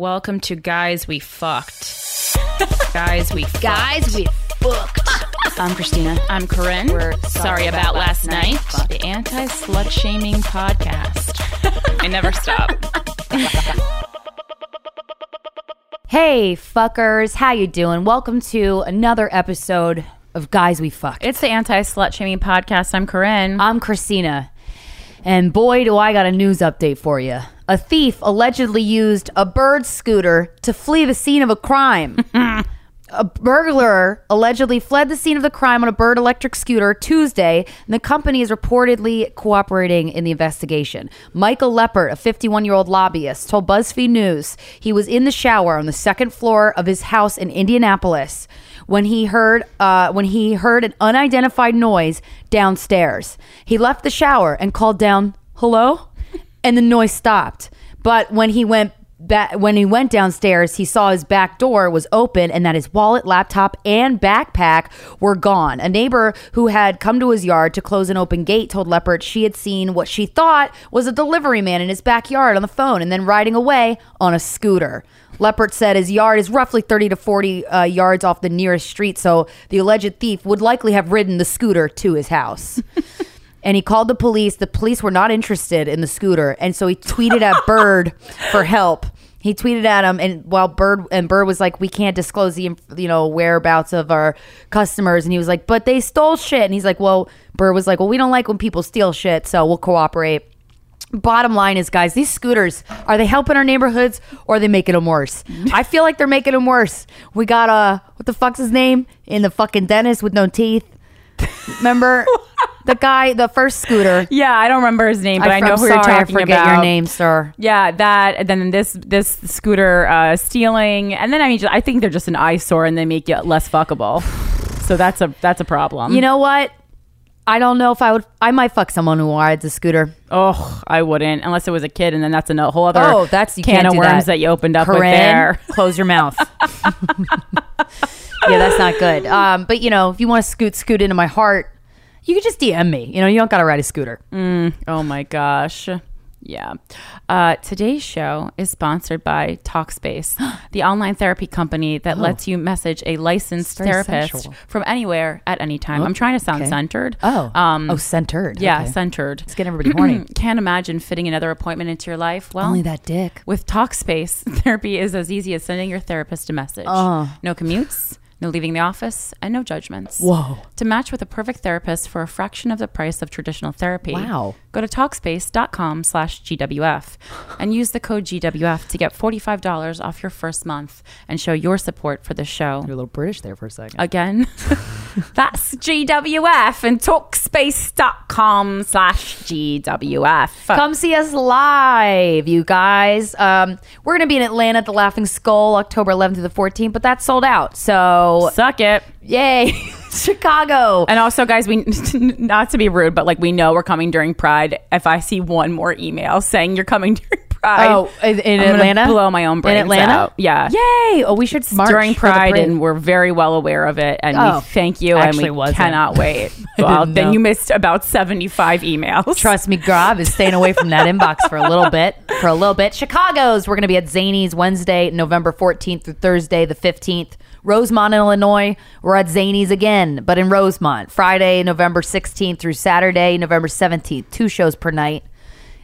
Welcome to Guys We Fucked. Guys We Fucked. Guys, we fucked. I'm Krystyna. I'm Corinne. We're sorry, about, last night. The anti slut shaming podcast. I never stop. Hey, fuckers, how you doing? Welcome to another episode of Guys We Fucked. It's the anti slut shaming podcast. I'm Corinne. I'm Krystyna, and boy, do I got a news update for you. A thief allegedly used a bird scooter to flee the scene of a crime. a burglar allegedly fled the scene of the crime on a bird electric scooter Tuesday, and the company is reportedly cooperating in the investigation. Michael Leppert, a 51 year old lobbyist, told BuzzFeed News he was in the shower on the second floor of his house in Indianapolis when he heard uh, when he heard an unidentified noise downstairs. He left the shower and called down, "Hello," and the noise stopped. But when he went back, when he went downstairs, he saw his back door was open and that his wallet, laptop, and backpack were gone. A neighbor who had come to his yard to close an open gate told Leppert she had seen what she thought was a delivery man in his backyard on the phone and then riding away on a scooter. Leppert said his yard is roughly 30 to 40 uh, yards off the nearest street, so the alleged thief would likely have ridden the scooter to his house. and he called the police. The police were not interested in the scooter, and so he tweeted at Bird for help. He tweeted at him, and while Bird and Bird was like, "We can't disclose the you know whereabouts of our customers," and he was like, "But they stole shit," and he's like, "Well," Bird was like, "Well, we don't like when people steal shit, so we'll cooperate." Bottom line is, guys, these scooters are they helping our neighborhoods or are they making them worse? I feel like they're making them worse. We got uh, what the fuck's his name in the fucking dentist with no teeth? Remember the guy, the first scooter? Yeah, I don't remember his name, but I, I'm know who you're sorry, talking I forget about. your name, sir. Yeah, that and then this this scooter uh, stealing, and then I mean, just, I think they're just an eyesore, and they make you less fuckable. So that's a that's a problem. You know what? I don't know if I would. I might fuck someone who rides a scooter. oh, I wouldn't unless it was a kid, and then that's a whole other Oh, that's you can can't of worms that. that. you opened up Corinne, with there. close your mouth. yeah, that's not good. Um, but you know, if you want to scoot scoot into my heart, you can just DM me. You know, you don't got to ride a scooter. Oh my gosh. Yeah. Uh, today's show is sponsored by Talkspace, the online therapy company that lets you message a licensed Oh. therapist sensual. from anywhere at any time. I'm trying to sound okay. centered. Oh, Um, oh, centered. yeah, Okay. centered. Let's get everybody horny. Can't imagine fitting another appointment into your life. Well, Only that dick. with Talkspace, therapy is as easy as sending your therapist a message. Oh. No commutes, no leaving the office, and no judgments. Whoa. To match with a perfect therapist for a fraction of the price of traditional therapy. Wow. Go to Talkspace.com slash GWF and use the code GWF to get $45 off your first month and show your support for the show. You're a little British there for a second. Again, that's GWF and Talkspace.com slash GWF. Come see us live, you guys. Um, we're going to be in Atlanta at the Laughing Skull October 11th through the 14th, but that's sold out. So, Suck it. yay, Chicago. And also, guys, we not to be rude, but like we know we're coming during Pride. If I see one more email saying you're coming during Pride, Oh, in, in I'm Atlanta? blow my own brains In Atlanta? out. Yeah, Yay. Oh, we should march during Pride, and we're very well aware of it. And Oh, we thank you, actually and we wasn't. cannot wait. Well, then know. you missed about seventy-five emails. Trust me, Grob is staying away from that inbox for a little bit. For a little bit. Chicago's, we're going to be at Zanies Wednesday, November 14th through Thursday, the 15th. Rosemont, Illinois, we're at Zanies again, but in Rosemont. Friday, November 16th through Saturday, November 17th. Two shows per night.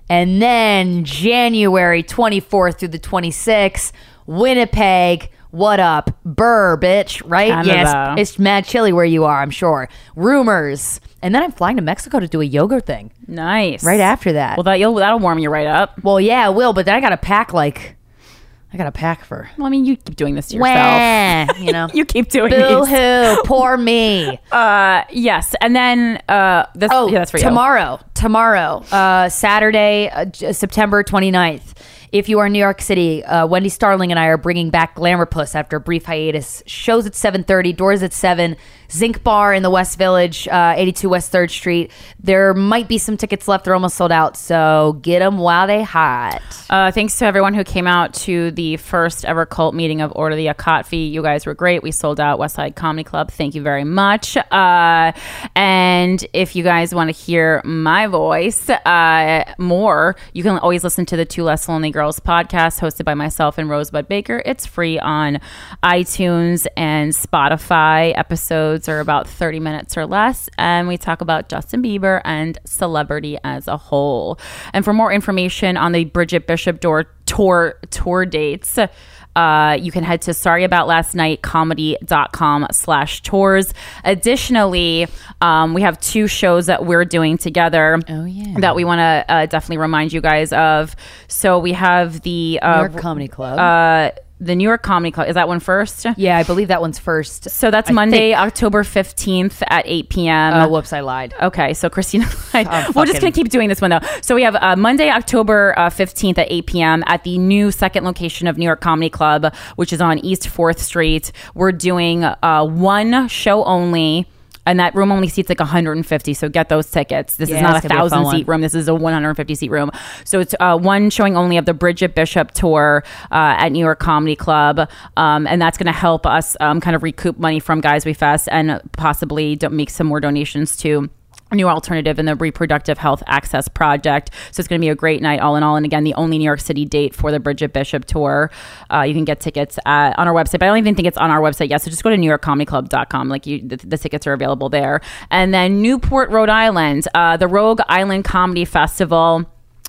And then January 24th through the 26th, Winnipeg. What up? Burr, bitch, right? Canada. Yes, it's mad chilly where you are, I'm sure. Rumors. And then I'm flying to Mexico to do a yoga thing Nice. right after that. Well, that you'll that'll warm you right up. Well, yeah, I will, but then I got to pack like I got to pack for Well, I mean, you keep doing this to yourself. Wah, you know. You keep doing Boo these. hoo, poor me. Uh, yes, and then uh, this, Oh, yeah, that's for you. tomorrow, tomorrow, uh, Saturday, uh, September 29th. If you are in New York City, uh, Wendy Starling and I are bringing back Glamour Puss after a brief hiatus. Shows at 7.30, doors at 7. Zinc Bar in the West Village, uh, 82 West 3rd Street. There might be some tickets left. They're almost sold out, so get them while they hot. Uh, thanks to everyone who came out to the first ever cult meeting of Order the Akatfi. You guys were great. We sold out Westside Comedy Club. Thank you very much. Uh, and if you guys want to hear my voice uh, more, you can always listen to the Two Less Lonely Girls Girls podcast, hosted by myself and Rosebud Baker. It's free on iTunes and Spotify. Episodes are about 30 minutes or less, and we talk about Justin Bieber and celebrity as a whole. And for more information on the Bridget Bishop Door tour tour dates, uh, you can head to sorryboutlastnightcomedy.com slash tours. Additionally, um, we have two shows that we're doing together. Oh, yeah. That we want to uh, definitely remind you guys of. So we have the uh, York Comedy Club. uh, the New York Comedy Club. Is that one first? yeah, I believe that one's first. So that's I Monday, think- October 15th at 8 p.m. Oh, whoops, I lied. Okay, so Krystyna, we're just gonna keep doing this one though. So we have uh, Monday, October uh, fifteenth at eight p.m. at the new second location of New York Comedy Club, which is on East Fourth Street. We're doing uh, one show only. And that room only seats like 150, so get those tickets. This Yeah, is not a be a thousand seat room. This is a 150 seat room. So it's uh, one showing only of the Bridget Bishop tour uh, at New York Comedy Club, um, and that's going to help us um, kind of recoup money from Guys We Fest and possibly make some more donations to. New Alternative and the Reproductive Health Access Project. So it's going to be a great night, all in all. And again, the only New York City date for the Bridget Bishop tour. Uh, you can get tickets at, on our website, but I don't even think it's on our website yet. So just go to NewYorkComedyClub.com. Like you, the, the tickets are available there. And then Newport, Rhode Island, uh, the Rogue Island Comedy Festival.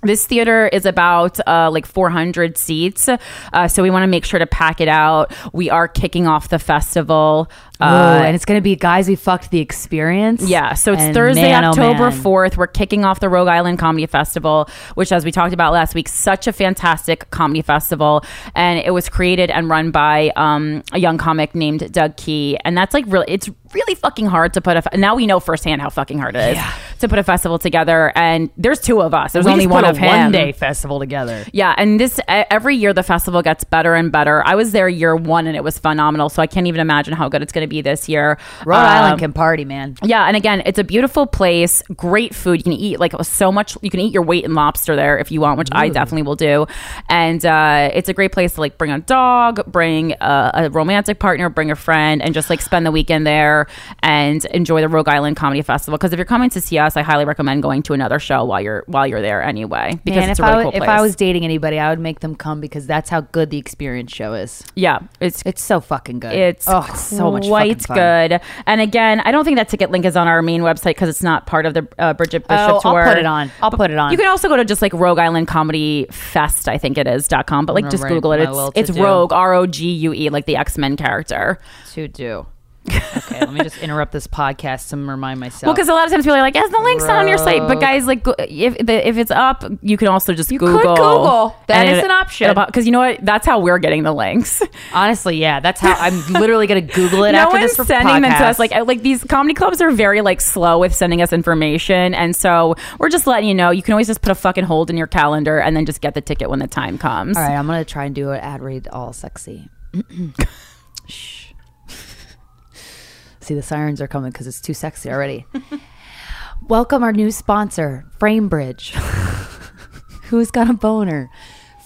This theater is about uh, like 400 seats, uh, so we want to make sure to pack it out. We are kicking off the festival. Ooh, Uh, and it's gonna be guys we fucked the experience. yeah, so it's And Thursday, man, oh, October man. 4th. We're kicking off the Rogue Island Comedy Festival, which, as we talked about last week, such a fantastic comedy festival. And it was created and run by um, a young comic named Doug Key. And that's like really, it's really fucking hard to put a, now we know firsthand how fucking hard it is to put a festival together. And there's two of us, there's We only one put of a him. one day festival together. Yeah, and this every year the festival gets better and better. I was there year one and it was phenomenal, so I can't even imagine how good it's going to be this year. Rhode Um, Island can party, man. yeah, and again, it's a beautiful place. Great food. You can eat like so much. You can eat your weight in lobster there if you want, which I definitely will do. And uh, it's a great place to like bring a dog, bring a, a romantic partner, bring a friend, and just like spend the weekend there and enjoy the Rogue Island Comedy Festival. Because if you're coming to see us, I highly recommend going to another show while you're while you're there anyway. Because Man, it's if a really I cool place. if I was dating anybody, I would make them come because that's how good the experience show is. yeah, it's It's so fucking good. It's, oh, so much quite good. And again, I don't think that ticket link is on our main website because it's not part of the uh, Bridget Bishop Oh, tour. I'll put it on. I'll put it on. You can also go to just like Rogue Island Comedy Fest, I think it is dot com. But like just Google it. It's it's. Rogue R O G U E like the X Men character. to do. Okay, let me just interrupt this podcast to remind myself. Well, because a lot of times people are like, "Yes, the link's not on your site." But guys, like, go- if the, if it's up, you can also just Google. You could Google. Google. That is an option. Because you know what? That's how we're getting the links. honestly, yeah, that's how I'm literally gonna Google it no after one's this sending them to us. Like, like these comedy clubs are very like slow with sending us information, and so we're just letting you know. You can always just put a fucking hold in your calendar and then just get the ticket when the time comes. All right, I'm gonna try and do an ad read all sexy. Shh. See, the sirens are coming because it's too sexy already. Welcome our new sponsor, FrameBridge. Who's got a boner?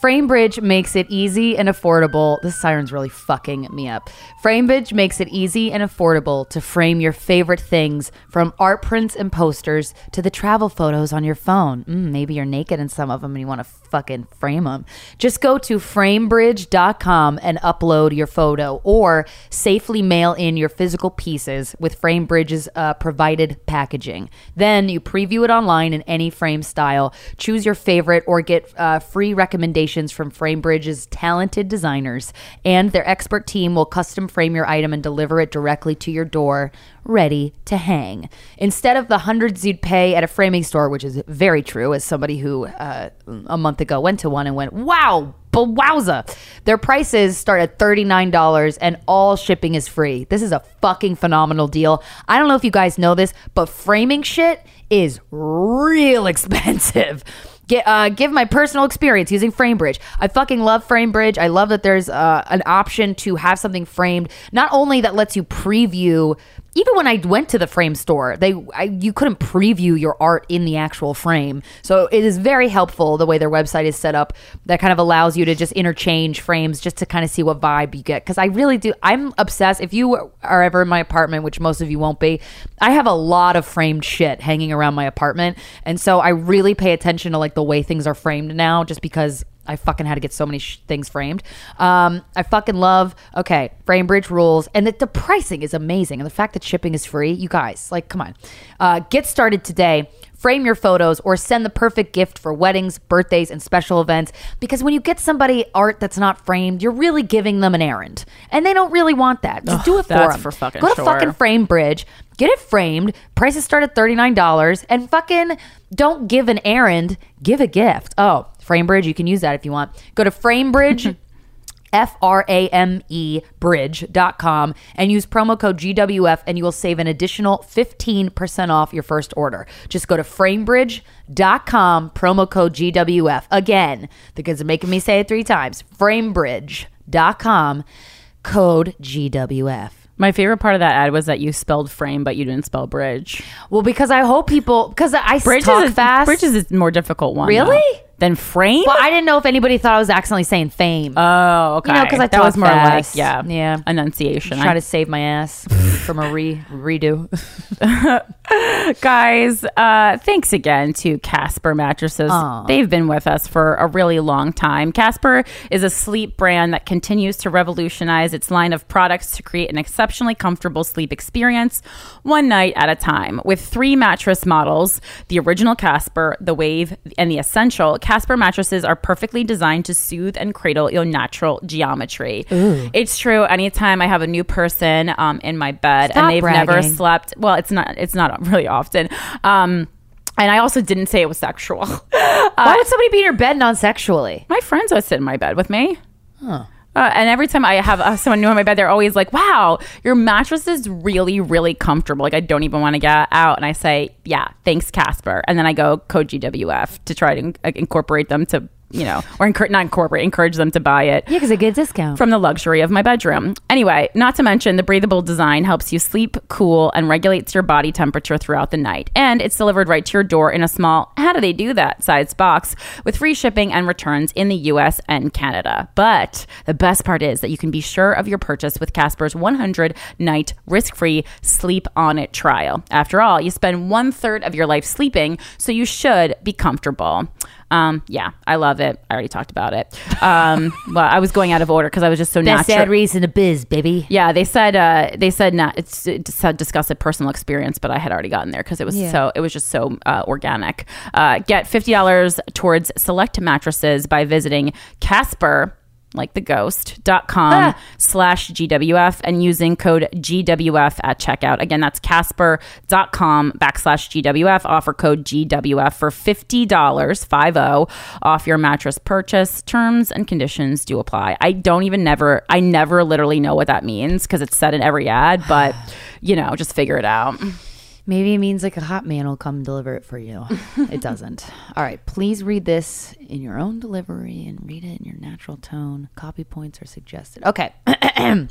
FrameBridge makes it easy and affordable. This siren's really fucking me up. FrameBridge makes it easy and affordable to frame your favorite things from art prints and posters to the travel photos on your phone. Mm, maybe you're naked in some of them and you want to fucking frame them. Just go to framebridge.com and upload your photo or safely mail in your physical pieces with FrameBridge's uh, provided packaging. Then you preview it online in any frame style, choose your favorite, or get uh, free recommendations from FrameBridge's talented designers. And their expert team will custom frame your item and deliver it directly to your door, ready to hang. Instead of the hundreds you'd pay at a framing store, which is very true, as somebody who uh, a month ago went to one and went, wow, but wowza. Their prices start at $39 and all shipping is free. This is a fucking phenomenal deal. I don't know if you guys know this, but framing shit is real expensive. Get, uh, give my personal experience using FrameBridge. I fucking love FrameBridge. I love that there's uh, an option to have something framed, not only that lets you preview. Even when I went to the frame store, they I, you couldn't preview your art in the actual frame. So it is very helpful the way their website is set up. That kind of allows you to just interchange frames just to kind of see what vibe you get. Because I really do. I'm obsessed. If you are ever in my apartment, which most of you won't be, I have a lot of framed shit hanging around my apartment, and so I really pay attention to like the way things are framed now, just because I fucking had to get so many sh- things framed. Um, I fucking love. Okay, FrameBridge rules, and that the pricing is amazing, and the fact that shipping is free. You guys, like, come on, uh, get started today. Frame your photos or send the perfect gift for weddings, birthdays, and special events. Because when you get somebody art that's not framed, you're really giving them an errand, and they don't really want that. Just do it for that's them. for fucking Go to sure. fucking Frame Bridge, get it framed. Prices start at thirty nine dollars, and fucking don't give an errand, give a gift. Oh, FrameBridge, you can use that if you want. Go to FrameBridge. F R A M E bridge.com and use promo code GWF and you will save an additional 15% off your first order. Just go to framebridge.com, promo code GWF. Again, the kids are making me say it three times. Framebridge.com, code GWF. My favorite part of that ad was that you spelled frame, but you didn't spell bridge. Well, because I hope people, because I Bridge talk is a, fast. Bridge is a more difficult one. Really? though. Than frame? well, I didn't know if anybody thought I was accidentally saying fame. oh, okay. You know, 'cause I that talk was more fast. like yeah, Yeah. enunciation. I- to save my ass from a re redo. guys uh thanks again to casper mattresses Aw. they've been with us for a really long time casper is a sleep brand that continues to revolutionize its line of products to create an exceptionally comfortable sleep experience one night at a time with three mattress models the original casper the wave and the essential casper mattresses are perfectly designed to soothe and cradle your natural geometry. It's true anytime i have a new person um, in my bed Stop and they've never slept well it's not it's not really often um and i also didn't say it was sexual. Why would somebody be in your bed non-sexually? my friends would sit in my bed with me Uh, and every time I have uh, someone new on my bed, they're always like, "Wow, your mattress is really, really comfortable. Like I don't even want to get out." And I say, "Yeah, thanks, Casper." And then I go code GWF to try to uh, incorporate them to, you know, or encourage not incorporate, encourage them to buy it Yeah, because I get a discount. from the luxury of my bedroom. Anyway, not to mention the breathable design helps you sleep, cool, and regulates your body temperature throughout the night. And it's delivered right to your door in a small, how do they do that size box with free shipping and returns in the US and Canada. But the best part is that you can be sure of your purchase with Casper's 100 night risk free sleep on it trial. After all, you spend one third of your life sleeping, so you should be comfortable. Um, yeah, I love it. I already talked about it. Um, well, I was going out of order because I was just so Best natural. ad reads in the biz, baby. Yeah, they said uh, they said not it's it said discuss a personal experience, but I had already gotten there because it was Yeah. so it was just so uh, organic. Uh, get fifty dollars towards select mattresses by visiting Casper. Like the ghost dot com Ah. slash GWF and using code GWF at checkout. Again, that's casper.com backslash GWF. Offer code GWF for $50, 50 off your mattress purchase. Terms and conditions do apply. I don't even never, I never literally know what that means because it's said in every ad, but you know, just figure it out. Maybe it means like a hot man will come deliver it for you. it doesn't. All right, please read this in your own delivery and read it in your natural tone. Copy points are suggested. Okay. Guys,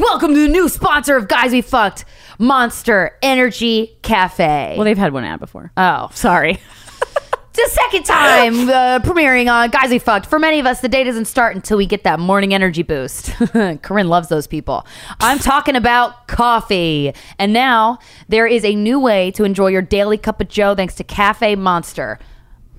welcome to the new sponsor of Guys We Fucked, Monster Energy Cafe. Well, they've had one ad before. oh, Sorry. The second time uh, premiering on Guys We Fucked. For many of us, the day doesn't start until we get that morning energy boost. Corinne loves those people. I'm talking about coffee. And now there is a new way to enjoy your daily cup of joe thanks to Cafe Monster.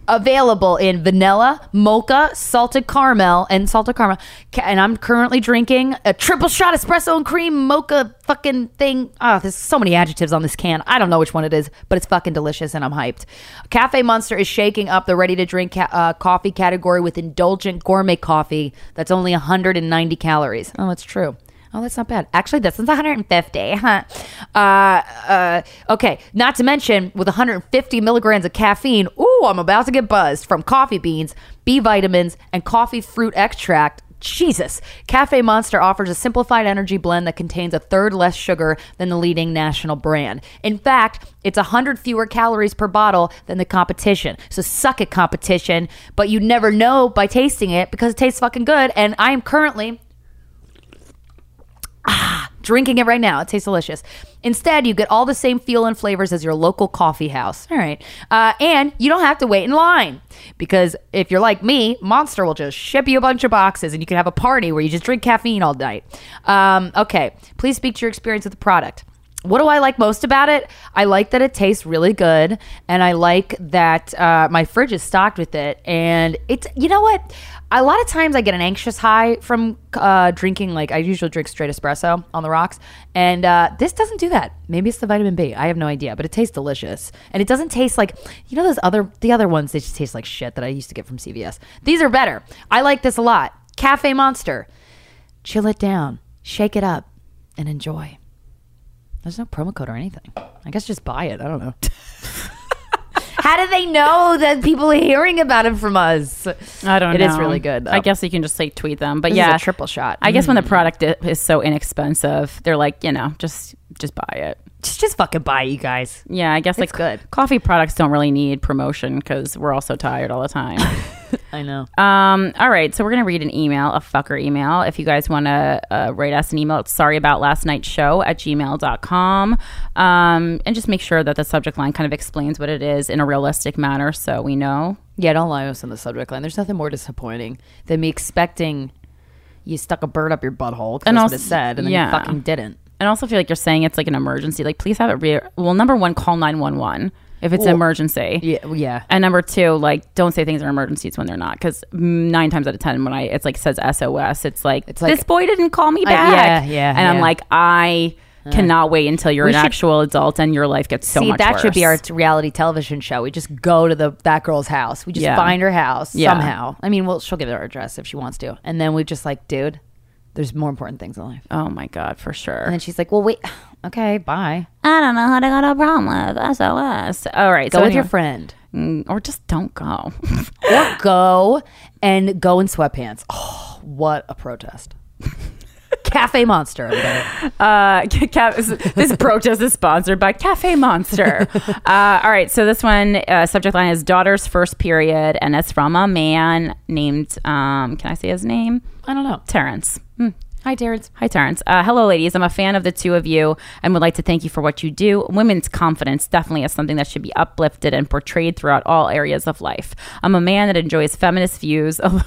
Available in vanilla, mocha, salted caramel, and salted caramel. And I'm currently drinking a triple shot espresso and cream mocha fucking thing. Oh, there's so many adjectives on this can. I don't know which one it is, but it's fucking delicious and I'm hyped. Cafe Monster is shaking up the ready to drink ca- uh, coffee category with indulgent gourmet coffee that's only 190 calories. Oh, that's true. Oh, that's not bad. Actually, this one's 150. Huh? Uh, uh, okay. Not to mention, with 150 milligrams of caffeine, ooh, I'm about to get buzzed from coffee beans, B vitamins, and coffee fruit extract. Jesus. Cafe Monster offers a simplified energy blend that contains a third less sugar than the leading national brand. In fact, it's 100 fewer calories per bottle than the competition. So suck it, competition. But you'd never know by tasting it because it tastes fucking good. And I am currently drinking it right now. It tastes delicious. Instead, you get all the same feel and flavors as your local coffee house. All right. Uh, and you don't have to wait in line because if you're like me, Monster will just ship you a bunch of boxes and you can have a party where you just drink caffeine all night. Um, okay. Please speak to your experience with the product. What do I like most about it? I like that it tastes really good, and I like that uh, my fridge is stocked with it. And it's, you know what? A lot of times I get an anxious high from uh, drinking, like, I usually drink straight espresso on the rocks. And uh, this doesn't do that. Maybe it's the vitamin B. I have no idea, but it tastes delicious. And it doesn't taste like, you know, those other, the other ones, they just taste like shit that I used to get from CVS. These are better. I like this a lot. Cafe Monster. Chill it down, shake it up, and enjoy. There's no promo code or anything. I guess just buy it. I don't know. How do they know that people are hearing about it from us? I don't It know. is really good, I guess you can just like tweet them. But This is yeah, a triple shot. I guess when the mm. product i- is so inexpensive, they're like, you know, just just buy it. Just, just fucking buy it, you guys. Yeah, I guess like good. coffee products don't really need promotion because we're all so tired all the time. I know. Um, all right, so we're gonna read an email, a fucker email. If you guys want to uh, write us an email, it's sorry about last night's show at gmail.com. Um, and just make sure that the subject line kind of explains what it is in a realistic manner so we know. Yeah, don't lie to us on the subject line. There's nothing more disappointing than me expecting you stuck a bird up your butthole. And also- it said, and then yeah. you fucking didn't. And also feel like you're saying it's like an emergency. Like, please have it re- well, number one, call 911 if it's an emergency. Yeah, yeah. And number two, like, don't say things are emergencies when they're not, because nine times out of ten, when I it's like says SOS, it's like, It's like- this boy didn't call me Uh, back. yeah, yeah, And I'm like, I cannot wait until you're We an should- actual adult and your life gets so much. See, much that should be our reality television show. We just go to the that girl's house. We just Yeah. find her house Yeah. somehow. I mean, well, she'll give her address if she wants to, and then we just like, dude, there's more important things in life. Oh my god, for sure. And then she's like, well, wait, okay, bye. I don't know how to got a problem with SOS. All right, Go so with your friend, Mm, or just don't go. or go and go in sweatpants. Oh, what a protest! Cafe Monster. everybody. Uh, ca- this protest is sponsored by Cafe Monster. uh, all right, so this one uh, subject line is daughter's first period, and it's from a man named. Um, can I say his name? I don't know. Terrence. Hmm. Hi, Terrence. Hi, Terrence. Uh, hello, ladies. I'm a fan of the two of you and would like to thank you for what you do. Women's confidence definitely is something that should be uplifted and portrayed throughout all areas of life. I'm a man that enjoys feminist views. although-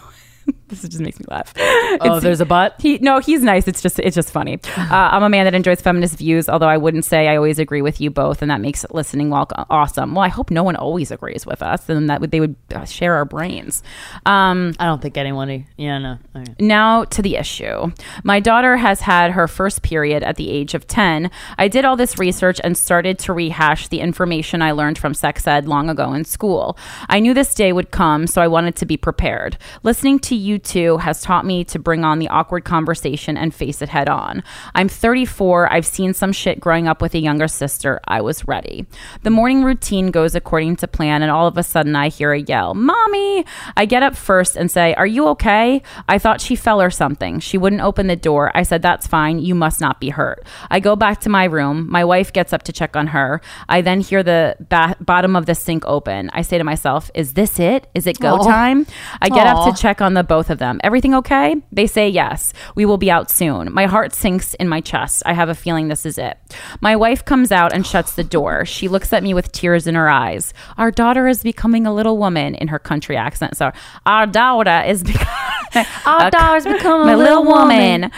this just makes me laugh. Oh, It's- there's a butt. he no, he's nice. It's just it's just funny. Uh, I'm a man that enjoys feminist views, although I wouldn't say I always agree with you both, and that makes listening well awesome. Well, I hope no one always agrees with us, and that would they would uh, share our brains. Um, I don't think anyone. Yeah, no. Okay. now to the issue. My daughter has had her first period at the age of 10. I did all this research and started to rehash the information I learned from sex ed long ago in school. I knew this day would come, so I wanted to be prepared. Listening to you two has taught me to bring on the awkward conversation and face it head on. I'm 34. I've seen some shit growing up with a younger sister. I was ready. The morning routine goes according to plan, and all of a sudden I hear a yell, Mommy! I get up first and say, Are you okay? I thought she fell or something. She wouldn't open the door. I said, That's fine. You must not be hurt. I go back to my room. My wife gets up to check on her. I then hear the ba- bottom of the sink open. I say to myself, Is this it? Is it go Aw. time? I get up to check on the both of them. Everything okay? They say yes. We will be out soon. My heart sinks in my chest. I have a feeling this is it. My wife comes out and shuts the door. She looks at me with tears in her eyes. Our daughter is becoming a little woman in her country accent. So, our daughter is becoming Our daughter's a little little woman. Uh,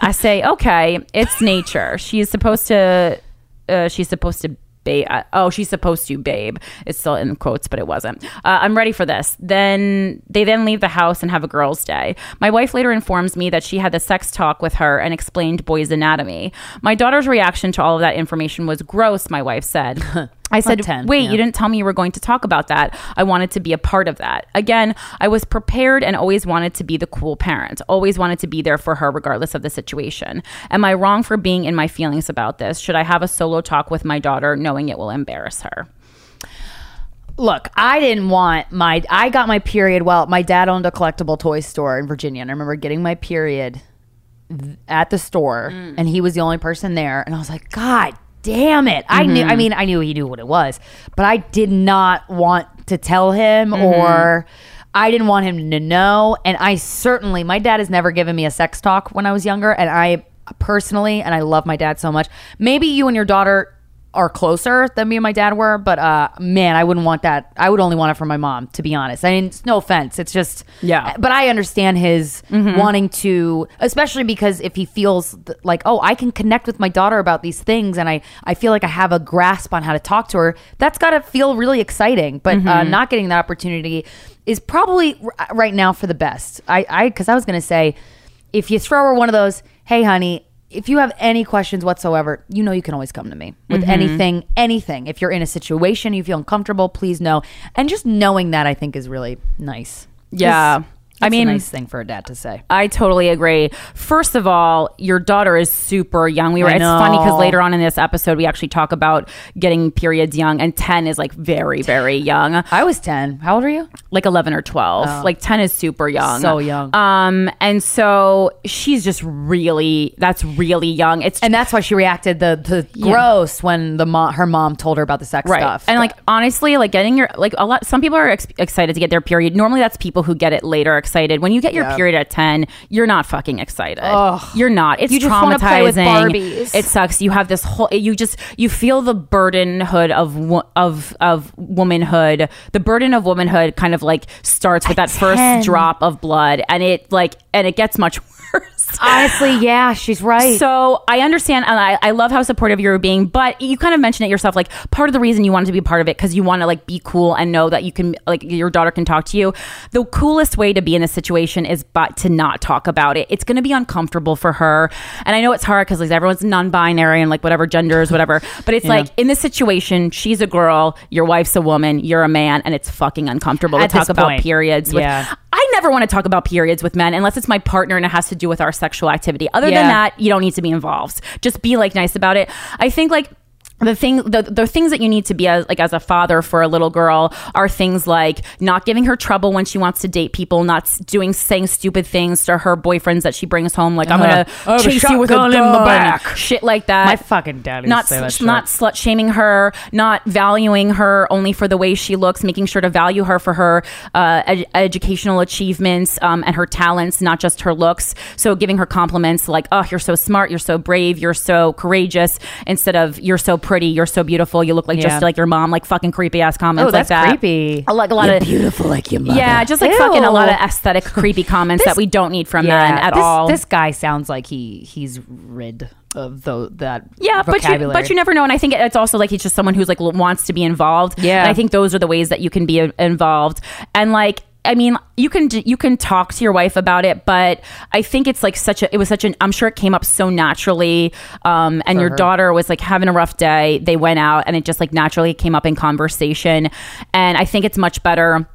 I say, okay, it's nature. She's supposed to. Uh, she's supposed to. Babe, uh, oh, she's supposed to, babe. It's still in quotes, but it wasn't. Uh, I'm ready for this. Then they then leave the house and have a girls' day. My wife later informs me that she had the sex talk with her and explained boys' anatomy. My daughter's reaction to all of that information was gross. My wife said. I said, 10, wait, yeah. you didn't tell me you were going to talk about that. I wanted to be a part of that. Again, I was prepared and always wanted to be the cool parent, always wanted to be there for her regardless of the situation. Am I wrong for being in my feelings about this? Should I have a solo talk with my daughter knowing it will embarrass her? Look, I didn't want my. I got my period. Well, my dad owned a collectible toy store in Virginia, and I remember getting my period at the store, mm. and he was the only person there, and I was like, God damn it! I knew. I mm-hmm. mean, I knew he knew what it was, but I did not want to tell him mm-hmm. or. I didn't want him to know, and I certainly, my dad has never given me a sex talk when I was younger, and I personally, and I love my dad so much. Maybe you and your daughter are closer than me and my dad were, but uh, man, I wouldn't want that. I would only want it from my mom, to be honest. I mean, it's no offense, it's just Yeah. But I understand his wanting to, especially because if he feels th- like, oh, I can connect with my daughter about these things, and I I feel like I have a grasp on how to talk to her. That's got to feel really exciting. But uh, not getting that opportunity is probably r- right now for the best. I I because I was gonna say, if you throw her one of those, hey, honey if you have any questions whatsoever, you know you can always come to me with mm-hmm. anything, anything. If you're in a situation you feel uncomfortable, please know. And just knowing that I think is really nice. Yeah. It's- I mean- a nice thing for a dad to say. I totally agree. First of all, your daughter is super young. We were. It's funny because later on in this episode, we actually talk about getting periods young, and ten is like very, very young, I was 10. How old are you? like eleven or twelve. Like ten is super young, So young. Um, and so she's just really. That's really young. It's And that's why she reacted the, the gross when the mom, her mom told her about the sex right stuff. and like honestly like getting your like a lot some people are ex- excited to get their period normally that's people who get it later excited. When you get your Yeah. period at 10 you're not fucking excited. You're not. It's You just traumatizing play with Barbies. it sucks. You have this whole you just you feel the burdenhood of of of womanhood. The burden of womanhood kind of like starts with that 10. first drop of blood and it like and it gets much worse Honestly, yeah, she's right. so I understand, and I, I love how supportive you're being. But you kind of mentioned it yourself. Like part of the reason you wanted to be part of it because you want to like be cool and know that you can like your daughter can talk to you. The coolest way to be in this situation is but to not talk about it. It's going to be uncomfortable for her, and I know it's hard because like everyone's non-binary and like whatever genders, whatever. But it's like in this situation, she's a girl, your wife's a woman, you're a man, and it's fucking uncomfortable At to talk this about periods. With, Yeah. I never want to talk about periods with men unless it's my partner and it has to do with our sexual activity. Other than that, you don't need to be involved. Just be like nice about it. I think like the thing the, the things that you need to be as like as a father for a little girl are things like not giving her trouble when she wants to date people not doing saying stupid things to her boyfriends that she brings home like i'm gonna Uh, have a chase you with a gun in the back. shit like that My fucking daddy not say that s- shit. not slut shaming her, not valuing her only for the way she looks, making sure to value her for her uh, ed- educational achievements um, and her talents, not just her looks. So giving her compliments like, "Oh, you're so smart, you're so brave, you're so courageous," instead of "You're so pretty, you're so beautiful, you look like Yeah. just like your mom," like fucking creepy ass comments Oh, that's like that. creepy. I like a lot of beautiful like your mother. yeah, just like Ew. fucking a lot of aesthetic creepy comments that we don't need from men at this, all. This guy sounds like he he's rid of the, that Yeah, but you, but you never know, and I think it's also like he's just someone who's like wants to be involved. Yeah. and I think those are the ways that you can be uh, involved, and like. I mean, you can you can talk to your wife about it, but I think it's like such a it was such an I'm sure it came up so naturally. Um, and your daughter was like having a rough day. They went out, and it just like naturally came up in conversation. And I think it's much better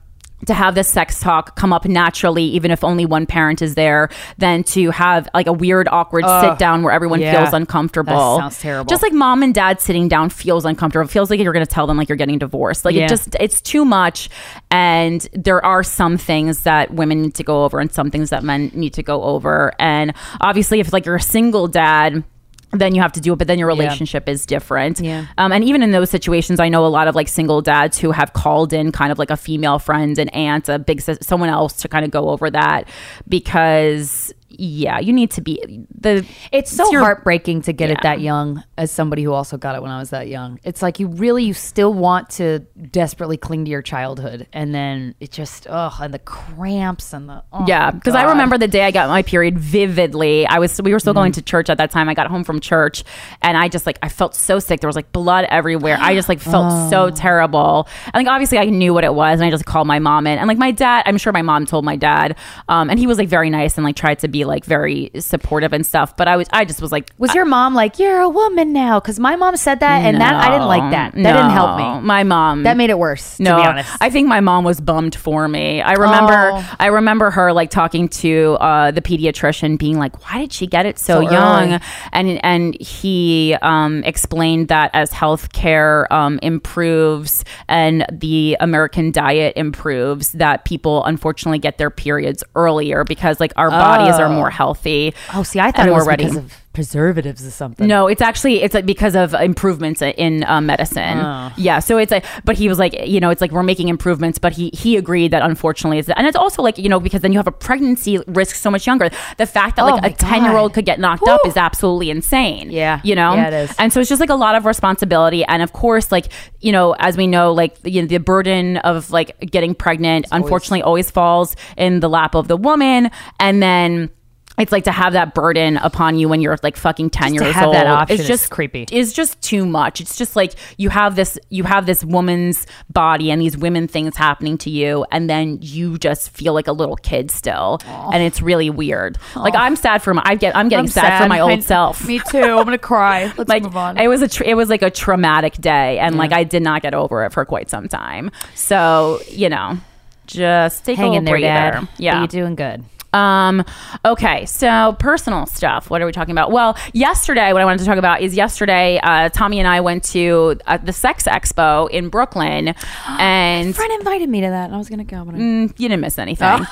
to have this sex talk come up naturally, even if only one parent is there, than to have like a weird, awkward sit down where everyone yeah. feels uncomfortable. That sounds terrible. Just like mom and dad sitting down feels uncomfortable. It feels like you're going to tell them like you're getting divorced. Like Yeah. it just it's too much. And there are some things that women need to go over and some things that men need to go over. And obviously, if like you're a single dad. Then you have to do it, but then your relationship is different. Yeah. Um, and even in those situations, I know a lot of like single dads who have called in kind of like a female friend, an aunt, a big someone else to kind of go over that because yeah, you need to be the. It's so your- heartbreaking to get Yeah. it that young as somebody who also got it when I was that young. It's like you really you still want to desperately cling to your childhood and then it just ugh and the cramps and the oh Yeah, because I remember the day I got my period vividly. I was we were still going to church at that time. I got home from church and I just like I felt so sick. There was like blood everywhere. I just like felt so terrible. And like obviously I knew what it was and I just called my mom in. And like my dad, I'm sure my mom told my dad. Um and he was like very nice and like tried to be like very supportive and stuff. But I was I just was like Was your mom like you're a woman now? Because my mom said that, and that I didn't like that. That didn't help me. My mom That made it worse. no, to be honest. I think my mom was bummed for me. I remember, Oh. I remember her like talking to uh, the pediatrician, being like, "Why did she get it so, So young?" early. And and he um, explained that as healthcare um, improves and the American diet improves, that people unfortunately get their periods earlier because like our bodies are more healthy. oh, see, I thought it was ready. because of preservatives or something. No, it's actually it's like because of improvements in uh, medicine. Oh. Yeah, so it's like, but he was like, you know, it's like we're making improvements, but he he agreed that unfortunately it's and it's also like you know because then you have a pregnancy risk so much younger. The fact that Oh like a ten year old could get knocked up is absolutely insane. Yeah. you know, Yeah, it is. And so it's just like a lot of responsibility, and of course, like you know, as we know, like you know, the burden of like getting pregnant, unfortunately, always falls in the lap of the woman, and then. It's like to have that burden upon you when you're like fucking ten Just to years old. that option it's just creepy. it's just too much. It's just like you have this you have this woman's body and these women things happening to you, and then you just feel like a little kid still, and it's really weird. Like I'm sad for my I get I'm getting I'm sad, for my old I- self. Me too. I'm gonna cry. Let's like move on. it was a tr- it was like a traumatic day, and like I did not get over it for quite some time. So you know, just take a Hang little in there, breather. Dad. Yeah, But you're doing good. Um, okay, so personal stuff. What are we talking about? Well, yesterday, what I wanted to talk about is yesterday, uh, Tommy and I went to uh, the Sex Expo in Brooklyn, and friend invited me to that, and I was gonna go. But I- Mm, you didn't miss anything.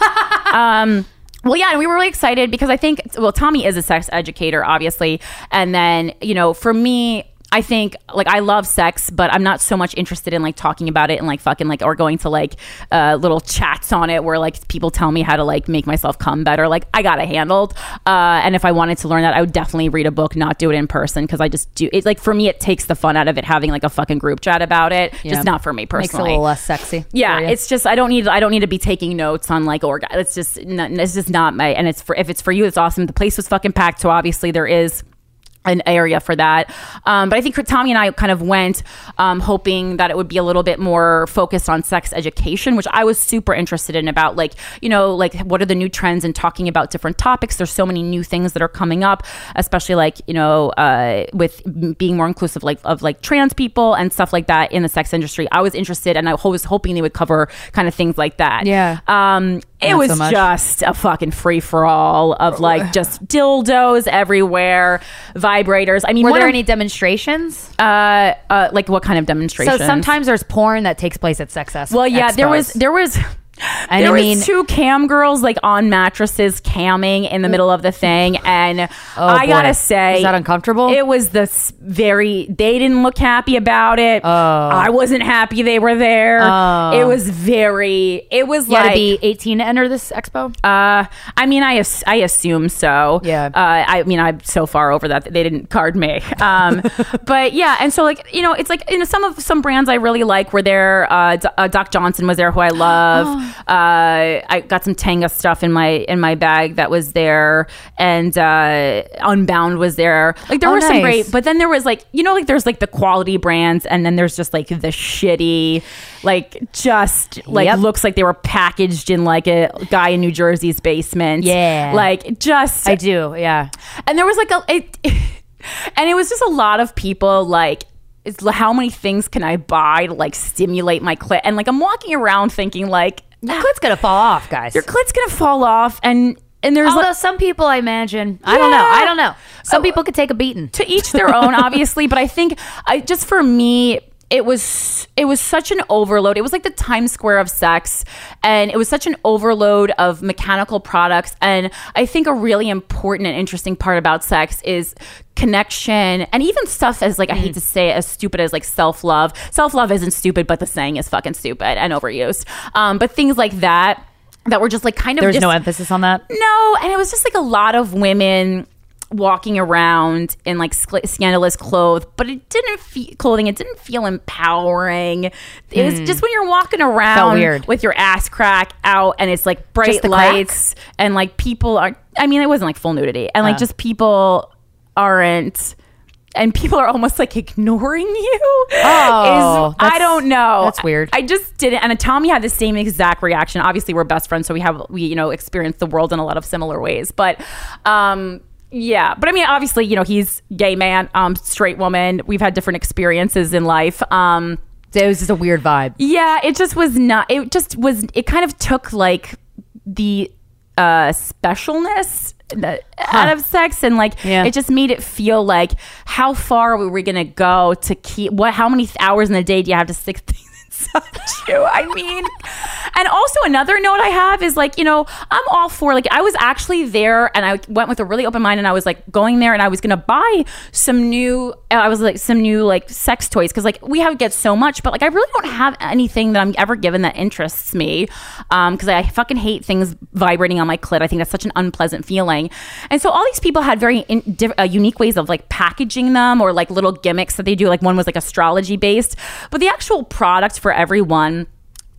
um, well, yeah, and we were really excited because I think, well, Tommy is a sex educator, obviously. And then, you know, for me, I think like I love sex, but I'm not so much interested in like talking about it and like fucking like or going to like uh, little chats on it where like people tell me how to like make myself come better. Like I got it handled, uh, and if I wanted to learn that, I would definitely read a book, not do it in person because I just do it. Like for me, it takes the fun out of it having like a fucking group chat about it. Yeah. Just not for me personally. makes it a little less sexy. Yeah, it's just I don't need I don't need to be taking notes on like orga. It's just it's just not my and it's for if it's for you it's awesome. The place was fucking packed, so obviously there is an area for that. Um, but I think Tommy and I kind of went um, hoping that it would be a little bit more focused on sex education, which I was super interested in about like, you know, like what are the new trends and talking about different topics. There's so many new things that are coming up, especially like, you know, uh, with being more inclusive like of like trans people and stuff like that in the sex industry. I was interested and I was hoping they would cover kind of things like that. Yeah. Um, it was so just a fucking free for all of like just dildos everywhere, vibrators. I mean, Were there of- any demonstrations? uh, uh, like what kind of demonstrations? So sometimes there's porn that takes place at sex well, yeah, there was there was. And there I was mean- two cam girls like on mattresses camming in the middle of the thing, and I Oh, boy. gotta say, Was that uncomfortable? It was the very. They didn't look happy about it. Oh. I wasn't happy they were there. Oh. It was very. It was You like be 18 to enter this expo. uh, I mean, I I assume so. Yeah. Uh, I mean, I'm so far over that, that they didn't card me. Um, but yeah, and so like you know, it's like you know some of some brands I really like were there. Uh, D- uh, Doc Johnson was there, who I love. Uh, I got some Tenga stuff in my in my bag that was there, and uh, Unbound was there. Like there Oh, were some great, but then there was like you know like there's like the quality brands, and then there's just like the shitty, like just like Yep. looks like they were packaged in like a guy in New Jersey's basement. Yeah. like just I do, yeah. and there was like a it, and it was just a lot of people like it's how many things can I buy to like stimulate my clit and like I'm walking around thinking like Your clit's gonna fall off, guys. your clit's gonna fall off and and there's Although like, some people, I imagine, I don't know. I don't know. Some people could take a beating. to each their own obviously but i think i just for me it was it was such an overload it was like the times square of sex and it was such an overload of mechanical products and i think a really important and interesting part about sex is connection and even stuff as like i Mm. hate to say it as stupid as like self-love self-love isn't stupid but the saying is fucking stupid and overused um, but things like that that were just like kind of There's just, no emphasis on that. no, and it was just like a lot of women walking around in like scl- scandalous clothes, but it didn't feel clothing. It didn't feel empowering. It was just when you're walking around Hmm. with your ass crack out, and it's like bright the crack? lights, and like people are. I mean, it wasn't like full nudity, and like Uh. just people aren't. And people are almost like ignoring you. Oh, Is- I don't know. that's weird. I just didn't. And Tommy had the same exact reaction. Obviously, we're best friends, so we have we you know experience the world in a lot of similar ways. But um, yeah. But I mean, obviously, you know, he's gay man, um, straight woman. We've had different experiences in life. Um, It was just a weird vibe. yeah, it just was not. It just was. It kind of took like the uh specialness that- out of sex and like Yeah. it just made it feel like how far were we gonna go to keep what how many hours in the day do you have to stick things so. I mean, and also another note I have is like, you know, I'm all for like I was actually there and I went with a really open mind and I was like going there and I was gonna buy some new uh, I was like some new like sex toys because like we have get so much, but like I really don't have anything that I'm ever given that interests me. Um, because I fucking hate things vibrating on my clit. I think that's such an unpleasant feeling. And so all these people had very in, diff, uh, unique ways of like packaging them or like little gimmicks that they do. Like one was like astrology based, but the actual product for everyone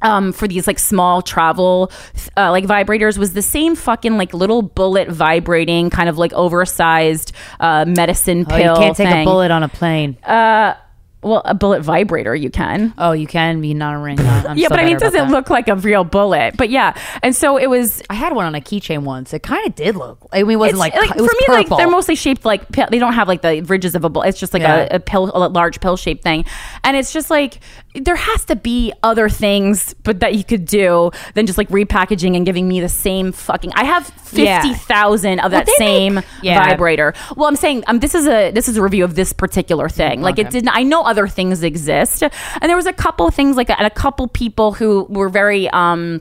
um, for these like small travel uh, like vibrators was the same fucking like little bullet vibrating kind of like oversized uh, medicine Oh, pill. you can't take a bullet on a plane. Uh, well, a bullet vibrator you can. oh, you can be not a ring. I'm, yeah, so but I mean, it doesn't look like a real bullet. But yeah, and so it was. I had one on a keychain once. It kind of did look. I mean, it wasn't like, like, it was for me, purple. like they're mostly shaped like pill, they don't have like the ridges of a bullet. It's just like Yeah. a, a pill, a large pill shaped thing, and it's just like there has to be other things, but that you could do than just like repackaging and giving me the same fucking. I have Yeah. fifty thousand of that they same make- yeah. vibrator. Well, I'm saying um, this is a this is a review of this particular thing. Like it didn't. I know other things exist, and there was a couple things like and a couple people who were very. um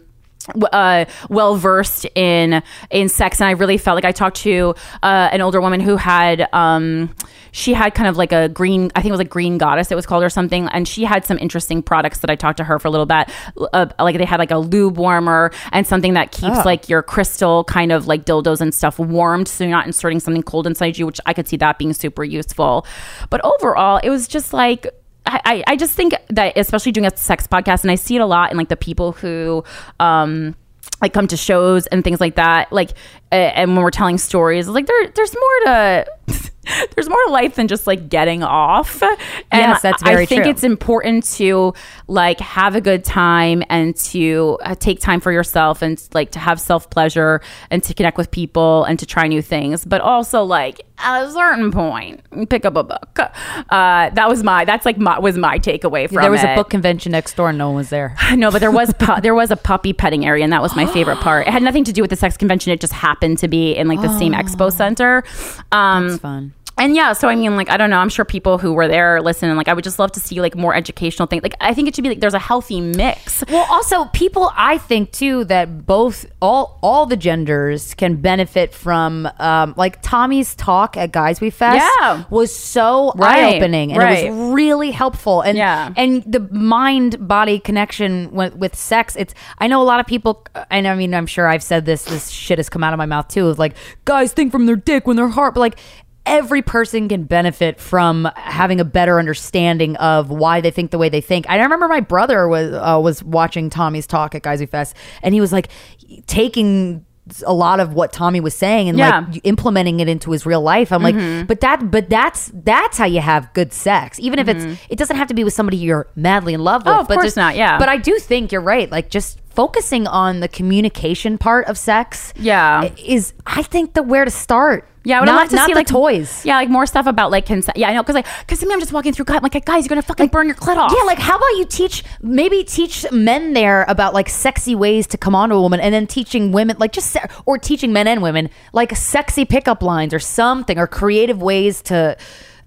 uh, well versed in in sex, and I really felt like I talked to uh, an older woman who had um, she had kind of like a green, I think it was a green goddess it was called or something, and she had some interesting products that I talked to her for a little bit. Uh, like they had like a lube warmer and something that keeps Oh. like your crystal kind of like dildos and stuff warmed, so you're not inserting something cold inside you, which I could see that being super useful. But overall, it was just like. I, I- just think that especially doing a sex podcast and I see it a lot in like the people who um like come to shows and things like that like and when we're telling stories like there there's more to there's more life than just like getting off and Yes, that's very I think true. it's important to like have a good time and to uh, take time for yourself and like to have self pleasure and to connect with people and to try new things but also like at a certain point pick up a book uh that was my that's like my was my takeaway from there was it. a book convention next door and no one was there. No, but there was pu- there was a puppy petting area, and that was my favorite part. It had nothing to do with the sex convention; it just happened to be in like the same expo center. Um, It's fun. And yeah, so I mean, like I don't know. I'm sure people who were there listen, and like I would just love to see like more educational things. Like I think it should be like there's a healthy mix. Well, also people, I think too that both all all the genders can benefit from um, like Tommy's talk at Guys We Fest. Yeah. was so Right, eye opening and right. it was really helpful. And Yeah. and the mind body connection with, with sex. It's I know a lot of people, and I mean I'm sure I've said this. This shit has come out of my mouth too. Is like guys think from their dick when their heart, but like. Every person can benefit from having a better understanding of why they think the way they think. I remember my brother was uh, was watching Tommy's talk at Who Fest, and he was like taking a lot of what Tommy was saying and Yeah. Mm-hmm. like implementing it into his real life. I'm like, but that, but that's that's how you have good sex. Even if it's, it doesn't have to be with somebody you're madly in love with. Mm-hmm. Oh, of but course just- not, yeah. But I do think you're right. Like just focusing on the communication part of sex. Yeah. is I think the where to start. Yeah, I would not, love to not see the like toys. Yeah, like more stuff about like consent. Yeah, I know because like because to me I'm just walking through. I'm like guys, you're gonna fucking burn your clit off. Yeah, like how about you teach maybe teach men there about like sexy ways to come on to a woman and then teaching women like just se- or teaching men and women like sexy pickup lines or something or creative ways to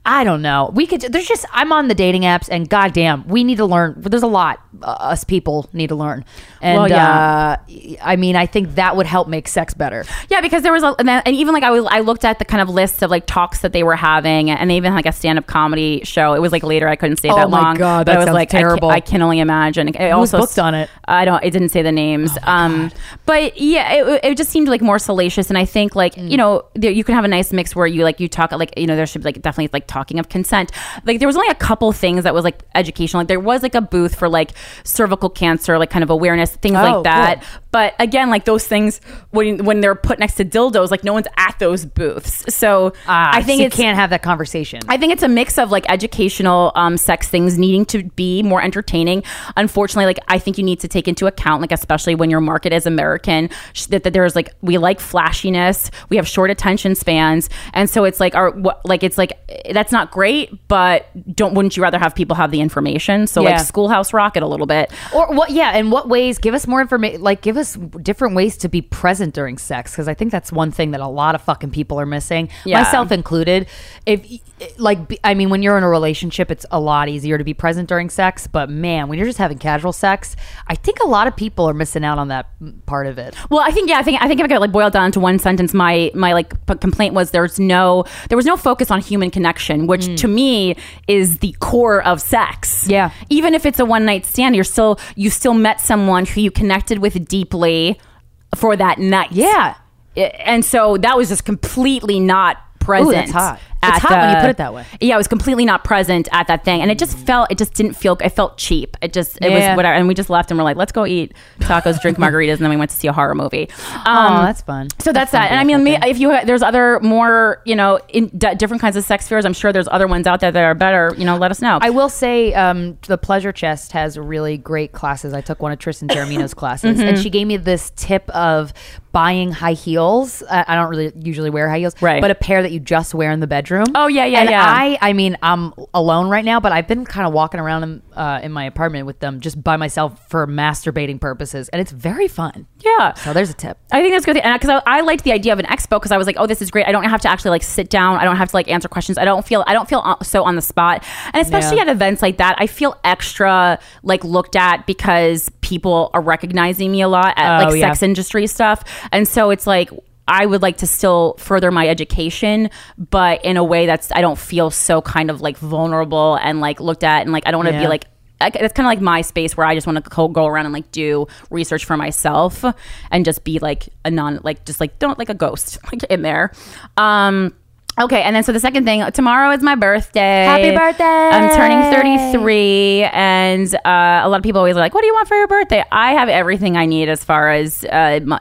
I don't know. We could there's just I'm on the dating apps and goddamn, we need to learn. There's a lot uh, us people need to learn. And Well, yeah. uh I mean, I think that would help make sex better. Yeah, because there was a, and, then, and even like I was, I looked at the kind of list of like talks that they were having, and they even had like a stand up comedy show. It was like later, I couldn't stay Oh that my long. God, that I was like, I ca- terrible. I can, only imagine. It was also booked on it? Oh I don't. It didn't say the names. um, but yeah, it, it just seemed like more salacious, and I think like Mm. you know there, you can have a nice mix where you like you talk like you know there should be like definitely like talking of consent. Like there was only a couple things that was like educational. Like there was like a booth for like cervical cancer, like kind of awareness things Oh, like that. cool. But again, like those things when when they're put next to dildos, like no one's at those booths. So I think so you can't have that conversation. I think it's a mix of like educational um, sex things needing to be more entertaining. Unfortunately, like I think you need to take into account, like especially when your market is American, that, that there's like we like flashiness, we have short attention spans, and so it's like our what like it's like that's not great, but don't wouldn't you rather have people have the information? So Yeah. like Schoolhouse Rock it a little bit. Or what? Yeah, and what ways? Give us more information. Like, give us different ways to be present during sex, because I think that's one thing that a lot of fucking people are missing, Yeah. myself included. If like, I mean, when you're in a relationship, it's a lot easier to be present during sex. But man, when you're just having casual sex, I think a lot of people are missing out on that part of it. Well, I think yeah, I think I think if I could like boil down to one sentence, my my like p- complaint was there's no there was no focus on human connection, which mm. to me is the core of sex. Yeah. even if it's a one night stand, you're still you still met someone who you connected with deeply for that night. Yeah. And so that was just completely not present. that's hot. It's hot when you put it that way. Yeah, I was completely not present at that thing, and it just felt it just didn't feel. It felt cheap. It just it Yeah. was whatever. And we just left, and we're like, let's go eat tacos, drink margaritas, and then we went to see a horror movie. Um, oh, that's fun. so that's, fun that. And I mean, me- if you there's other more you know in d- different kinds of sex fears, I'm sure there's other ones out there that are better. You know, let us know. I will say um, the Pleasure Chest has really great classes. I took one of Tristan Taormino's classes, Mm-hmm. and she gave me this tip of buying high heels. I, I don't really usually wear high heels, Right. But a pair that you just wear in the bedroom. Oh, yeah, yeah, and yeah. I, I mean, I'm alone right now, but I've been kind of walking around in, uh, in my apartment with them just by myself for masturbating purposes, and it's very fun. yeah. So there's a tip. I think that's good. And because I, I liked the idea of an expo because I was like, oh, this is great. I don't have to actually like sit down. I don't have to like answer questions. I don't feel I don't feel uh, so on the spot. And especially Yeah. at events like that, I feel extra like looked at because people are recognizing me a lot at Oh, like yeah. sex industry stuff. And so it's like I would like to still further my education, but in a way that's I don't feel so kind of like vulnerable and like looked at and like I don't want to Yeah. be like I, it's kind of like my space where I just want to go, go around and like do research for myself and just be like a non like just like don't like a ghost like in there. Um okay, and then so the second thing tomorrow is my birthday. Happy birthday! I'm turning 33 and uh, a lot of people always are like, "What do you want for your birthday?" I have everything I need as far as uh, my,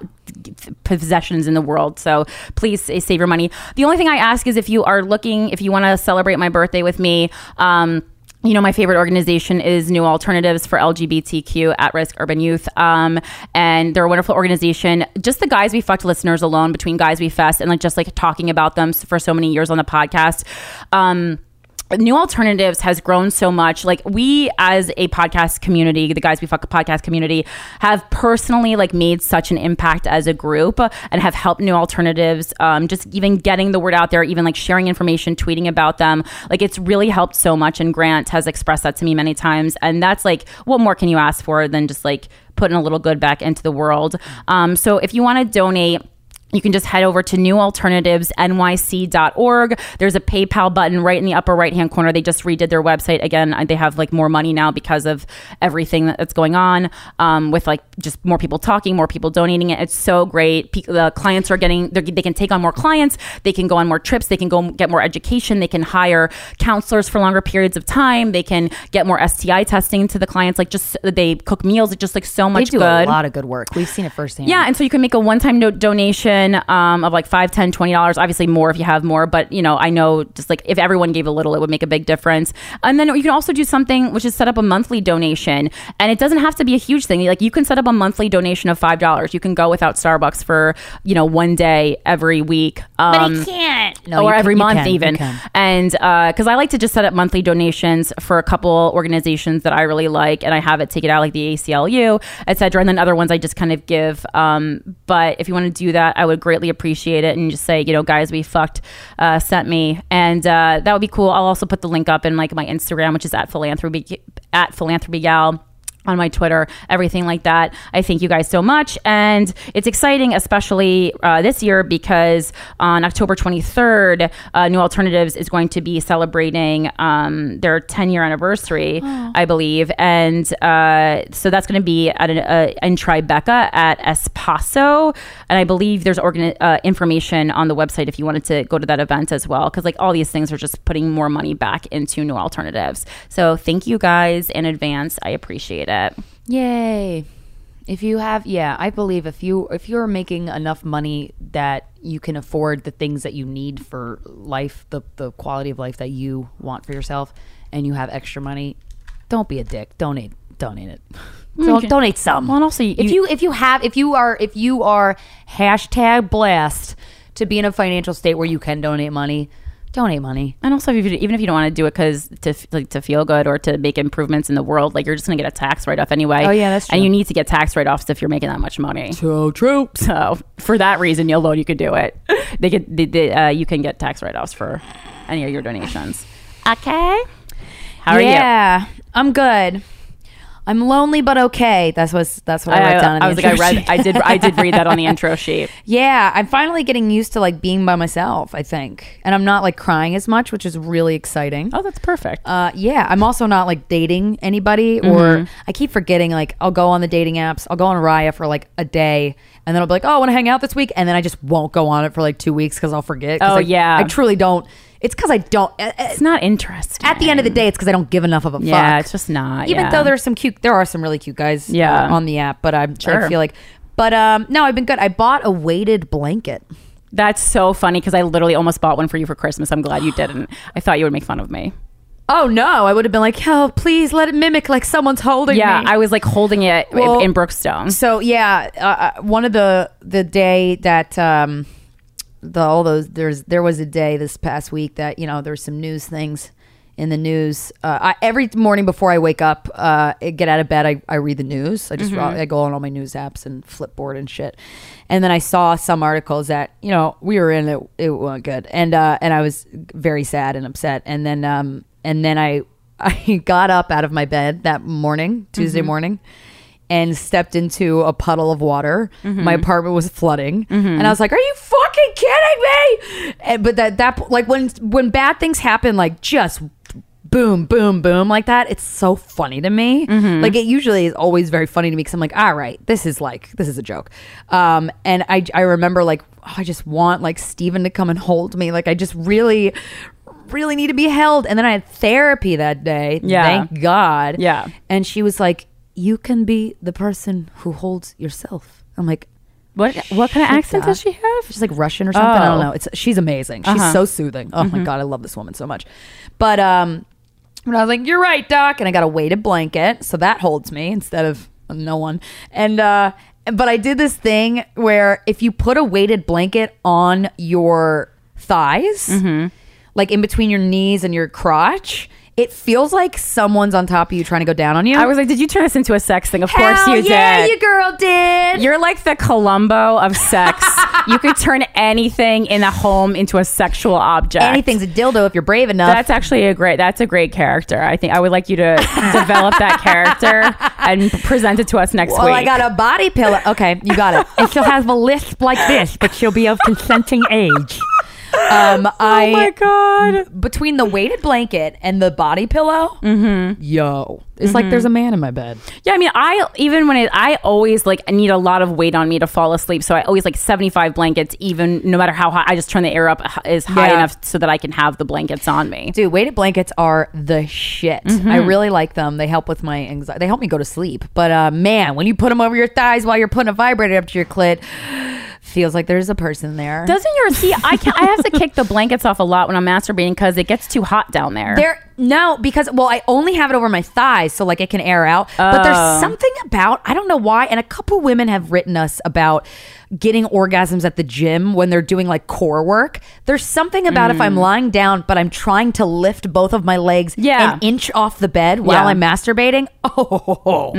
possessions in the world. So please save your money. The only thing I ask is if you are looking, if you want to celebrate my birthday with me, um, you know, my favorite organization is New Alternatives for LGBTQ at risk urban youth. Um, and they're a wonderful organization. Just the Guys We Fucked listeners alone between Guys We Fest and like just like talking about them for so many years on the podcast. Um, New Alternatives has grown so much. Like we as a podcast community, the guys we fuck podcast community, have personally like made such an impact as a group and have helped New Alternatives. Um, just even getting the word out there, even like sharing information, tweeting about them. Like it's really helped so much. And Grant has expressed that to me many times. And that's like, what more can you ask for than just like putting a little good back into the world? Um, so if you want to donate you can just head over to newalternativesnyc.org. There's a PayPal button right in the upper right hand corner. They just redid their website again. They have like more money now because of everything that's going on um, with like just more people talking, more people donating it. It's so great. Pe- The clients are getting, they're- can take on more clients. They can go on more trips. They can go get more education. They can hire counselors for longer periods of time. They can get more STI testing to the clients. Like just they cook meals. It's just like so much. They do good. a lot of good work. We've seen it firsthand. Yeah, and so you can make a one-time do- donation um, of like five, ten, twenty dollars. Obviously, more if you have more. But you know, I know just like if everyone gave a little, it would make a big difference. And then you can also do something which is set up a monthly donation, and it doesn't have to be a huge thing. Like you can set up a monthly donation of five dollars. You can go without Starbucks for you know one day every week. Um, but i can't. No, or you can- every you month can, you even can. and because i like to just set up monthly donations for a couple organizations that i really like and i have it take it out like the aclu etc and then other ones i just kind of give um, but if you want to do that i would greatly appreciate it and just say you know guys we fucked uh, sent me and uh, that would be cool i'll also put the link up in like my instagram which is at philanthropy at philanthropy gal on my Twitter, everything like that. I thank you guys so much. And it's exciting, especially uh, this year, because on October 23rd, uh, New Alternatives is going to be celebrating um, their 10 year anniversary, I believe. And uh, so that's going to be at an, uh, in Tribeca at Espaso. And I believe there's organi- uh, information on the website if you wanted to go to that event as well. Because like all these things are just putting more money back into New Alternatives. So thank you guys in advance. I appreciate it. Yay. If you have yeah, I believe if you if you're making enough money that you can afford the things that you need for life, the the quality of life that you want for yourself and you have extra money, don't be a dick. Donate donate it. Don't, Okay. donate some. Well, and also if you- you if you have if you are if you are hashtag blessed to be in a financial state where you can donate money, Donate money. And also, if you, even if you don't want to do it because to like to feel good or to make improvements in the world, like you're just gonna get a tax write off anyway. Oh, yeah, that's true. And you need to get tax write offs if you're making that much money. So true. So for that reason, you alone, you could do it. They could, they, they, uh, you can get tax write offs for any of your donations. Okay. How are you? yeah, I'm good. I'm lonely but okay. That's what that's what I, I, wrote down. In I was like, I read, sheet. I did, I did read that on the intro sheet. Yeah, I'm finally getting used to like being by myself. I think, and I'm not like crying as much, which is really exciting. Oh, that's perfect. Uh, yeah, I'm also not like dating anybody, Mm-hmm. or I keep forgetting. Like, I'll go on the dating apps. I'll go on Raya for like a day, and then I'll be like, "Oh, I want to hang out this week," and then I just won't go on it for like two weeks because I'll forget. Oh, I, yeah. I truly don't. It's because I don't. uh, uh, it's not interesting. At the end of the day, it's because I don't give enough of a yeah, fuck. it's just not. Even yeah. though there's some cute, there are some really cute guys. Yeah. uh, on the app, but I'm, I Sure. feel like, but um, no, I've been good. I bought a weighted blanket. That's so funny because I literally almost bought one for you for Christmas. I'm glad you didn't. I thought you would make fun of me. Oh no, I would have been like, oh, please let it mimic like someone's holding Yeah, me. I was like holding it Well, in Brookstone. So yeah, uh, uh, one of the the day that um the all those there's there was a day this past week that you know there's some news things in the news. Uh, I, every morning before I wake up, uh, I get out of bed, I, I read the news. I just I go on all my news apps and Flipboard and shit. And then I saw some articles that you know we were in it. It wasn't good, and uh, and I was very sad and upset. And then um and then I I got up out of my bed that morning, Tuesday morning and stepped into a puddle of water. Mm-hmm. My apartment was flooding, mm-hmm. and I was like, "Are you fucking kidding me?" And, but that that like when when bad things happen, like just boom, boom, boom, like that, it's so funny to me. Mm-hmm. Like it usually is always very funny to me because I'm like, "All right, this is like this is a joke," um, and I I remember like oh, I just want like Steven to come and hold me. Like I just really. Really need to be held, and then I had therapy that day. Yeah. thank God. Yeah. And she was like, "You can be the person who holds yourself." I'm like, What what kind of accent does she have? She's like Russian or something. I don't Oh. know. It's she's amazing. She's Uh-huh. so soothing. Oh my god, I love this woman so much. But um, but I was like, "You're right, Doc," and I got a weighted blanket, so that holds me instead of no one. And uh, but I did this thing where if you put a weighted blanket on your thighs, Mm-hmm. like in between your knees and your crotch. It feels like someone's on top of you trying to go down on you. I was like, did you turn this into a sex thing? Of course Hell you yeah, did. you girl did. You're like the Columbo of sex. you could turn anything in a home into a sexual object. Anything's a dildo if you're brave enough. That's actually a great. That's a great character. I think I would like you to develop that character and present it to us next well, week. I got a body pillow. Okay, you got it. and she'll have a lisp like this, but she'll be of consenting age. Um, I oh my god! between the weighted blanket and the body pillow. Mm-hmm. Yo, it's like there's a man in my bed. Yeah, I mean, I even when it, I always like I need a lot of weight on me to fall asleep, so I always like seventy five blankets. Even no matter how high, I just turn the air up is high Yeah. enough so that I can have the blankets on me. Dude, weighted blankets are the shit. I really like them. They help with my anxiety. They help me go to sleep. But uh, man, when you put them over your thighs while you're putting a vibrator up to your clit, feels like there's a person there. Doesn't your see? I can I have to kick the blankets off a lot when I'm masturbating because it gets too hot down there. There, no, because well, I only have it over my thighs, so like it can air out. But Oh. there's something about I don't know why, and a couple women have written us about getting orgasms at the gym when they're doing like core work. There's something about if I'm lying down, but I'm trying to lift both of my legs Mm. Yeah. an inch off the bed while Yeah. Mm-hmm. I'm masturbating. Oh,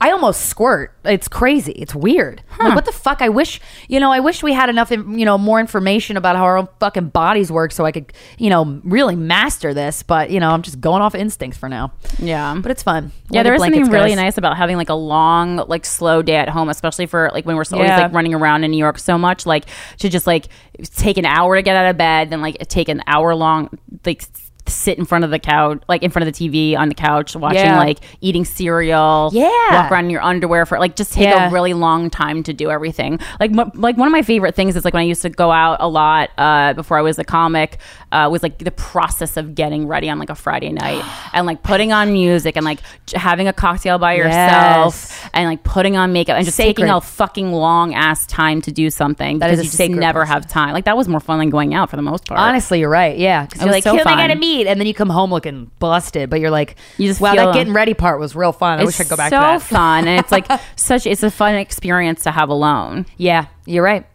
I almost squirt. It's crazy. It's weird. I'm Like what the fuck? I wish you know. I wish we had enough, you know, more information about how our own fucking bodies work, so I could, you know, really master this. But you know, I'm just going off instincts for now. yeah, But it's fun. Yeah, there is something blankets, really nice about having like a long, like slow day at home, especially for like when we're always Yeah. like running around in New York so much. Like to just like take an hour to get out of bed, then like take an hour long, like sit in front of the couch, like in front of the TV on the couch, watching Yeah. like eating cereal. Yeah. walk around in your underwear for like just take Yeah. a really long time to do everything. Like mo- like one of my favorite things is like when I used to go out a lot uh, before I was a comic uh, was like the process of getting ready on like a Friday night and like putting on music and like j- having a cocktail by yourself Yes. and like putting on makeup and just taking a fucking long ass time to do something That because is you just never process. have time. Like that was more fun than going out for the most part. Honestly, you're right. Yeah, because you're like, so "Who am I gonna meet?" And then you come home looking busted, but you're like, You just wow, that getting ready part was real fun. I wish I'd go back so to that. fun and it's like such it's a fun experience to have alone. Yeah, you're right.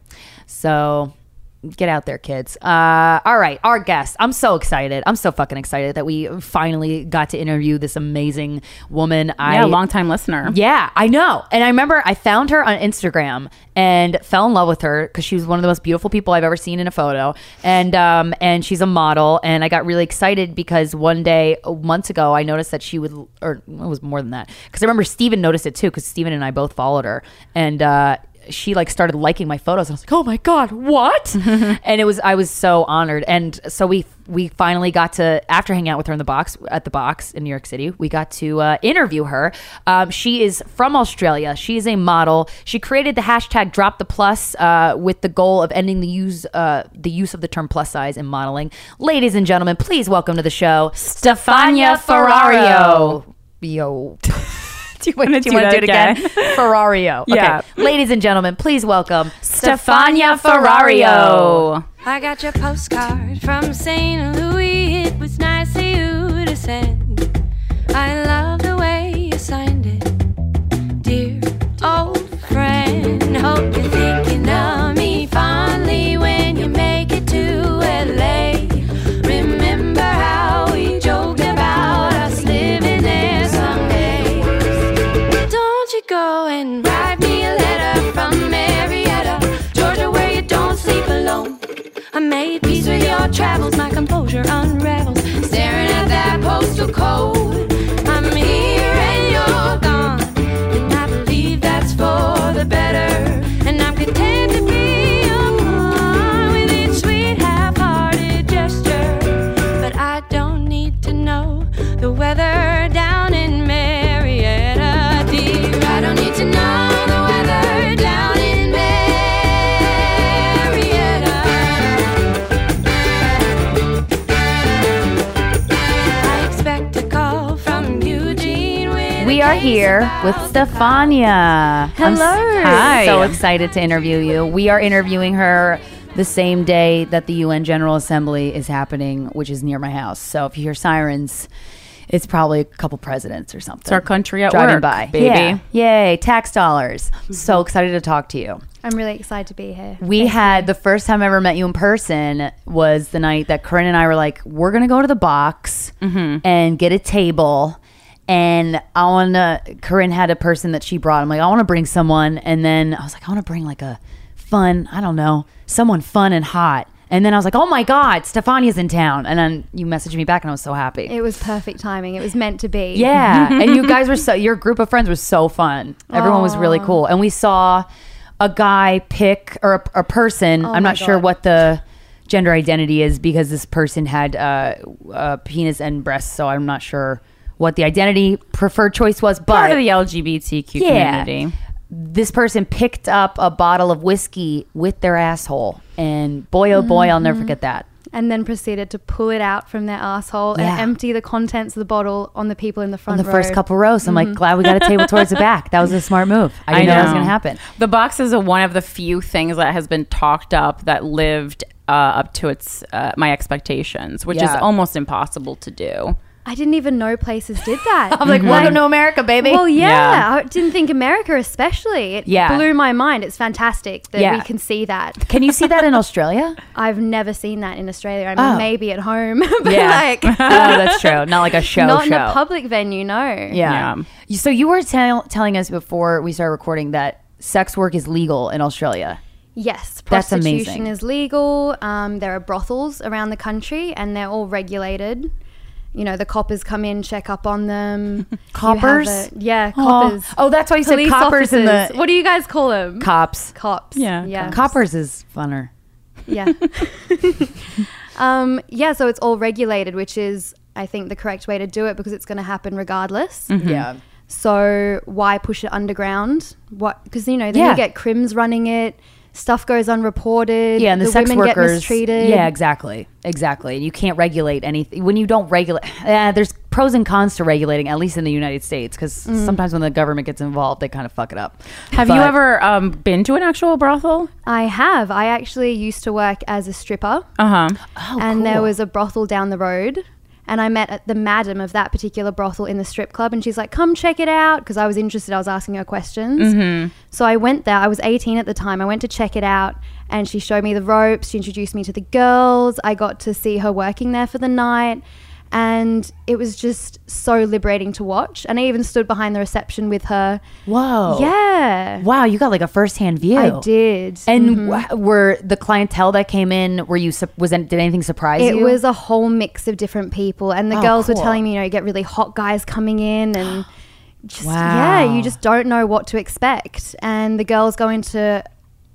So, get out there, kids. Uh, all right, our guest. I'm so excited. I'm so fucking excited that we finally got to interview this amazing woman. I Yeah, long time listener. yeah, I know. And I remember I found her on Instagram and fell in love with her because she was one of the most beautiful people I've ever seen in a photo. And um, and she's a model. And I got really excited because one day uh, months ago I noticed that she would, or it was more than that, because I remember Steven noticed it too because Steven and I both followed her. And uh, she like started liking my photos. And I was like, oh my god, what? and it was I was so honored. And so we we finally got to after hanging out with her in the box at the box in New York City, we got to uh, interview her. Um, she is from Australia. She is a model. She created the hashtag Drop the Plus uh, with the goal of ending the use uh, the use of the term plus size in modeling. Ladies and gentlemen, please welcome to the show Stefania Ferrario. Yo. Do you want to Do you do it again? Ferrario. Okay. Yeah. Ladies and gentlemen, please welcome Stefania Ferrario. I got your postcard from St. Louis. It was nice of you to send. I love the way you signed it, dear old friend. Hope you're thinking of made peace with your travels, my composure unravels. Staring at that postal code. Here with the Stefania. I'm Hello. Hi. So excited to interview you. We are interviewing her the same day that the UN General Assembly is happening, which is near my house. So if you hear sirens, it's probably a couple presidents or something. It's our country at driving work, by. baby. Yeah. Yay, tax dollars. Mm-hmm. So excited to talk to you. I'm really excited to be here. We had the first time I ever met you in person was the night that Corinne and I were like, we're gonna go to the box mm-hmm. and get a table. And I wanna Corinne had a person that she brought. I'm like, I wanna bring someone. And then I was like, I wanna bring like a fun, I don't know, someone fun and hot. And then I was like, oh my God, Stefania's in town. And then you messaged me back and I was so happy. It was perfect timing. It was meant to be. Yeah, and you guys were so your group of friends was so fun. Everyone was really cool, and we saw a guy pick or a, a person. I'm my not sure what the gender identity is because this person had uh, a penis and breasts, so I'm not sure what the identity preferred choice was. But Part of the LGBTQ yeah, community. this person picked up a bottle of whiskey with their asshole, and boy oh boy, I'll Mm-hmm. never forget that. And then proceeded to pull it out from their asshole Yeah. and empty the contents of the bottle on the people in the On front the first couple rows, I'm like, glad we got a table towards the back. That was a smart move. I didn't know, it was going to happen. The box is a, one of the few things that has been talked up that lived uh, up to its uh, my expectations, which is almost impossible to do. I didn't even know places did that. I'm like, welcome to America, baby. Well, yeah, Yeah. I didn't think America, especially. It Yeah. blew my mind. It's fantastic that Yeah. we can see that. Can you see that in Australia? I've never seen that in Australia. I mean, Oh. maybe at home, but Yeah. like oh, that's true. Not like a show. not in a public venue. No. Yeah. You- So you were tell- telling us before we started recording that sex work is legal in Australia. Yes, That's prostitution amazing. is legal. Um, there are brothels around the country, and they're all regulated. You know, the coppers come in, check up on them. Coppers? a- yeah, Aw. coppers. Oh, that's why you said Police coppers in the What do you guys call them? cops. Cops. Yeah, yeah, Coppers is funner. Yeah. um, yeah. So it's all regulated, which is, I think, the correct way to do it because it's going to happen regardless. Yeah. So why push it underground? What? Because you know, then Yeah. you get crims running it. Stuff goes unreported. Yeah, and the, sex women workers. get mistreated. Yeah, exactly, exactly. And you can't regulate anything when you don't regulate. Uh, there's pros and cons to regulating, at least in the United States, because sometimes when the government gets involved, they kind of fuck it up. Have you ever um, been to an actual brothel? I have. I actually used to work as a stripper, Uh huh. Oh, and there was a brothel down the road. And I met the madam of that particular brothel in the strip club, and she's like, "Come check it out," because I was interested. I was asking her questions. Mm-hmm. So I went there. I was 18 at the time. I went to check it out, and she showed me the ropes. She introduced me to the girls. I got to see her working there for the night, and it was just so liberating to watch. And I even stood behind the reception with her. Whoa. Yeah, Wow, you got like a first hand view. I did. And mm-hmm. wh- were the clientele that came in? Were you su- was did anything surprise It you? was a whole mix of different people, and the Oh, girls cool. were telling me, you know, you get really hot guys coming in, and just Wow. yeah, you just don't know what to expect. And the girls go into,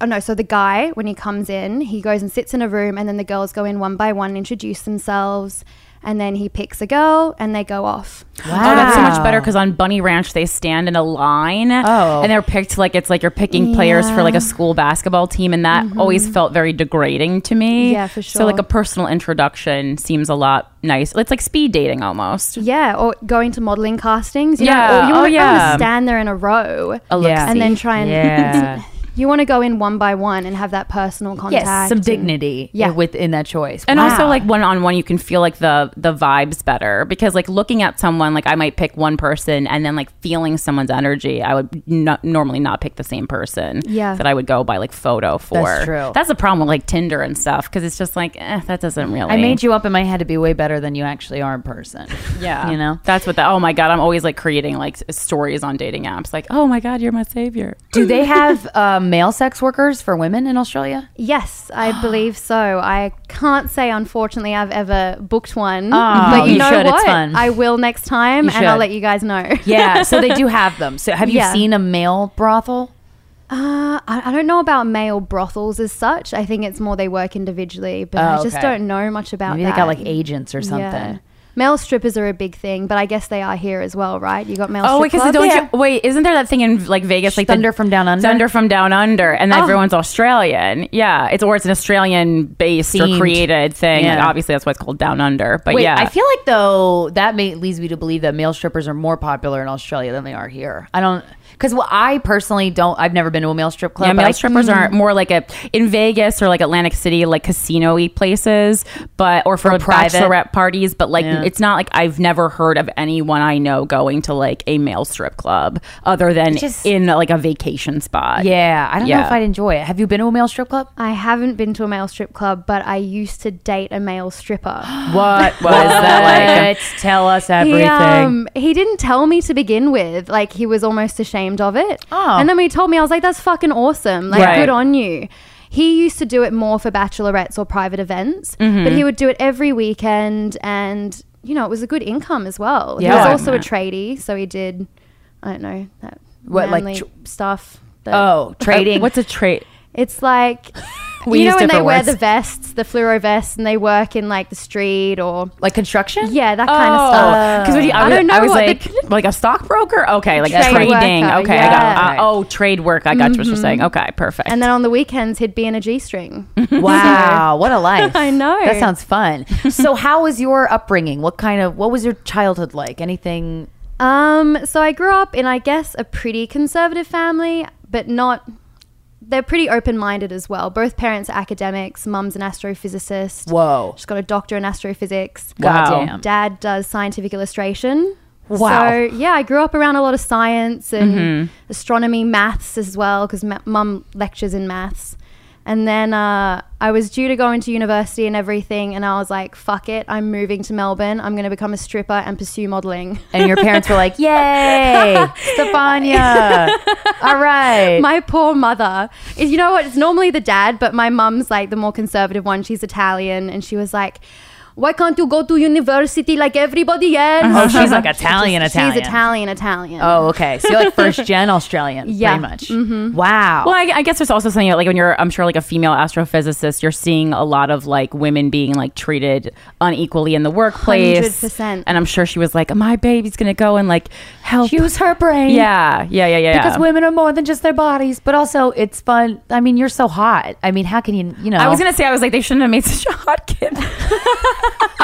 oh no, so the guy when he comes in, he goes and sits in a room, and then the girls go in one by one, introduce themselves, and then he picks a girl, and they go off. Oh, that's so much better because on Bunny Ranch they stand in a line. Oh. and they're picked like it's like you're picking players for like a school basketball team, and that always felt very degrading to me. Mm-hmm. Yeah, for sure. So like a personal introduction seems a lot nice. It's like speed dating almost. Yeah, or going to modeling castings. You Yeah. know, or you Oh, want yeah. to stand there in a row. A Yeah. and then try and Yeah. you want to go in one by one and have that personal contact. yes, some and- dignity. Yeah. within that choice. And also like one on one you can feel like the the vibes better because like looking at someone like I might pick one person and then like feeling someone's energy I would not normally not pick the same person Yeah. that I would go by like photo for That's true. that's the problem with like Tinder and stuff because it's just like eh, that doesn't really I made you up in my head to be way better than you actually are in person. yeah you know. that's what the oh my god I'm always like creating like stories on dating apps like oh my god you're my savior Do they have uh, male sex workers for women in Australia? Yes, I believe so. I can't say, unfortunately, I've ever booked one. Oh, but you, you know should. It's what? fun. I will next time, and I'll let you guys know. Yeah, so they do have them. So have you Yeah. seen a male brothel? Uh, I, I don't know about male brothels as such. I think it's more they work individually, but I Oh, just okay. don't know much about Maybe that. they got like agents or something. Yeah. Male strippers are a big thing, but I guess they are here as well, right? You got male strippers. oh because clubs? don't Yeah. you wait isn't there that thing in like Vegas like the- Thunder from Down Under? Thunder from Down Under, and Oh. everyone's Australian. Yeah, it's or it's an Australian based or created thing. Yeah. Like, obviously, that's why it's called Down Under. But Wait, yeah, I feel like though that may, leads me to believe that male strippers are more popular in Australia than they are here. I don't because well, I personally don't. I've never been to a male strip club. yeah, but male I- strippers are more like a in Vegas or like Atlantic City, like casino-y places, but or for Or private. bachelorette parties. But like, Yeah. it's not like I've never heard of anyone I know going to like a male strip club other than just- in like a vacation spot. Yeah, I don't know if I'd enjoy it. Have you been to a male strip club? I haven't been to a male strip club, but I used to date a male stripper. What was that like? Let's tell us He, everything. um, he didn't tell me to begin with. Like he was almost ashamed of it. Oh. And then when he told me, I was like, "That's fucking awesome! Like, Right. good on you." He used to do it more for bachelorettes or private events, Mm-hmm. but he would do it every weekend, and you know, it was a good income as well. Yeah. He was Oh, also a tradie, so he did, I don't know, that What, like tr- stuff. that- oh, trading. What's a trade? it's like We you know when they different wear words. the vests, the fluoro vests, and they work in like the street or like construction? yeah, that kind of stuff. Because I, I don't know I was what like, the- like a stockbroker. Okay, like Trade trading. worker, okay, yeah. I got. Uh, oh, trade work. I got you what you're saying. Okay, perfect. And then on the weekends, he'd be in a G string. Wow, what a life! I know. That sounds fun. so, how was your upbringing? What kind of what was your childhood like? Anything? Um, so I grew up in, I guess, a pretty conservative family, but not. They're pretty open minded as well. Both parents are academics. Mum's an astrophysicist. Whoa! She's got a doctor in astrophysics. Wow. Goddamn. Dad does scientific illustration. Wow. So yeah, I grew up around a lot of science and Mm-hmm. astronomy, maths as well, because ma- mum lectures in maths. And then uh, I was due to go into university and everything, and I was like, "Fuck it, I'm moving to Melbourne. I'm going to become a stripper and pursue modeling." And your parents were like, "Yay, Stefania! All right." my poor mother. You know what? It's normally the dad, but my mum's like the more conservative one. She's Italian, and she was like. Why can't you go to university like everybody else? Oh, she's like Italian, She's Italian. She's Italian, Italian. Oh, okay. So you're like first gen Australian, Yeah. pretty much. Mm-hmm. Wow. well, I, I guess there's also something like when you're, I'm sure, like a female astrophysicist, you're seeing a lot of like women being like treated unequally in the workplace. 100%. And I'm sure she was like, my baby's gonna go and like help. Use her brain. yeah, yeah, yeah, yeah. Because women are more than just their bodies, but also it's fun. I mean, you're so hot. I mean, how can you, you know? I was gonna say I was like they shouldn't have made such a hot kid.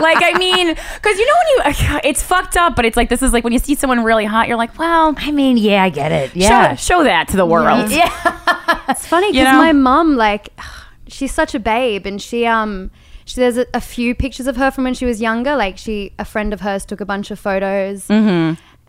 like I mean, because you know when you, it's fucked up, but it's like this is like when you see someone really hot, you're like, well, I mean, yeah, I get it. Yeah. show, show that to the world. Yeah. It's funny You because know? my mum, like, she's such a babe, and she um. She, there's a, a few pictures of her from when she was younger. Like she, a friend of hers took a bunch of photos.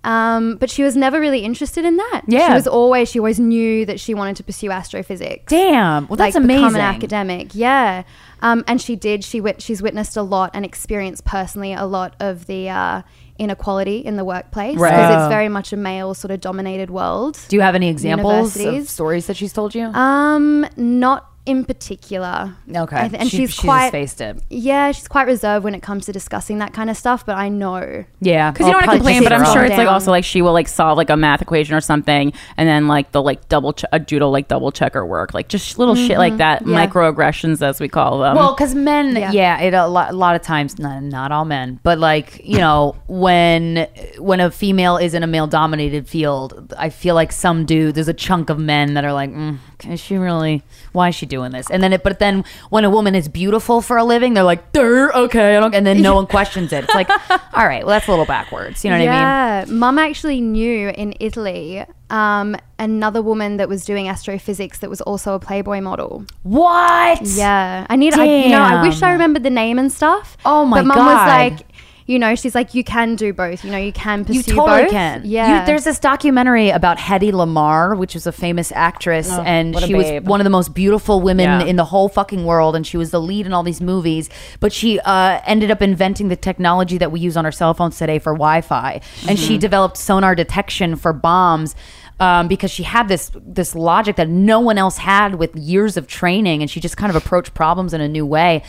Um, but she was never really interested in that. Yeah. she was always. She always knew that she wanted to pursue astrophysics Damn. Well, that's like amazing. become an academic. Yeah, um, and she did. She wit- she's witnessed a lot and experienced personally a lot of the uh, inequality in the workplace because Right. it's very much a male sort of dominated world. Do you have any examples of stories that she's told you? Um, not in particular. okay. I th- and She- she's she quite just faced it. yeah, she's quite reserved when it comes to discussing that kind of stuff. But I know Yeah. Because you don't want to complain, but I'm sure own. it's like also like she will like solve like a math equation or something, and then like they'll like double ch- a doodle like double check her work, like just little shit like that, Yeah. microaggressions as we call them. Well, because men, yeah, Yeah. it a lot, a lot of times, not, not all men, but like you know, when when a female is in a male dominated field, I feel like some dude, there's a chunk of men that are like, mm, is she really? Why is she doing this? And then it, but then when a woman is beautiful for a living, they're like, "Durr, okay, I don't, and then no one questions it. It's like, all right, well, that's a little backwards. You know what I mean? yeah, mum actually knew in Italy um, another woman that was doing astrophysics that was also a Playboy model. What? Yeah, I need. I, you know, I wish I remembered the name and stuff. Oh my but mum God. was like, you know, she's like, you can do both. You know, you can pursue You totally both. can. Yeah, You, there's this documentary about Hedy Lamarr, which is a famous actress, and what a she was one of the most beautiful women Yeah. in the whole fucking world, and she was the lead in all these movies. But she uh, ended up inventing the technology that we use on our cell phones today for Wi-Fi, and she developed sonar detection for bombs. Um, because she had this this logic that no one else had with years of training, and she just kind of approached problems in a new way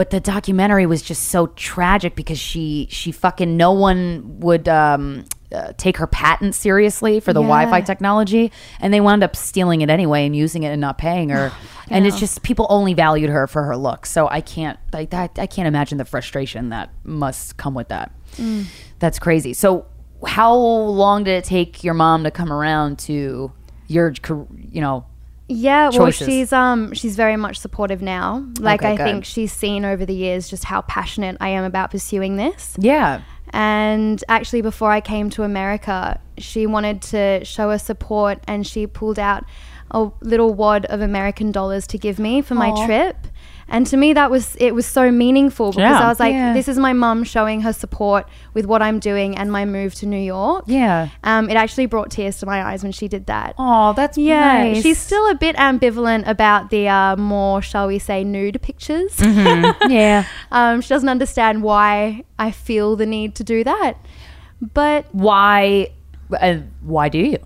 but the documentary was just so tragic because she she fucking no one would um uh, take her patent seriously for the Yeah. Wi-Fi technology, and they wound up stealing it anyway and using it and not paying her. and it's just people only valued her for her looks. So I can't like that. I can't imagine the frustration that must come with that. That's crazy. So how long did it take your mom to come around to your, you know? Yeah, well, she's um she's very much supportive now. Like Okay, I good. think she's seen over the years just how passionate I am about pursuing this. Yeah. And actually, before I came to America, she wanted to show her support, and she pulled out a little wad of American dollars to give me for my trip. And to me, that was it was so meaningful because Yeah. I was like, Yeah. this is my mum showing her support with what I'm doing and my move to New York. Yeah. Um, it actually brought tears to my eyes when she did that. Oh, that's Yeah, nice. she's still a bit ambivalent about the uh, more, shall we say, nude pictures. yeah. um, she doesn't understand why I feel the need to do that. But why uh, why do you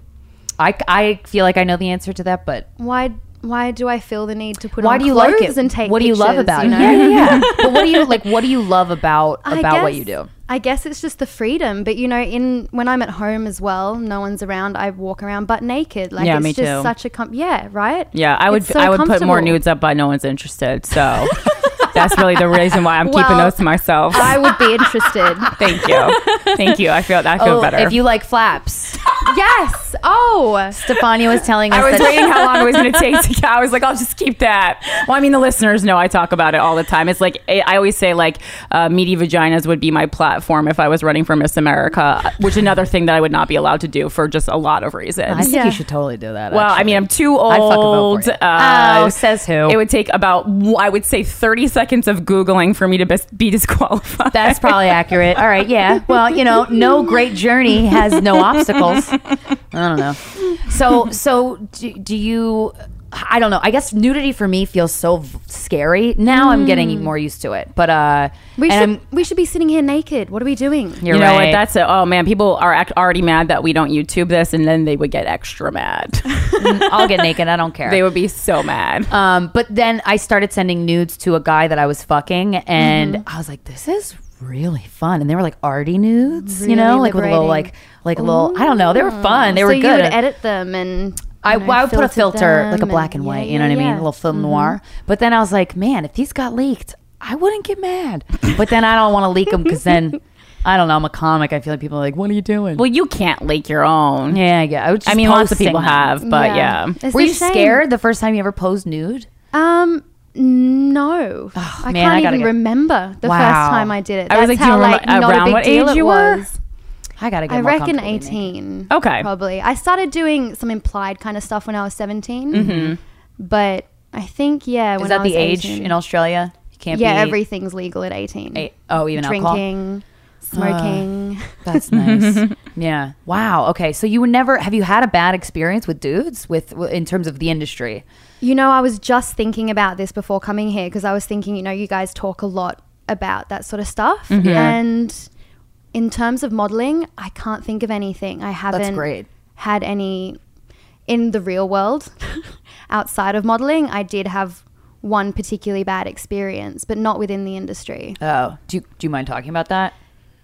I, I feel like I know the answer to that, but why why do I feel the need to put why on do you clothes like it? and take what do you love about you it? know? Yeah, yeah, yeah. but what do you like? What do you love about about what you do? I guess it's just the freedom, but you know, in when I'm at home as well, no one's around. I walk around butt naked. Like Yeah, it's me just too. such a com- yeah, right? yeah, I would so I would put more nudes up, but no one's interested. So that's really the reason why I'm keeping those to myself. I would be interested. Thank you, thank you. I feel I feel Oh, better. if you like flaps, yes. Oh, Stefania was telling us I was waiting how long it was going to take to. I was like, I'll just keep that. Well, I mean, the listeners know I talk about it all the time. It's like I I always say, like, uh, meaty vaginas would be my platform if I was running for Miss America, which is another thing that I would not be allowed to do for just a lot of reasons. I think Yeah. you should totally do that. well, I mean, I'm too I'd fucking old. for you. Uh, Oh, says who? It would take about, I would say, 30 seconds of Googling for me to be disqualified. That's probably accurate. All right, yeah. Well, you know, no great journey has no obstacles. I don't know. So, so do, do you? I don't know. I guess nudity for me feels so v- scary. Now I'm getting more used to it. But uh, we and should we should be sitting here naked. What are we doing? You're you know right. what? That's it. Oh man, people are act- already mad that we don't YouTube this, and then they would get extra mad. I'll get naked. I don't care. they would be so mad. Um, but then I started sending nudes to a guy that I was fucking, and I was like, "This is really fun." And they were like arty nudes, you know, Really like with a little like liberating. like a little. I don't know. They were fun. They so were you good. would edit them and I, you know, I would put a filter like a black and yeah, white, you yeah, know what I mean? A little film noir. But then I was like, man, if these got leaked, I wouldn't get mad. but then I don't want to leak them because then, I don't know, I'm a comic. I feel like people are like, what are you doing? well, you can't leak your own. yeah, yeah. I, I mean, lots of people them. have, but yeah. Were you shame. scared the first time you ever posed nude? Um, no, I man, can't gotta even get- remember the Wow. first time I did it. I was That's like, do you how remember like not around a big what deal age you were? was. I gotta get I reckon comfortable with me. 18. Okay. Probably. I started doing some implied kind of stuff when I was 17. Mm-hmm. But I think yeah. Is when that I was the age 18. in Australia? You can't Yeah, everything's legal at eighteen. oh, even alcohol. Drinking, smoking. That's nice. yeah. Wow. Okay. So you were never have you had a bad experience with dudes with in terms of the industry? You know, I was just thinking about this before coming here because I was thinking, you know, you guys talk a lot about that sort of stuff. Mm-hmm. And in terms of modeling, I can't think of anything. I haven't great. had any in the real world outside of modeling. I did have one particularly bad experience, but not within the industry. Oh, do you, do you mind talking about that?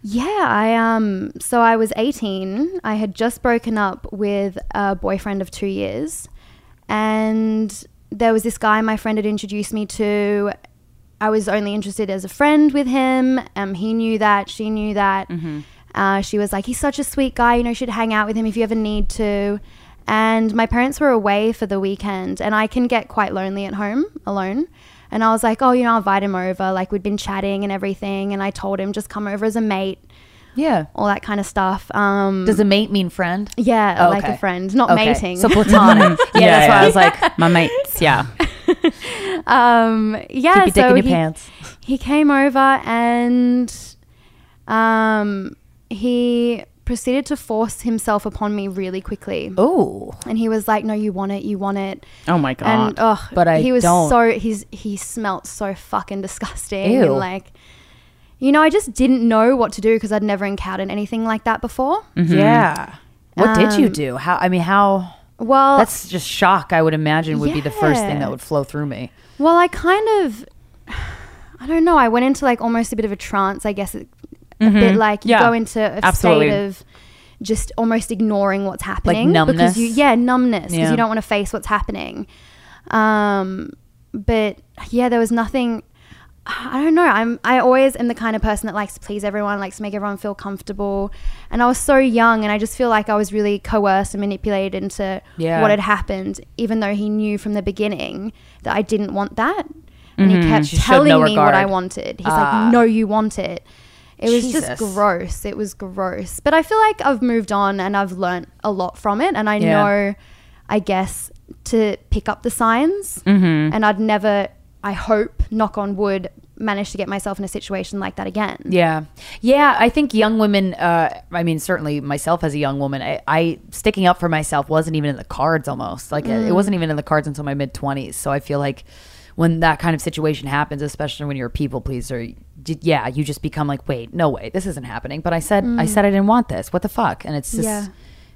Yeah, I um so I was 18. I had just broken up with a boyfriend of 2 years and there was this guy my friend had introduced me to. I was only interested as a friend with him. Um he knew that, she knew that. Uh, she was like, "He's such a sweet guy, you know, you should hang out with him if you ever need to." And my parents were away for the weekend, and I can get quite lonely at home alone. And I was like, "Oh, you know, I'll invite him over." Like we'd been chatting and everything, and I told him just come over as a mate, Yeah. all that kind of stuff. Um, Does a mate mean friend? yeah, Oh, like okay. a friend, not Okay. mating. So platonic. yeah, that's why I was like, my mates. Yeah. um, yeah, keep your dick so in your he, pants. he came over and um, he proceeded to force himself upon me really quickly. Oh, And he was like, "No, you want it, you want it." Oh my god. And oh, But I he was don't. so he's he smelt so fucking disgusting. Ew. And like, you know, I just didn't know what to do because I'd never encountered anything like that before. yeah. What did you Um, do? How? I mean, how? Well, That's just shock. I would imagine would be the first thing that would flow through me. Well, I kind of, I don't know. I went into like almost a bit of a trance, I guess. A bit like you Yeah. go into a Absolutely. state of just almost ignoring what's happening. numbness? Because you, yeah, numbness. Because Yeah. you don't want to face what's happening. Um, but yeah, there was nothing. I don't know. I'm. I always am the kind of person that likes to please everyone, likes to make everyone feel comfortable. And I was so young, and I just feel like I was really coerced and manipulated into Yeah. what had happened, even though he knew from the beginning that I didn't want that. And he kept She telling no me what I wanted. He's Ah. like, "No, you want it." It was Jesus. just gross. It was gross. But I feel like I've moved on and I've learnt a lot from it, and I Yeah. know, I guess, to pick up the signs. Mm-hmm. And I'd never, I hope, knock on wood, manage to get myself in a situation like that again. Yeah, yeah. I think young women. Uh, I mean, certainly myself as a young woman, I, I sticking up for myself wasn't even in the cards. Almost like Mm. it wasn't even in the cards until my mid twenties. So I feel like when that kind of situation happens, especially when you're a people pleaser, yeah, you just become like, wait, no way, this isn't happening. But I said, I said I didn't want this. What the fuck? And it's just Mm. Yeah.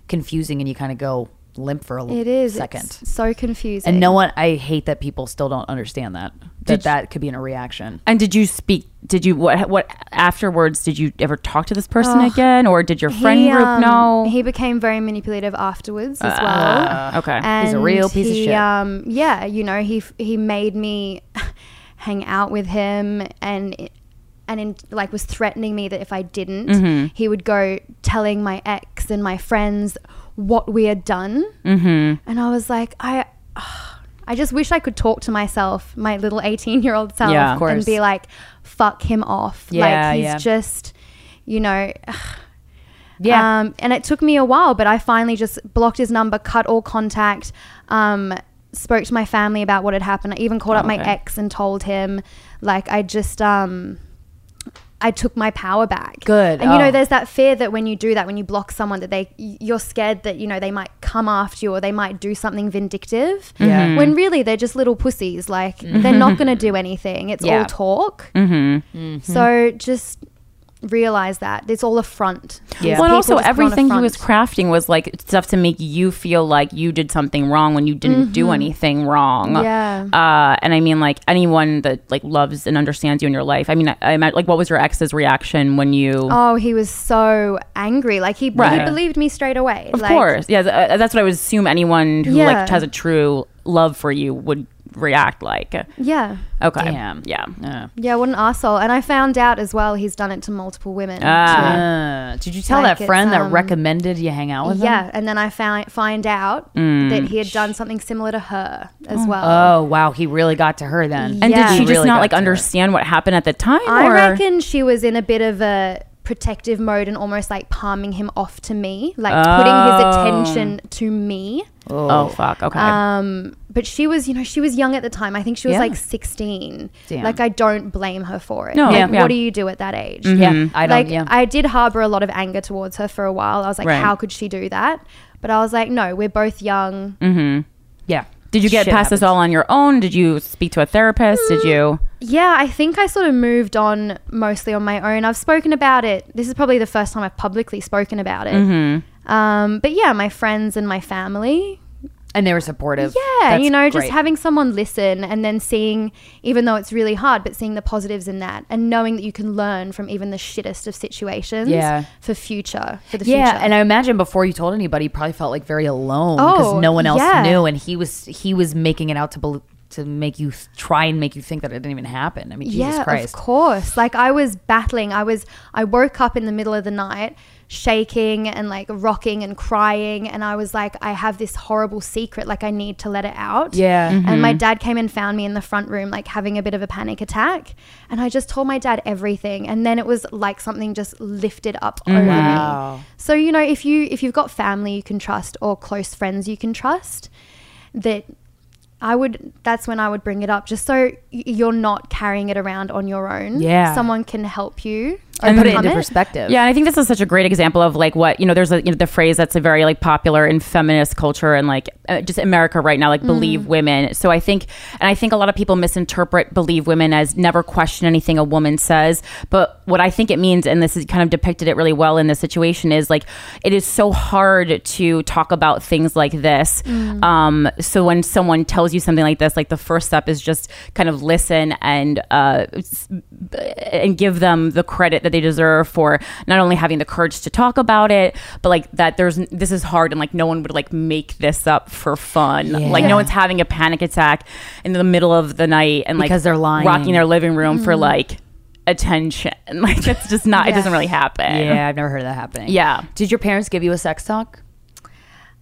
confusing, and you kind of go limp for a It is second. It's so confusing. and no one, I hate that people still don't understand that that Did- that could be in a reaction. And did you speak? Did you what? What afterwards? Did you ever talk to this person again, or did your friend He, group um, know? He became very manipulative afterwards as well. Uh, okay. and He's a real piece of shit. Um, yeah, you know, he he made me hang out with him and it- and in, like was threatening me that if I didn't, Mm-hmm. he would go telling my ex and my friends what we had done. Mm-hmm. And I was like, I. I just wish I could talk to myself, my little 18 year old self, Yeah, and be like, fuck him off. Yeah, like, he's yeah. just, you know, Yeah. um, and it took me a while, but I finally just blocked his number, cut all contact, um, spoke to my family about what had happened. I even called up my Okay. ex and told him, like, I just, um, I took my power back. Good. And you Oh. know, there's that fear that when you do that, when you block someone, that they, you're scared that you know they might come after you or they might do something vindictive. Yeah. Mm-hmm. When really they're just little pussies. Like they're not going to do anything. It's Yeah. all talk. Mm-hmm. So just realize that it's all a front. Yeah. Well, and also just put on a everything he was crafting was like stuff to make you feel like you did something wrong when you didn't do anything wrong. Mm-hmm. Yeah. Uh, and I mean, like anyone that like loves and understands you in your life. I mean, I, I imagine like what was your ex's reaction when you? Oh, he was so angry. Like he, Right. he believed me straight away. of Like, course, yeah. th- uh, that's what I would assume anyone who Yeah. like has a true love for you would react like. Yeah. Okay. Damn. Yeah. Yeah. Yeah, what an asshole. And I found out as well he's done it to multiple women. Uh, did you tell Like that friend it's, that um, recommended you hang out too. with him? yeah, and then I found find out Mm. that he had done something similar to her as well. Oh wow, he really got to her then. And Yeah. did she just really not like to her. understand what happened at the time? I or? reckon she was in a bit of a protective mode and almost like palming him off to me, like putting his Oh. attention to me. Oh, fuck. Okay. Um, but she was, you know, she was young at the time. I think she was Yeah. like 16. Damn. Like, I don't blame her for it. No, Like, yeah, yeah. what do you do at that age? Yeah, I don't. like, yeah, I did harbor a lot of anger towards her for a while. I was like, Right. how could she do that? But I was like, no, we're both young. yeah. Did you get Shit past this all on your own? Did you speak to a therapist? Did you? Yeah, I think I sort of moved on mostly on my own. I've spoken about it. This is probably the first time I've publicly spoken about it. Mm-hmm. Um, but yeah, my friends and my family. And they were supportive. Yeah, That's you know, just great. having someone listen and then seeing, even though it's really hard, but seeing the positives in that and knowing that you can learn from even the shittest of situations Yeah. for future, for the Yeah, future. and I imagine before you told anybody, you probably felt like very alone because Oh, no one else yeah. knew, and he was he was making it out to bel to make you th- try and make you think that it didn't even happen. I mean, Jesus yeah, Christ. of course. Like I was battling. I was. I woke up in the middle of the night, shaking and like rocking and crying, and I was like, I have this horrible secret. Like I need to let it out. Yeah. And my mm-hmm. dad came and found me in the front room, like having a bit of a panic attack, and I just told my dad everything, and then it was like something just lifted up over mm-hmm. Wow. me. So you know, if you if you've got family you can trust or close friends you can trust, that I would that's when I would bring it up just so you're not carrying it around on your own. Yeah. Someone can help you and put it into perspective. Yeah, and I think this is such a great example of like what you know. There's a you know the phrase that's a very like popular in feminist culture and like uh, just America right now, like believe women. So I think, and I think a lot of people misinterpret believe women as never question anything a woman says. But what I think it means, and this is kind of depicted it really well in this situation, is like it is so hard to talk about things like this. Um, so when someone tells you something like this, like the first step is just kind of listen and uh, and give them the credit that they deserve for not only having the courage to talk about it, but like that there's this is hard and like no one would like make this up for fun. Like no one's having a panic attack in the middle of the night and like Because they're lying. rocking their living room for mm-hmm. like attention. Like it's just not. It doesn't really happen. Yeah, I've never heard of that happening. Yeah. Did your parents give you a sex talk?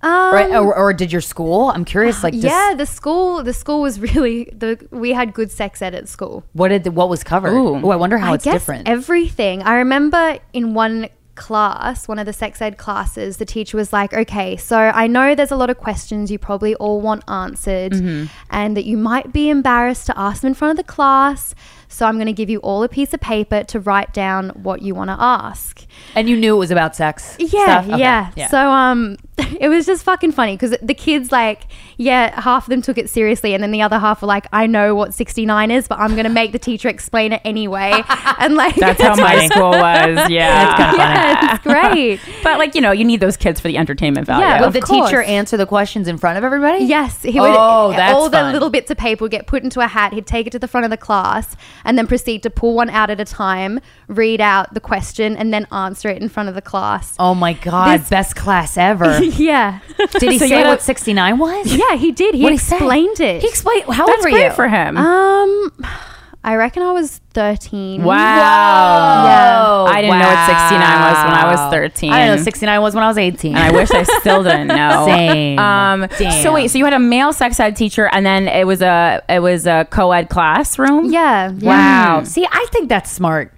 Um, Right, or, or did your school? I'm curious. Like, yeah, the school the school was really the we had good sex ed at school. what did what was covered? Oh, I wonder how I it's guess different. Everything. I remember in one class, one of the sex ed classes, the teacher was like, okay, so I know there's a lot of questions you probably all want answered Mm-hmm. and that you might be embarrassed to ask them in front of the class. So I'm going to give you all a piece of paper to write down what you want to ask. and you knew it was about sex. Yeah, stuff? Okay, yeah, So um, it was just fucking funny because the kids like, yeah, half of them took it seriously, and then the other half were like, I know what sixty nine is, but I'm gonna make the teacher explain it anyway, and like That's how my school was. Yeah. yeah, it's great. But like you know, you need those kids for the entertainment value. Yeah, Would the course. teacher answer the questions in front of everybody? Yes, he would. Oh, that's all the fun. little bits of paper would get put into a hat. He'd take it to the front of the class and then proceed to pull one out at a time, read out the question, and then answer it in front of the class. Oh my god, This- best class ever. Yeah, Did he So you say what 69 was? yeah, he did. He What'd he say? explained it. He explained. How That's old were great you? for him. Um, I reckon I was thirteen. wow. Yeah. I didn't know what 69 was when I was 13. I didn't know 69 was when I was 18. and I wish I still didn't know. Same. Um, Damn. So wait, so you had a male sex ed teacher, and then it was a it was a co-ed classroom. Yeah. yeah. Wow. See, I think that's smart.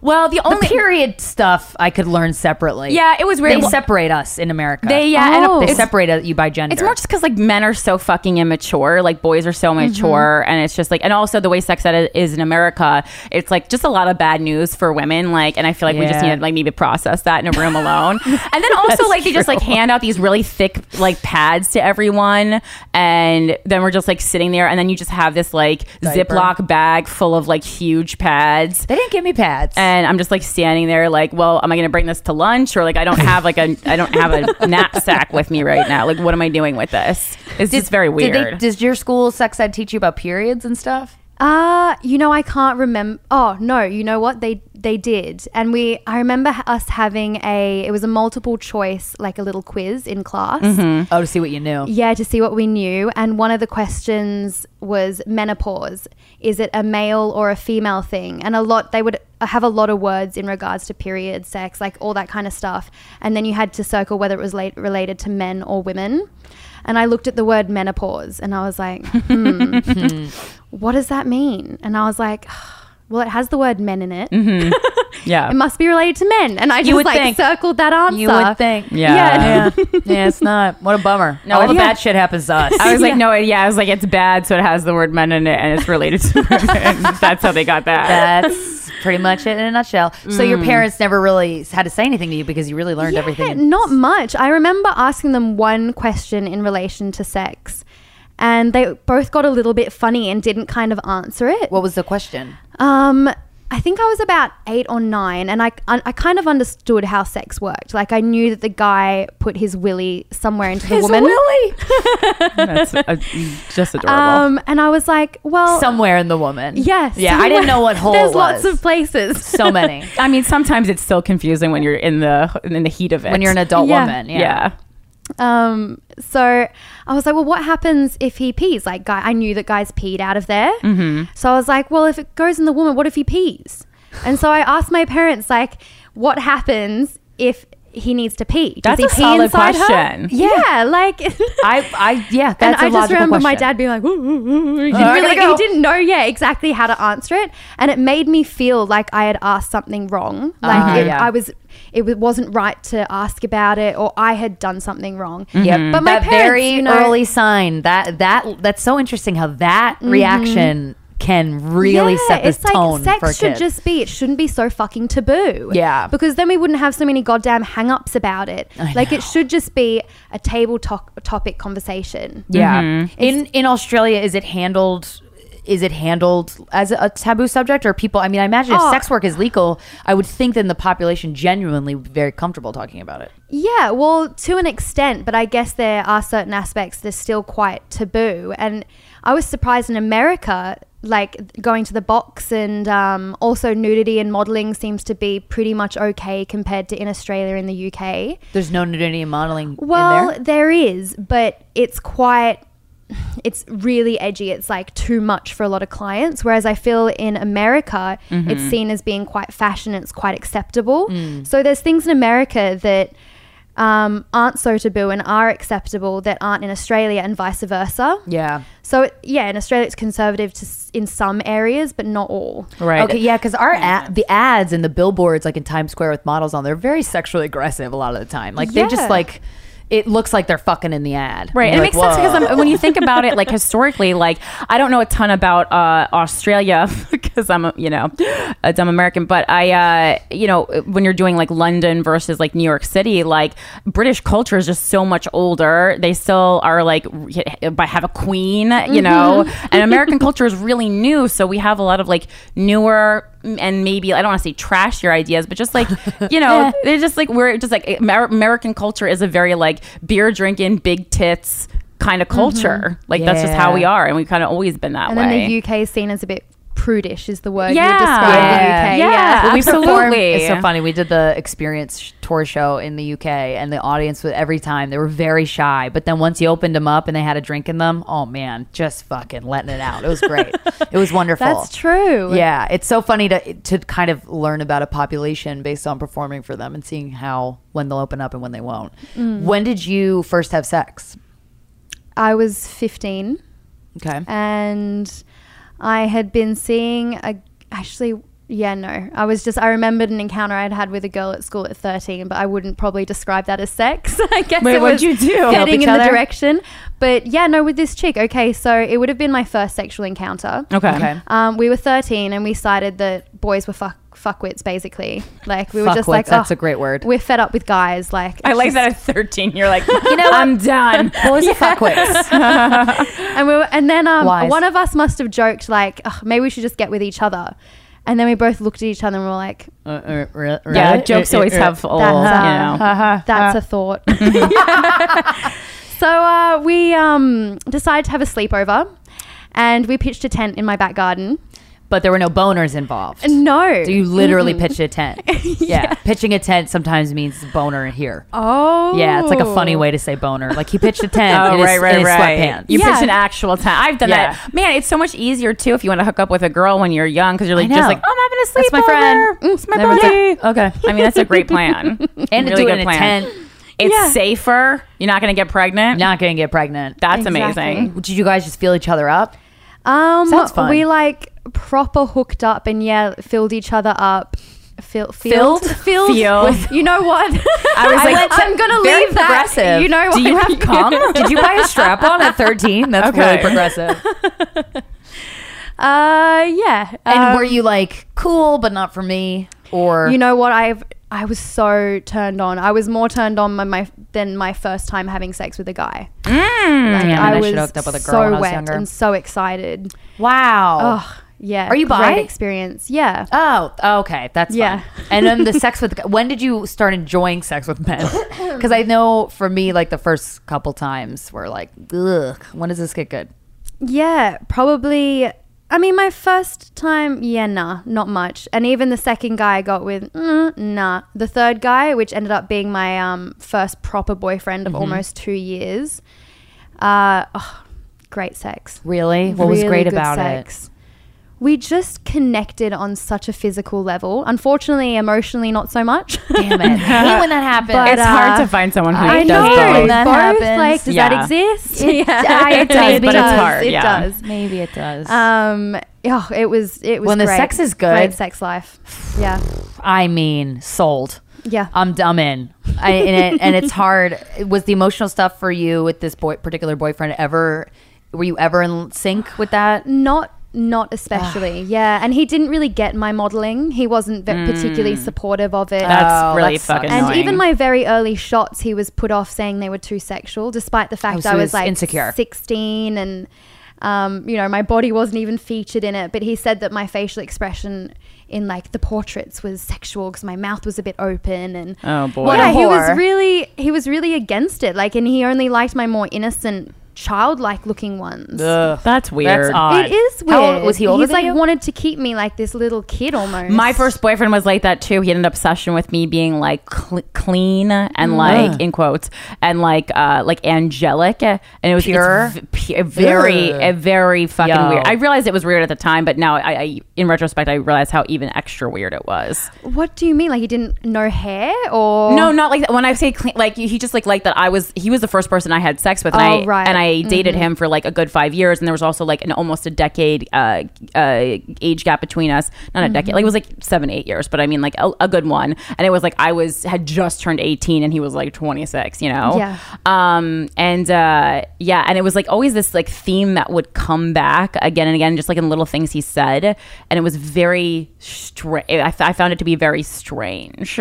Well, the The only period stuff I could learn separately. yeah, it was really. They separate us in America. They yeah, Oh. and They separate you by gender. it's more just because like men are so fucking immature, like boys are so mm-hmm. mature, and it's just like, and also the way sex ed is in America, it's like just a lot of bad news for women. Like, and I feel like we just need to like maybe process that in a room alone. and then also like they just like hand out these really thick like pads to everyone, and then we're just like sitting there, and then you just have this like Diaper. Ziploc bag full of like huge pads. they didn't give me pads. And I'm just like standing there, like, well, am I going to bring this to lunch, or like I don't have like a I don't have a knapsack with me right now. Like, what am I doing with this? It's just very Did weird. they, does your school sex ed teach you about periods and stuff? Uh, you know, I can't remember. Oh no, you know what they they did, and we. I remember us having a. It was a multiple choice, like a little quiz in class. Oh, to see what you knew. Yeah, to see what we knew. And one of the questions was menopause. Is it a male or a female thing? And a lot, they would have a lot of words in regards to period, sex, like all that kind of stuff. And then you had to circle whether it was late, related to men or women. And I looked at the word menopause and I was like, hmm, what does that mean? And I was like, well, it has the word men in it. Mm-hmm. Yeah. it must be related to men. And I just would like think. circled that answer. You would think. Yeah. Yeah. yeah, it's not. What a bummer. No, All the yeah. bad shit happens to us. I was like, no, yeah, I was like, it's bad, so it has the word men in it, and it's related to women. That's how they got that. That's pretty much it in a nutshell. So your parents never really had to say anything to you because you really learned everything. Not much. I remember asking them one question in relation to sex, and they both got a little bit funny and didn't kind of answer it. what was the question? Um, I think I was about eight or nine, and I, I I kind of understood how sex worked. Like I knew that the guy put his willy somewhere into the woman. That's uh, just adorable. Um, and I was like, well, Somewhere in the woman. yes, Yeah, I didn't know what hole There's it was. lots of places. so many. I mean, sometimes it's still confusing when you're in the in the heat of it. when you're an adult Yeah. woman. Yeah. yeah. Um, so I was like, well, what happens if he pees? Like, guy, I knew that guys peed out of there. Mm-hmm. So I was like, well, if it goes in the woman, what if he pees? And so I asked my parents, like, what happens if he needs to pee? Does That's he a pee solid inside question. her? Yeah, like. I, I, yeah, that's and a I just remember my dad being like, "Ooh, ooh, ooh." he, didn't really, go. he didn't know, yeah, exactly how to answer it, and it made me feel like I had asked something wrong, like Uh-huh, it, yeah. I was, it wasn't right to ask about it, or I had done something wrong. Yep. But my that parents, very you know- early sign that that that's so interesting how that reaction can really Mm-hmm. Yeah, set the it's tone like for a sex should kid. just be. It shouldn't be so fucking taboo. Yeah. because then we wouldn't have so many goddamn hang-ups about it. I like know. it should just be a table to- topic conversation. yeah. In in Australia, is it handled? Is it handled as a taboo subject, or people? I mean, I imagine if Oh. sex work is legal, I would think then the population genuinely would be very comfortable talking about it. Yeah, well, to an extent, but I guess there are certain aspects that are still quite taboo. And I was surprised in America, like going to the box and um, also nudity and modeling seems to be pretty much okay compared to in Australia and the UK. There's no nudity and modeling Well, in there. there is, but it's quite. It's really edgy. It's like too much for a lot of clients. Whereas I feel in America, Mm-hmm. it's seen as being quite fashion. It's quite acceptable. Mm. So there's things in America that um, aren't so taboo and are acceptable that aren't in Australia, and vice versa. Yeah. So yeah, in Australia, it's conservative to, s- in some areas, but not all. Right. Okay, yeah, because our ad, the ads and the billboards, like in Times Square with models on, they're very sexually aggressive a lot of the time. Like they're just like, it looks like they're fucking in the ad. Right, and it makes like, sense because I'm, when you think about it, like historically, like I don't know a ton about uh, Australia because I'm, a, you know, a dumb American. But I, uh, you know, when you're doing like London versus like New York City, like British culture is just so much older. They still are like have a queen, you know, and American culture is really new. So we have a lot of like newer and maybe I don't want to say trash your ideas, but just like you know, they're just like we're just like American culture is a very like beer drinking, big tits kind of culture. Mm-hmm. Like that's just how we are, and we've kind of always been that And way. then the UK is seen as a bit prudish, is the word you Yeah. would describe Yeah. the UK. Yeah. Well, we Absolutely. It's so funny. We did the experience sh- tour show in the UK, and the audience was every time they were very shy. But then once you opened them up and they had a drink in them, oh man, just fucking letting it out. It was great. it was wonderful. That's true. Yeah, it's so funny to to kind of learn about a population based on performing for them and seeing how when they'll open up and when they won't. Mm. When did you first have sex? I was 15 Okay. and I had been seeing a actually yeah no I was just I remembered an encounter I'd had with a girl at school at 13 but I wouldn't probably describe that as sex I guess Wait, it what'd was you do? Help heading each in the direction but yeah no with this chick okay so it would have been my first sexual encounter okay. Okay. um, we were 13 and we decided that boys were fuck fuckwits basically like we were just like that's "Oh, a great word." we're fed up with guys like I it's like just- that at 13. You're like, you know, I'm done. Boys are fuckwits. and we were, and then um, Wise. one of us must have joked like, "Ugh, maybe we should just get with each other. And then we both looked at each other and we were like, Uh, uh, re- Yeah, really? jokes Uh, uh, always uh, have old, That's, you know. that's a thought. so uh, we um, decided to have a sleepover and we pitched a tent in my back garden. But there were no boners involved. No. So you literally pitched a tent. yeah. Pitching a tent sometimes means boner here. oh. Yeah, it's like a funny way to say boner. Like he pitched a tent Oh, in his, right, right, right. sweatpants. You Yeah. pitch an actual tent. I've done Yeah. that. Man, it's so much easier too if you want to hook up with a girl when you're young because you're like just like, oh, I'm having a sleepover. That's my friend. Mm, It's my buddy. okay. I mean, that's a great plan. And to do it in a plan. tent, It's Yeah. safer. You're not going to get pregnant. not going to get pregnant. That's Exactly. amazing. Did you guys just feel each other up? Um, Sounds fun. We like proper hooked up and yeah, filled each other up fil- filled, filled, Filled. You know what? I was like, to- I'm gonna very leave that. You know what? Do you have cum? Did you buy a strap on at 13? That's Okay. really progressive. Uh, yeah. And Um, were you like cool, but not for me? Or You know what? I've I was so turned on. I was more turned on by my than my first time having sex with a guy. Mm. Like, Damn, I I was hooked up with a girl so when I was wet younger. and so excited. wow. Oh, yeah. Are you great bi? experience? Yeah. Oh, oh, okay, that's Yeah. fine. And then the sex with when did you start enjoying sex with men? Because I know for me, like the first couple times were like, ugh, when does this get good? Yeah, probably. I mean, my first time, yeah, nah, not much. And even the second guy I got with, mm, nah. The third guy, which ended up being my um, first proper boyfriend of almost two years, uh, oh, great sex. Really, what was great about sex. We just connected on such a physical level. Unfortunately, emotionally, not so much. Damn it, I when that happens. But, it's hard uh, to find someone who I does know. both. when that both, happens. Like, does Yeah. that exist? It- yeah, it does, maybe but it's does. hard, It yeah. does. Maybe it does. Um, oh, it was it was When the sex is good- Great sex life. Yeah, I mean, sold. yeah. I'm dumb in. I, and, it, and it's hard. Was the emotional stuff for you with this boy, particular boyfriend ever? Were you ever in sync with that? Not not especially. yeah, and he didn't really get my modeling. He wasn't ve- particularly supportive of it. That's Oh, really that sucks. fucking and annoying. even my very early shots, he was put off saying they were too sexual, despite the fact Oh, so I he was was like insecure. 16 and, um, you know, my body wasn't even featured in it. But he said that my facial expression in like the portraits was sexual because my mouth was a bit open and Oh, boy. What a yeah, he whore. was really he was really against it. Like, and he only liked my more innocent, childlike looking ones. That's weird. That's odd. It is weird. How old- was he older He's than like you? wanted to keep me like this little kid almost. My first boyfriend was like that too. He had an obsession with me being like cl- clean Mm. and like in quotes and like uh like angelic, and it was Pure? it's v- p- very Ugh. a very fucking Yo. weird. I realized it was weird at the time, but now I, I in retrospect I realized how even extra weird it was. What do you mean? Like he didn't know hair or No, not like that. When I say clean, like he just like liked that I was. He was the first person I had sex with, and Oh, I right. and I dated him for like a good five years, and there was also like an almost a decade uh, uh, age gap between us. Not a decade, like it was like seven, eight years, but I mean like a, a good one. And it was like I was had just turned eighteen, and he was like twenty six. You know, Yeah. Um, and uh, yeah, and it was like always this like theme that would come back again and again, just like in little things he said, and it was very strange. I, f- I found it to be very strange.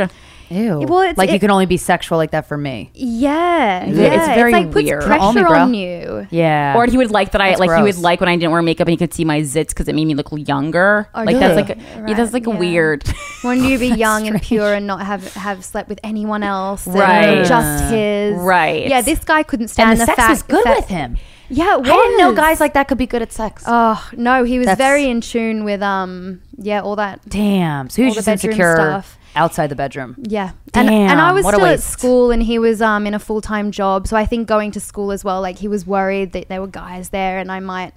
Ew. Well, it's- like you can only be sexual like that for me. yeah, yeah. It's yeah. very like puts weird. pressure Only, bro. on you. Yeah. Or he would like that I That's like he would like when I didn't wear makeup and he could see my zits because it made me look younger. Oh, like that's really? like yeah, Right, that's like yeah. weird. When you be young and pure and not have have slept with anyone else, and Right. Just his, Right. Yeah, this guy couldn't stand and the, the, sex fact was good that- with him. Yeah, it was. I didn't know guys like that could be good at sex. Oh no, he was That's- very in tune with um, yeah, all that. Damn. So he was just bedroom insecure stuff. Outside the bedroom. Yeah, and and I was what a still at waste. school, and he was um in a full time job. So I think going to school as well, like he was worried that there were guys there, and I might,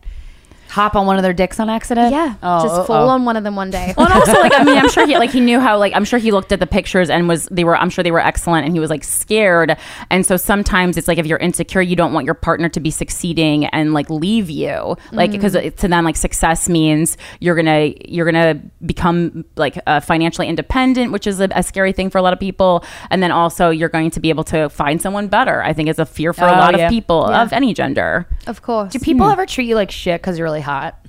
Hop on one of their dicks on accident. yeah, Oh, just oh, fall oh. on one of them one day. well, and also like I mean I'm sure he like he knew how like I'm sure he looked at the pictures and was they were I'm sure they were excellent and he was like scared and so sometimes it's like if you're insecure you don't want your partner to be succeeding and like leave you like because to them like success means you're gonna you're gonna become like uh, financially independent which is a, a scary thing for a lot of people and then also you're going to be able to find someone better I think it's a fear for a Oh, lot yeah. of people Yeah. of any gender. of course. Do people ever treat you like shit because you're really hot?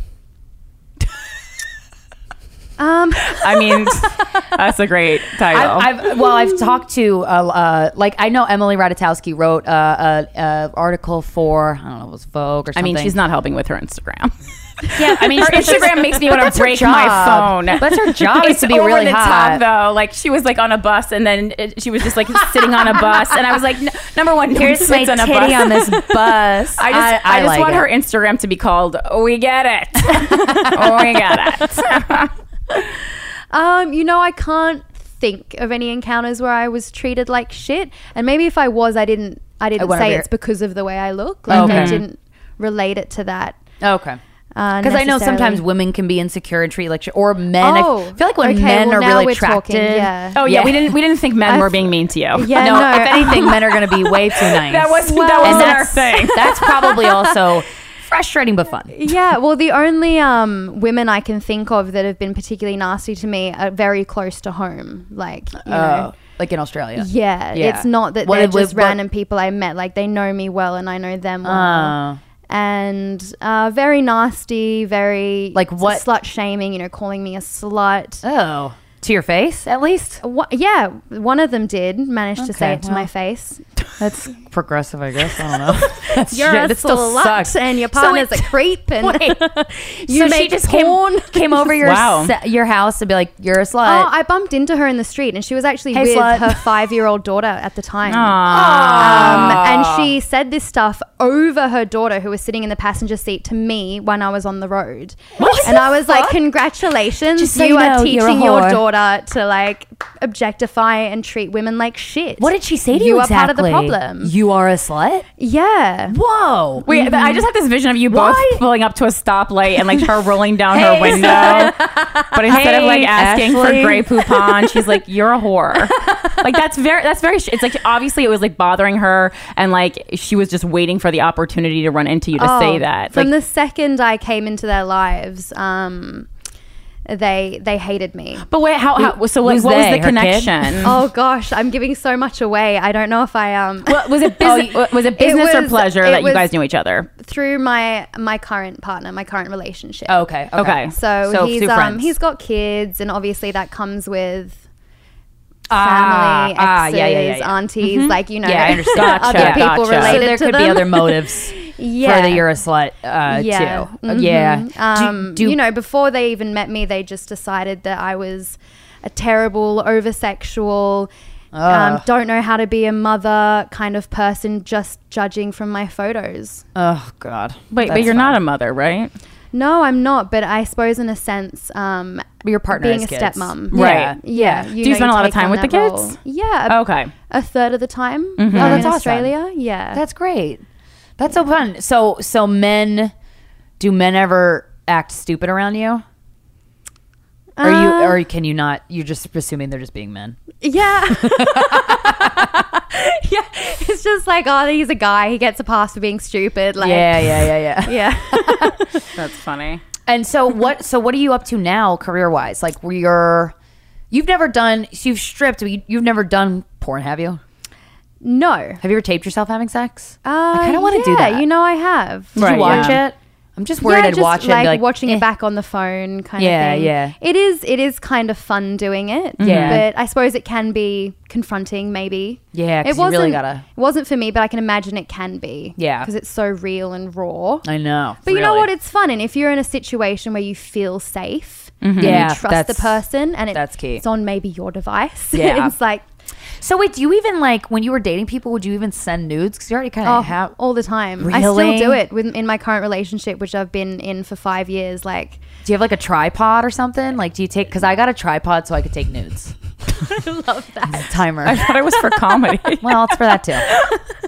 Um, I mean, that's a great title. I've, I've well, I've talked to uh, uh, like I know Emily Ratajkowski wrote uh, a, a article for I don't know it was Vogue or something. I mean, she's not helping with her Instagram. Yeah, I mean, her Instagram makes me want to break my phone. That's her job is It's to be over really the hot. top, though. Like she was like on a bus, and then it, she was just like sitting on a bus, and I was like, number one, Here's my on a titty bus. on this bus. I just, I, just like want it. her Instagram to be called "We Get It." we get it. Um, you know, I can't think of any encounters where I was treated like shit, and maybe if I was, I didn't, I didn't wouldn't say it's because of the way I look. Like I didn't relate it to that. Okay. Uh, Because I know sometimes women can be insecure and treat like shit, or men. Oh, I feel like when okay, men well, are really we're attracted. talking, yeah. Oh yeah, Yeah. we didn't we didn't think men I were being mean to you. Yeah, no, no, if anything, men are going to be way too nice. That was Well- that was our thing. that's probably also Frustrating but fun. yeah, well, the only um, women I can think of that have been particularly nasty to me are very close to home. Like, you know, Oh, like in Australia. yeah, Yeah. it's not that What- they're what- just what- random people I met. Like, they know me well and I know them well. Oh. and uh, very nasty, very Like what- slut shaming. You know, calling me a slut. Oh. To your face, at least? Wha- yeah, one of them did manage to say Okay, it to well. my face. That's progressive, I guess. I don't know. That's You're shit. a still slut sucks. and your partner's a creep. And Wait. you so she make just porn. came, came over your Wow. se- your house to be like, you're a slut. Oh, I bumped into her in the street, and she was actually Hey, with slut. her five-year-old daughter at the time. Um, and she said this stuff over her daughter, who was sitting in the passenger seat, to me when I was on the road. What and the I was like, fuck? "Congratulations, Just so you you are know, you're a teaching your whore." daughter to like objectify and treat women like shit." what did she say to you? You are part of the exactly? problem. You are a slut? yeah. Whoa. Wait, I just have this vision of you both Why? pulling up to a stoplight and like her rolling down Hey, her window. But instead of like asking Ashley. for Grey Poupon, she's like, "You're a whore." like that's very that's very. sh- It's like obviously it was like bothering her, and like she was just waiting for the opportunity to run into you to say Oh, that. From Like, the second I came into their lives, um, they they hated me. but wait, how? how so what, who's what was the connection? Oh gosh, I'm giving so much away. I don't know if I um What- was it business? Oh, was it business or was- pleasure that you guys knew each other? through my my current partner, my current relationship. Okay. Okay. Okay. So, So he's um friends. he's got kids, and obviously that comes with family, ah, exes, yeah, yeah, yeah, yeah. aunties, like you know, Yeah, I understand. other Gotcha, people gotcha. related So there to could them. be other motives yeah. for the you're a slut uh, yeah. too. Mhm. Yeah. Um, do- you know, before they even met me, they just decided that I was a terrible, over sexual, um, don't know how to be a mother kind of person, just judging from my photos. Oh God. Wait, but you're not a mother, right? No, I'm not, but I suppose in a sense, um, Your partner being has a kids. stepmom. Right. Yeah. Do you spend a lot of time with the that kids? role. Yeah. a- Okay. A third of the time. Oh, I'm that's in awesome. Australia. Yeah. That's great. That's so fun. So so men, do men ever act stupid around you? Or you Uh, or can you not? You're just assuming they're just being men. Yeah. yeah. It's just like, oh, he's a guy. He gets a pass for being stupid. Like, yeah, yeah, yeah, yeah. Yeah. That's funny. And so what? So what are you up to now, career wise? Like, where you're, you've never done. So you've stripped. but you- You've never done porn, have you? no. Have you ever taped yourself having sex? Uh, I kind of want to do yeah, that. You know, I have. Did Right, you watch yeah. it? I'm just worried yeah, I'd just watch it. like, like watching eh. it back on the phone, kind Yeah, of thing. yeah. It is. It is kind of fun doing it. Yeah. but I suppose it can be confronting. Maybe. Yeah. it you really wasn't. gotta- It wasn't for me, but I can imagine it can be. Yeah. because it's so real and raw. I know. But you know what? It's fun, and if you're in a situation where you feel safe, Yeah, and you trust the person, and it, that's key. it's on maybe your device. Yeah. it's like So wait, do you even like when you were dating people? Would you even send nudes? Because you already kind oh, of have. all the time. I still do it with in my current relationship, which I've been in for five years. Like, Do you have like a tripod or something? Like, do you take? Because I got a tripod so I could take nudes. I love that. Timer. I thought it was for comedy. well, it's for that too.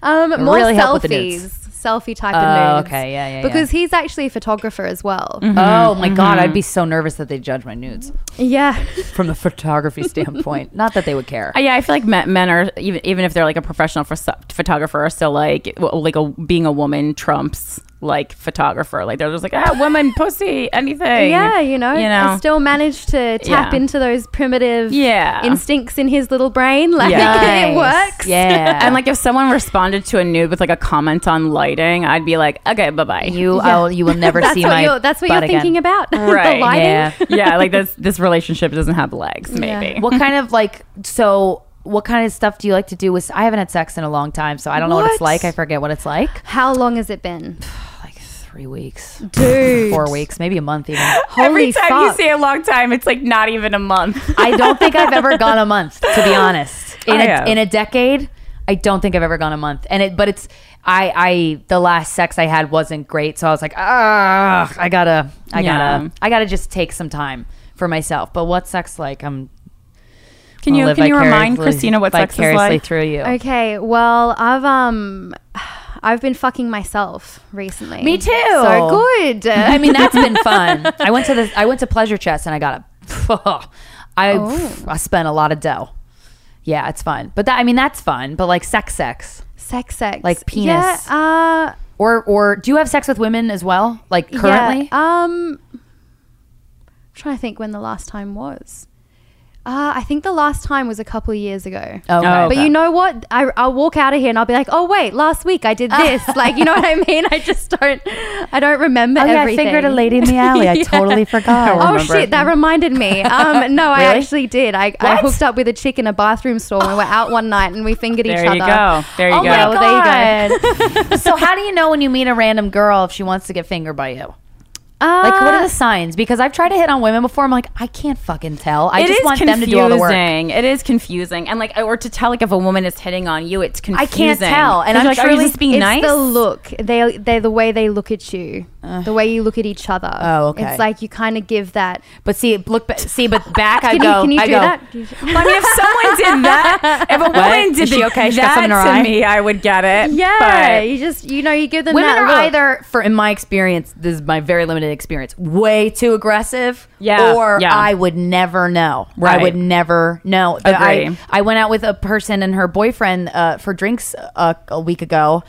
Um, more really help with the selfies, nudes. Selfie type Oh, of nudes. okay, yeah, yeah, yeah. Because he's actually a photographer as well. Oh my god, I'd be so nervous that they judge my nudes Yeah, from the photography standpoint. Not that they would care. Uh, yeah, I feel like men, men are even even if they're like a professional pho- photographer, are still like like a, being a woman trumps like photographer. Like they're just like ah, woman, pussy, anything. yeah, you know, you I still managed to tap Yeah. into those primitive Yeah. instincts in his little brain. Like Yeah. it works. Yeah, and like if someone responded to a nude with like a comment on lighting, I'd be like, okay, bye bye. you, I'll, you will never see what my. you're. That's what butt you're again. thinking about. Right, the lighting. Yeah. yeah, like this this relationship doesn't have legs. Yeah. Maybe. What kind of like so? What kind of stuff do you like to do with? I haven't had sex in a long time, so I don't know what it's like. I forget what it's like. How long has it been, Like three weeks, dude? four weeks, maybe a month even. Holy Every time you say a long time, it's like not even a month. I don't think I've ever gone a month, to be honest. In I a, have. in a decade, I don't think I've ever gone a month. And it, but it's, I, I, the last sex I had wasn't great, so I was like, ah, I gotta, I Yeah. gotta, I gotta just take some time for myself. But what's sex like? I'm. Can I'll you can you remind Krystyna what sex is like? through you? Okay, well, I've um, I've been fucking myself recently. Me too. So good. I mean, that's been fun. I went to the, I went to Pleasure Chest and I got a, I, Oh. I spent a lot of dough. Yeah, it's fun. But that, I mean, that's fun. But like sex, sex. sex, sex, Like penis. Yeah. Uh, Or or do you have sex with women as well? Like currently? Yeah, um, I'm trying to think when the last time was. Uh, I think the last time was a couple of years ago. Okay. Oh, But you know what? I, I'll walk out of here and I'll be like, oh, wait, last week I did this. like, you know what I mean? I just don't, I don't remember Oh, yeah, I everything. fingered a lady in the alley. I Yeah. totally forgot. Oh shit! it. That reminded me. Um, no, I actually did. I, I hooked up with a chick in a bathroom stall. and We were out one night and we fingered each other. There you go. There you Oh go. my Yeah, well, there you god! so how do you know when you meet a random girl if she wants to get fingered by you? Uh, Like, what are the signs? Because I've tried to hit on women before. I'm like, I can't fucking tell. I just want them to do all the work. confusing. It is confusing, and like, or to tell like if a woman is hitting on you, it's confusing. I confusing. can't tell, and I'm like, are you truly- just being it's nice? the look. They they're the way they look at you, the way you look at each other. Oh, okay. It's like you kind of give that. But see, look, see, but back I Can go. you can you I do go, that? Well, I mean, if someone did that, if a woman did she the- okay? That something in her to eye? me, I would get it. Yeah, but you just you know you give them Women that are look. either, for in my experience, this is my very limited experience, way too aggressive. Yeah, Or yeah. I would never know. Right. I would never know. The- I, Agree. I went out with a person and her boyfriend uh, for drinks uh, a week ago.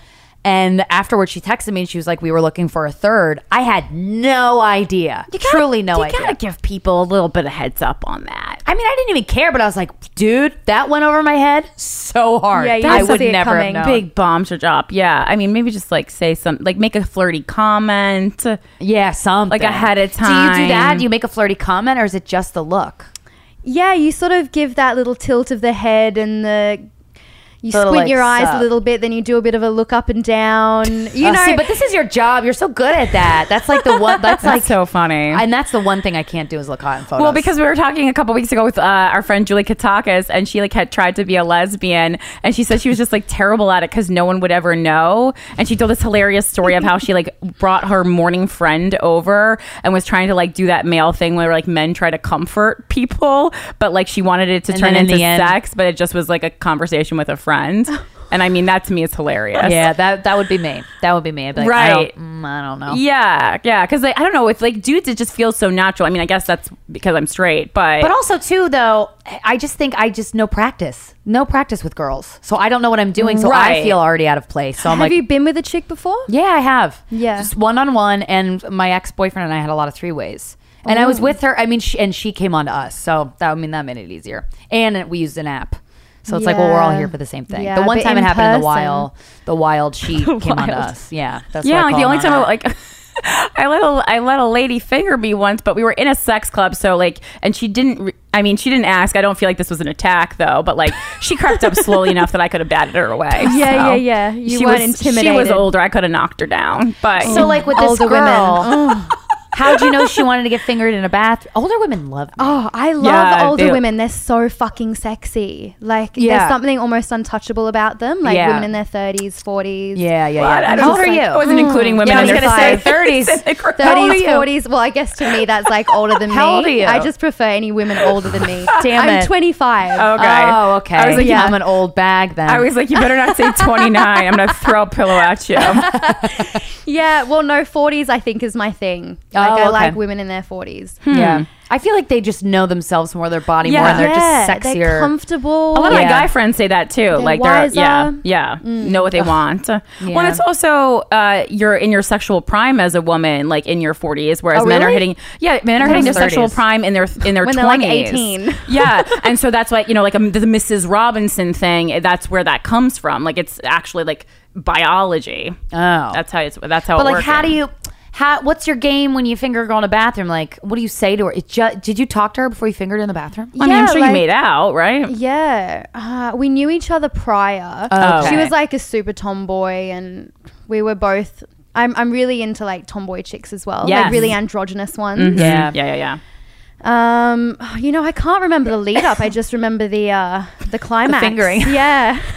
And afterwards, she texted me and she was like, "We were looking for a third. I had no idea, truly no you idea. gotta give people a little bit of heads up on that. I mean, I didn't even care, but I was like, "Dude, that went over my head so hard. Yeah, you I would never have coming. known." Big bomb to drop. Yeah, I mean, maybe just like say some, like make a flirty comment. yeah, something Like ahead of time. Do you do that? Do you make a flirty comment, or is it just the look? Yeah, you sort of give that little tilt of the head and the. You squint like, your eyes sup. a little bit, then you do a bit of a look up and down. You Oh, know, see, but this is your job. You're so good at that. That's like the one. That's, That's like so funny. and that's the one thing I can't do is look hot in photos. Well, because we were talking a couple weeks ago with uh, our friend Julie Katakis, and she like had tried to be a lesbian, and she said she was just like terrible at it because no one would ever know. And she told this hilarious story of how she like brought her morning friend over and was trying to like do that male thing where like men try to comfort people, but like she wanted it to And turn in into end- sex, but it just was like a conversation with a friend. And I mean, that to me is hilarious. yeah, that that would be me. That would be me. I'd be like, Right. I don't, mm, I don't know. Yeah, yeah, because like, I don't know with like dudes, it just feels so natural. I mean, I guess that's because I'm straight, but But also too, though, I just think I just no practice, no practice with girls, so I don't know what I'm doing. So I feel already out of place. So I'm have like, you been with a chick before? Yeah, I have. Yeah. just one on one, and my ex boyfriend and I had a lot of three ways. And I was with her. I mean, she, and she came on to us, so that I mean that made it easier. And we used an app, so it's like, well, we're all here for the same thing. Yeah, the one time it in happened in the wild, the wild she came on to us. Yeah, that's yeah, like the only time I like I let a I let a lady finger me once, but we were in a sex club, so like, and she didn't. Re- I mean, she didn't ask. I don't feel like this was an attack though, but like she crept up slowly enough that I could have batted her away. Yeah, so. yeah, yeah. You she weren't was, She was older. I could have knocked her down, but So like with this Older girl, women. How'd you know she wanted to get fingered in a bath? Older women love. Me. Oh, I love Yeah, older they- women. They're so fucking sexy. Like, Yeah. there's something almost untouchable about them. Like Yeah. women in their 30s, 40s. Yeah, yeah, What? yeah. I How old was are like- you? I wasn't including women Yeah, I in was their gonna say 30s. 30s. 30s, How old are you? 40s. Well, I guess to me that's like older than How me. old are you? I just prefer any women older than me. Damn it. I'm 25. Okay. Oh, okay. I was like, yeah. I'm an old bag then. I was like, you better not say 29. I'm gonna throw a pillow at you. Yeah, well, no, 40s I think is my thing. Like, Oh, I okay. like women in their 40s. yeah. I feel like they just know themselves more, their body more, and they're yeah, just sexier. They're comfortable. A lot of my guy friends say that too. like they're wiser. yeah, yeah, know what they want. Well, Yeah. and it's also uh, you're in your sexual prime as a woman, like in your 40s, whereas Oh, men are hitting yeah, men are I'm hitting their 30s. sexual prime in their in their When 20s. they're, like, 18. yeah, and so that's why you know, like um, the Mrs. Robinson thing. That's where that comes from. Like it's actually like biology. Oh. That's how it's. That's how. but it like, works. how do you? How? What's your game when you finger a girl in a bathroom? Like, what do you say to her? It ju- did you talk to her before you fingered in the bathroom? I mean, I'm sure like- you made out, right? Yeah, uh, we knew each other prior. Okay. She was like a super tomboy, and we were both. I'm I'm really into like tomboy chicks as well, Yes. like really androgynous ones. Yeah. yeah, yeah, yeah. Um, you know, I can't remember the lead up. I just remember the uh the climax. fingering. Yeah.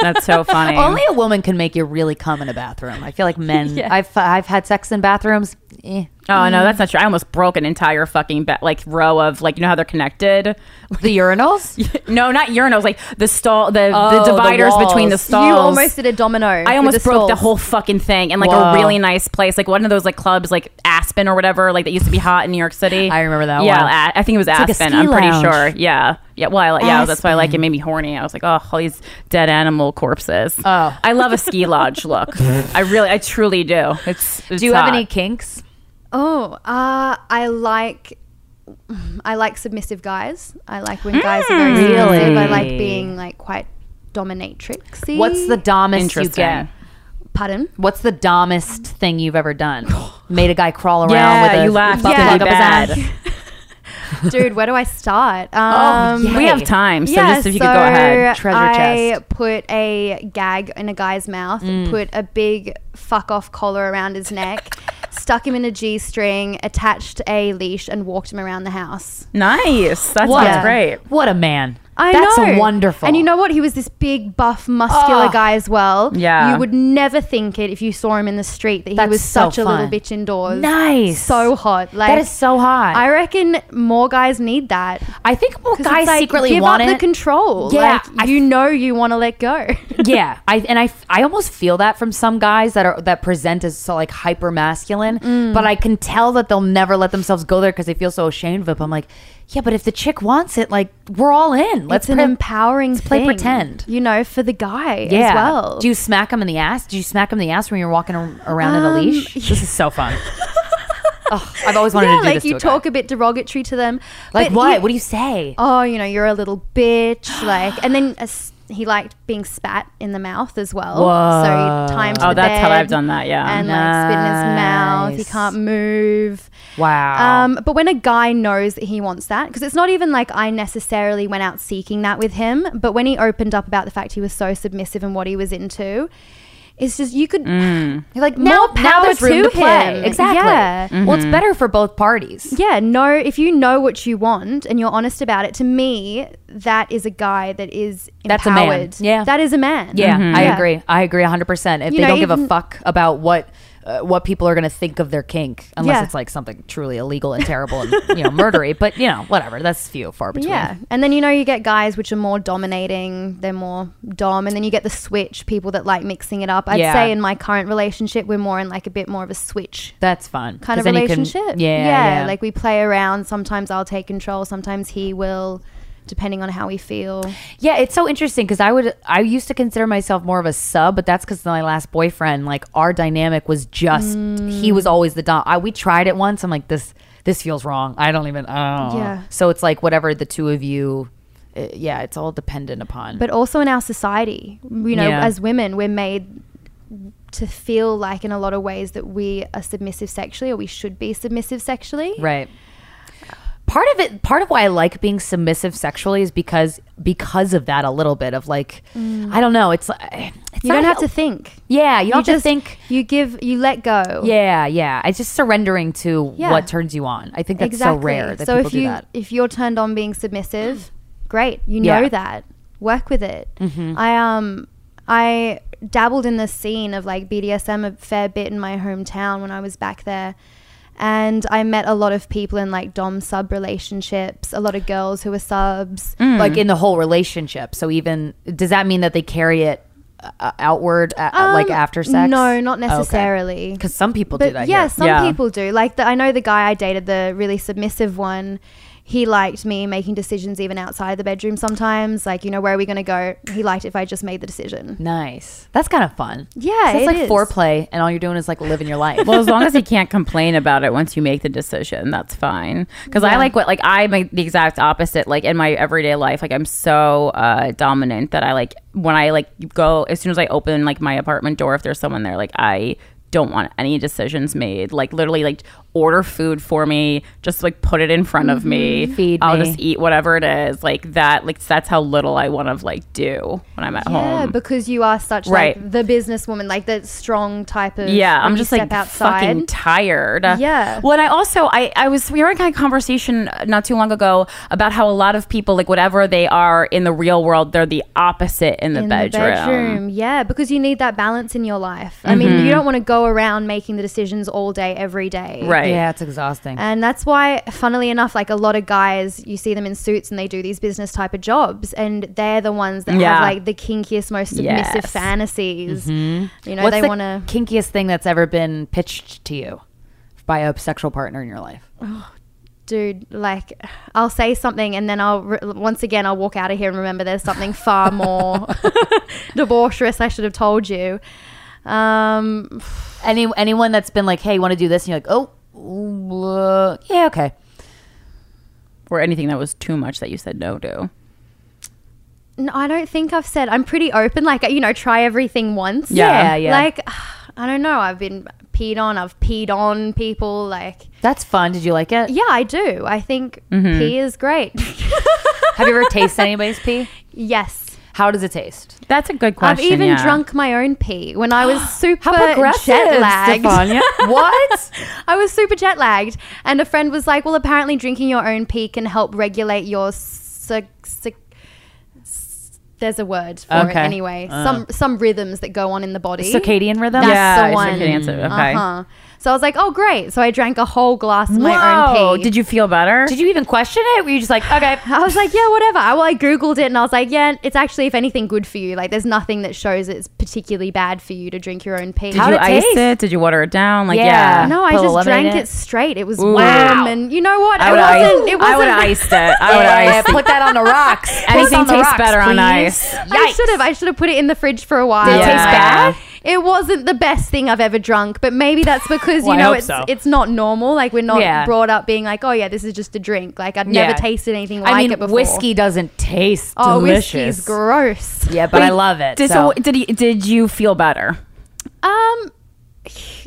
That's so funny. Only a woman can make you really come in a bathroom. I feel like men. Yeah. I've I've had sex in bathrooms. Eh, Oh no, that's not true. I almost broke an entire fucking be- like row of like you know how they're connected. The urinals? no, not urinals. Like the stall, the, Oh, the the dividers between the walls. stalls. You almost did a domino. I almost the broke the whole fucking thing in like Whoa. a really nice place, like one of those like clubs, like Aspen or whatever, like that used to be hot in New York City. I remember that Yeah, one. A- I think it was like a Aspen. ski I'm pretty lounge. sure. Yeah, yeah. Well, I, like- yeah, that's why I like it. Made me horny. I was like, oh, all these dead animal corpses. Oh. I love a ski lodge look. I really, I truly do. It's. it's Do you have hot. any kinks? Oh, uh, I like I like submissive guys. I like when guys are very Really? submissive. I like being like quite dominatrixy. What's the dumbest you Interesting. get? pardon? What's the dumbest thing you've ever done? Made a guy crawl around Yeah, with a you laughed butt Yeah. plug up his bad. ass? Dude, where do I start? Um, yeah. We have time, so yeah, just if you could go ahead. Treasure I chest. put a gag in a guy's mouth, Mm. put a big fuck off collar around his neck, stuck him in a G string, attached a leash, and walked him around the house. Nice. That What? sounds great. What a man. I That's know. wonderful. And you know what? He was this big, buff, muscular Oh. guy as well. Yeah. You would never think it if you saw him in the street that he That's was so such a little fun. bitch indoors. Nice. So hot. Like that is so hot. I reckon more guys need that. I think more 'Cause guys like, secretly give want up it. the control. Yeah, like, I- you know you want to let go. yeah, I and I I almost feel that from some guys that are that present as so like hyper masculine, Mm. but I can tell that they'll never let themselves go there because they feel so ashamed of it. But I'm like, yeah, but if the chick wants it, like we're all in. Let's it's an pre- empowering let's play thing, pretend. You know, for the guy yeah. as well. Do you smack him in the ass? Do you smack him in the ass when you're walking ar- around in a Um, leash? This is so fun. oh, I've always wanted yeah, to do like this. you to a guy. talk a bit derogatory to them. like what? he- what do you say? oh, you know, you're a little bitch, like, and then as he liked being spat in the mouth as well. So Whoa. he time to Oh, the that's how I've done that. Yeah. and like spit in his mouth. He can't move. Wow. Um, but when a guy knows that he wants that, because it's not even like I necessarily went out seeking that with him, but when he opened up about the fact he was so submissive and what he was into, it's just you could. You're mm. like more now, now power there's room to to play. him. Exactly. Mm-hmm. Yeah. Well, it's better for both parties. Yeah, no, if you know what you want and you're honest about it, to me, that is a guy that is That's a man. Yeah. That is a man. Yeah, I mm-hmm. Yeah. agree. I agree 100%. If You they know, don't give a fuck about what uh, what people are going to think of their kink, unless Yeah. it's like something truly illegal and terrible and you know murdery, but you know whatever. That's few far between. Yeah. And then, you know, you get guys which are more dominating, they're more dom, and then you get the switch, people that like mixing it up. I'd Yeah. say in my current relationship, we're more in like a bit more of a switch That's fun. kind of you can- relationship. yeah, yeah, Like we play around. Sometimes I'll take control, sometimes he will, depending on how we feel. Yeah, it's so interesting because I would I used to consider myself more of a sub, but that's because my last boyfriend, like our dynamic was just he was always the dom. I we tried it once. I'm like this this feels wrong. I don't even. Oh. Yeah. So it's like whatever the two of you. uh, yeah, it's all dependent upon. But also in our society, you know, Yeah. as women, we're made to feel like in a lot of ways that we are submissive sexually or we should be submissive sexually. Right. Part of it, part of why I like being submissive sexually is because because of that a little bit of like, I don't know. It's like it's You don't have to think. Yeah, you don't have to just think. You give. You let go. Yeah, yeah. It's just surrendering to Yeah. what turns you on. I think that's exactly. so rare that so people if you do that. if you're turned on being submissive, great. You Yeah. know that. Work with it. Mm-hmm. I um I dabbled in the scene of like BDSM a fair bit in my hometown when I was back there. And I met a lot of people in like dom sub relationships, a lot of girls who were subs. Like in the whole relationship. So even does that mean that they carry it uh, outward, uh, like Um, after sex? No, not necessarily. Because some people But do that. yeah, here. some Yeah. people do. Like the, I know the guy I dated, the really submissive one. He liked me making decisions even outside the bedroom sometimes. Like, you know, where are we going to go? He liked if I just made the decision. Nice. That's kind of fun. Yeah, So it's it like is. foreplay, and all you're doing is like living your life. well, as long as he can't complain about it once you make the decision, that's fine. Because I like what like I make the exact opposite. Like in my everyday life, like I'm so uh, dominant that I like when I like go as soon as I open like my apartment door, if there's someone there, like I don't want any decisions made. Like literally, like order food for me, just like put it in front of me, Feed I'll me. just eat whatever it is. Like that. Like that's how little I want to like do when I'm at home. Yeah, home. because you are such Right. like the businesswoman, like the strong type of. Yeah, when I'm you just step like outside. fucking tired. Yeah. Well, and I also I I was we were in kind of conversation not too long ago about how a lot of people like whatever they are in the real world, they're the opposite in the, in bedroom. the bedroom. Yeah, because you need that balance in your life. I mean, you don't want to go around making the decisions all day, every day. Mm-hmm. Right. Yeah, it's exhausting. And that's why, funnily enough, like a lot of guys, you see them in suits and they do these business type of jobs, and they're the ones that Yeah. have like the kinkiest, most submissive Yes. fantasies. You know, What's they the want to. kinkiest thing that's ever been pitched to you by a sexual partner in your life? dude like i'll say something and then i'll re- once again i'll walk out of here and remember there's something far more debaucherous i should have told you um Any anyone that's been like, "Hey, you want to do this?" and you're like, "Oh, yeah, okay." Or anything that was too much that you said no to. no, i don't think i've said i'm pretty open like you know try everything once Yeah, yeah. like i don't know i've been peed on i've peed on people like That's fun. Did you like it? yeah i do i think Mm-hmm. pee is great Have you ever tasted anybody's pee? yes How does it taste? That's a good question. I've even yeah. drunk my own pee when I was super jet lagged. Stefania. what? I was super jet lagged, and a friend was like, "Well, apparently drinking your own pee can help regulate your c- c- there's a word for it Okay. anyway. some some rhythms that go on in the body. Circadian rhythm. That's Yeah, the one. circadian okay. Uh-huh. So I was like, "Oh, great!" So I drank a whole glass of my Whoa. own pee. Oh, did you feel better? Did you even question it? Were you just like, okay? I was like, yeah, whatever. I, well, I googled it and I was like, yeah, it's actually, if anything, good for you. Like, there's nothing that shows it's particularly bad for you to drink your own pee. Did How'd you it ice taste? it? Did you water it down? Like, Yeah. yeah. No, I Put just drank it it? straight. It was Ooh. warm, Wow. and you know what? I it would wasn't. have It iced, I would have wasn't. iced it. I would have iced it. put that on the rocks. It Anything tastes rocks, better on please. ice. I should have. I should have put it in the fridge for a while. Did it taste bad? It wasn't the best thing I've ever drunk, but maybe that's because Well, you know it's so. it's not normal. Like we're not Yeah. brought up being like, oh yeah, this is just a drink. Like I'd never Yeah. tasted anything like I mean, it before. whiskey doesn't taste oh, delicious. whiskey's gross. Yeah, but I love it. Did, so. so did, he, did you feel better? Um,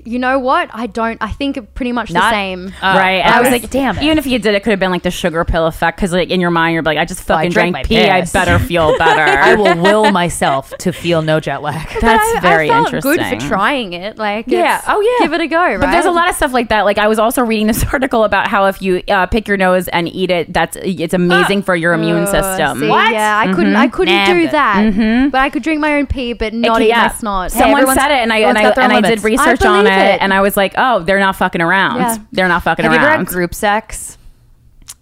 you know what? I don't. I think pretty much the same. Oh, right. And I was okay. like, damn it. Even if you did, it could have been like the sugar pill effect because, like, in your mind, you're like, I just Well, I fucking drank drank my pee. I better feel better. I will will myself to feel no jet lag. That's I, very I felt interesting. good for trying it. Like, Yeah. it's- Oh, yeah. Give it a go. Right. But there's a lot of stuff like that. Like I was also reading this article about how if you uh, pick your nose and eat it, that's it's amazing for your immune Oh, system. see, What? Yeah, I couldn't. I couldn't Nah, do but- that. But I could drink my own pee, but not It- eat yeah. my snot. Someone everyone's- said it, and I and I and I did limits. Research on it, it. and I was like, oh, they're not fucking around. Yeah. They're not fucking Have you ever around. had group sex?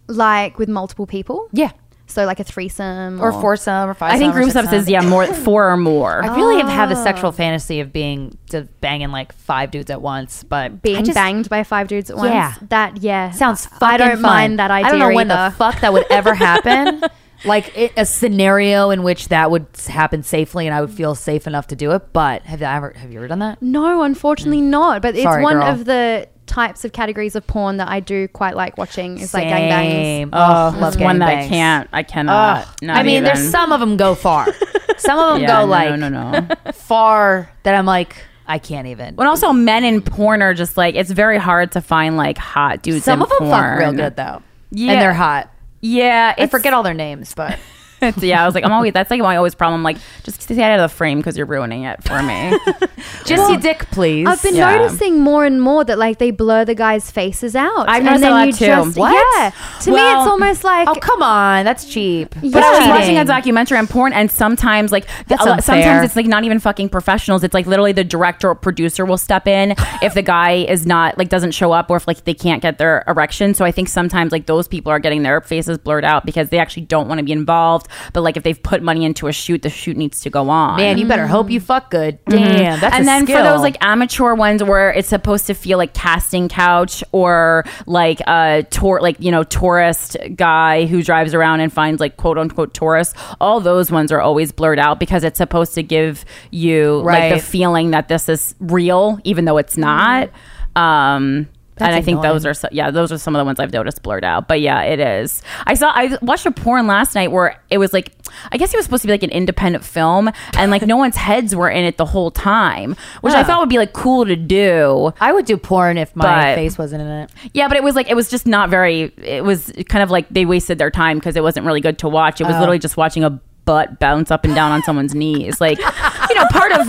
like with multiple people. Yeah. So like a threesome Or foursome or five. I think group sex is yeah more four or more. I really have had the ah. sexual fantasy of being to banging like five dudes at once, but being just- banged by five dudes at once. Yeah. That yeah sounds fucking I don't fun. mind that idea. I don't know when the fuck that would ever happen. like it, a scenario in which that would happen safely and I would feel safe enough to do it. But have you ever have you ever done that? No, unfortunately hmm. not. But it's Sorry, one girl. of the types of categories of porn that I do quite like watching. Is like gangbangs. Same. Oh, love that's one that I gangbangs. can't. I cannot. Ugh. Not I mean, even. there's some of them go far. Some of them Yeah, go no, like no, no, no. far that I'm like I can't even. But also, men in porn are just like it's very hard to find like hot dudes. Some in of them porn. fuck real good though. Yeah. and they're hot. Yeah, I forget all their names, but It's, yeah, I was like, I'm always that's like my always problem. Like, just stay out of the frame because you're ruining it for me. just your dick, please. I've been Yeah. noticing more and more that like they blur the guys' faces out. I've and noticed then that you too. Just, What? Yeah. To me, it's almost like oh come on, that's cheap. Yeah. But I was Cheating. watching a documentary on porn, and sometimes, like, the- That's a sometimes it's like not even fucking professionals. It's like literally the director or producer will step in if the guy is not like doesn't show up or if like they can't get their erection. So I think sometimes like those people are getting their faces blurred out because they actually don't want to be involved. But like if they've put money into a shoot, the shoot needs to go on. Man, you better hope you mm-hmm. fuck good. Mm-hmm. Damn, that's and a then skill. for those like amateur ones where it's supposed to feel like casting couch or like a tour like you know tourist guy who drives around and finds like quote unquote tourists all those ones are always blurred out because it's supposed to give you like the feeling that this is real even though it's not mm-hmm. um and I think those are so, yeah those are some of the ones I've noticed blurred out. But yeah it is. I saw I watched a porn last night where it was like I guess it was supposed to be like an independent film and like no one's heads were in it the whole time which I thought would be like cool to do. I would do porn if my But- face wasn't in it. yeah but it was like it was just not very it was kind of like they wasted their time because it wasn't really good to watch. It was Oh. literally just watching a butt bounce up and down on someone's knees like you know part of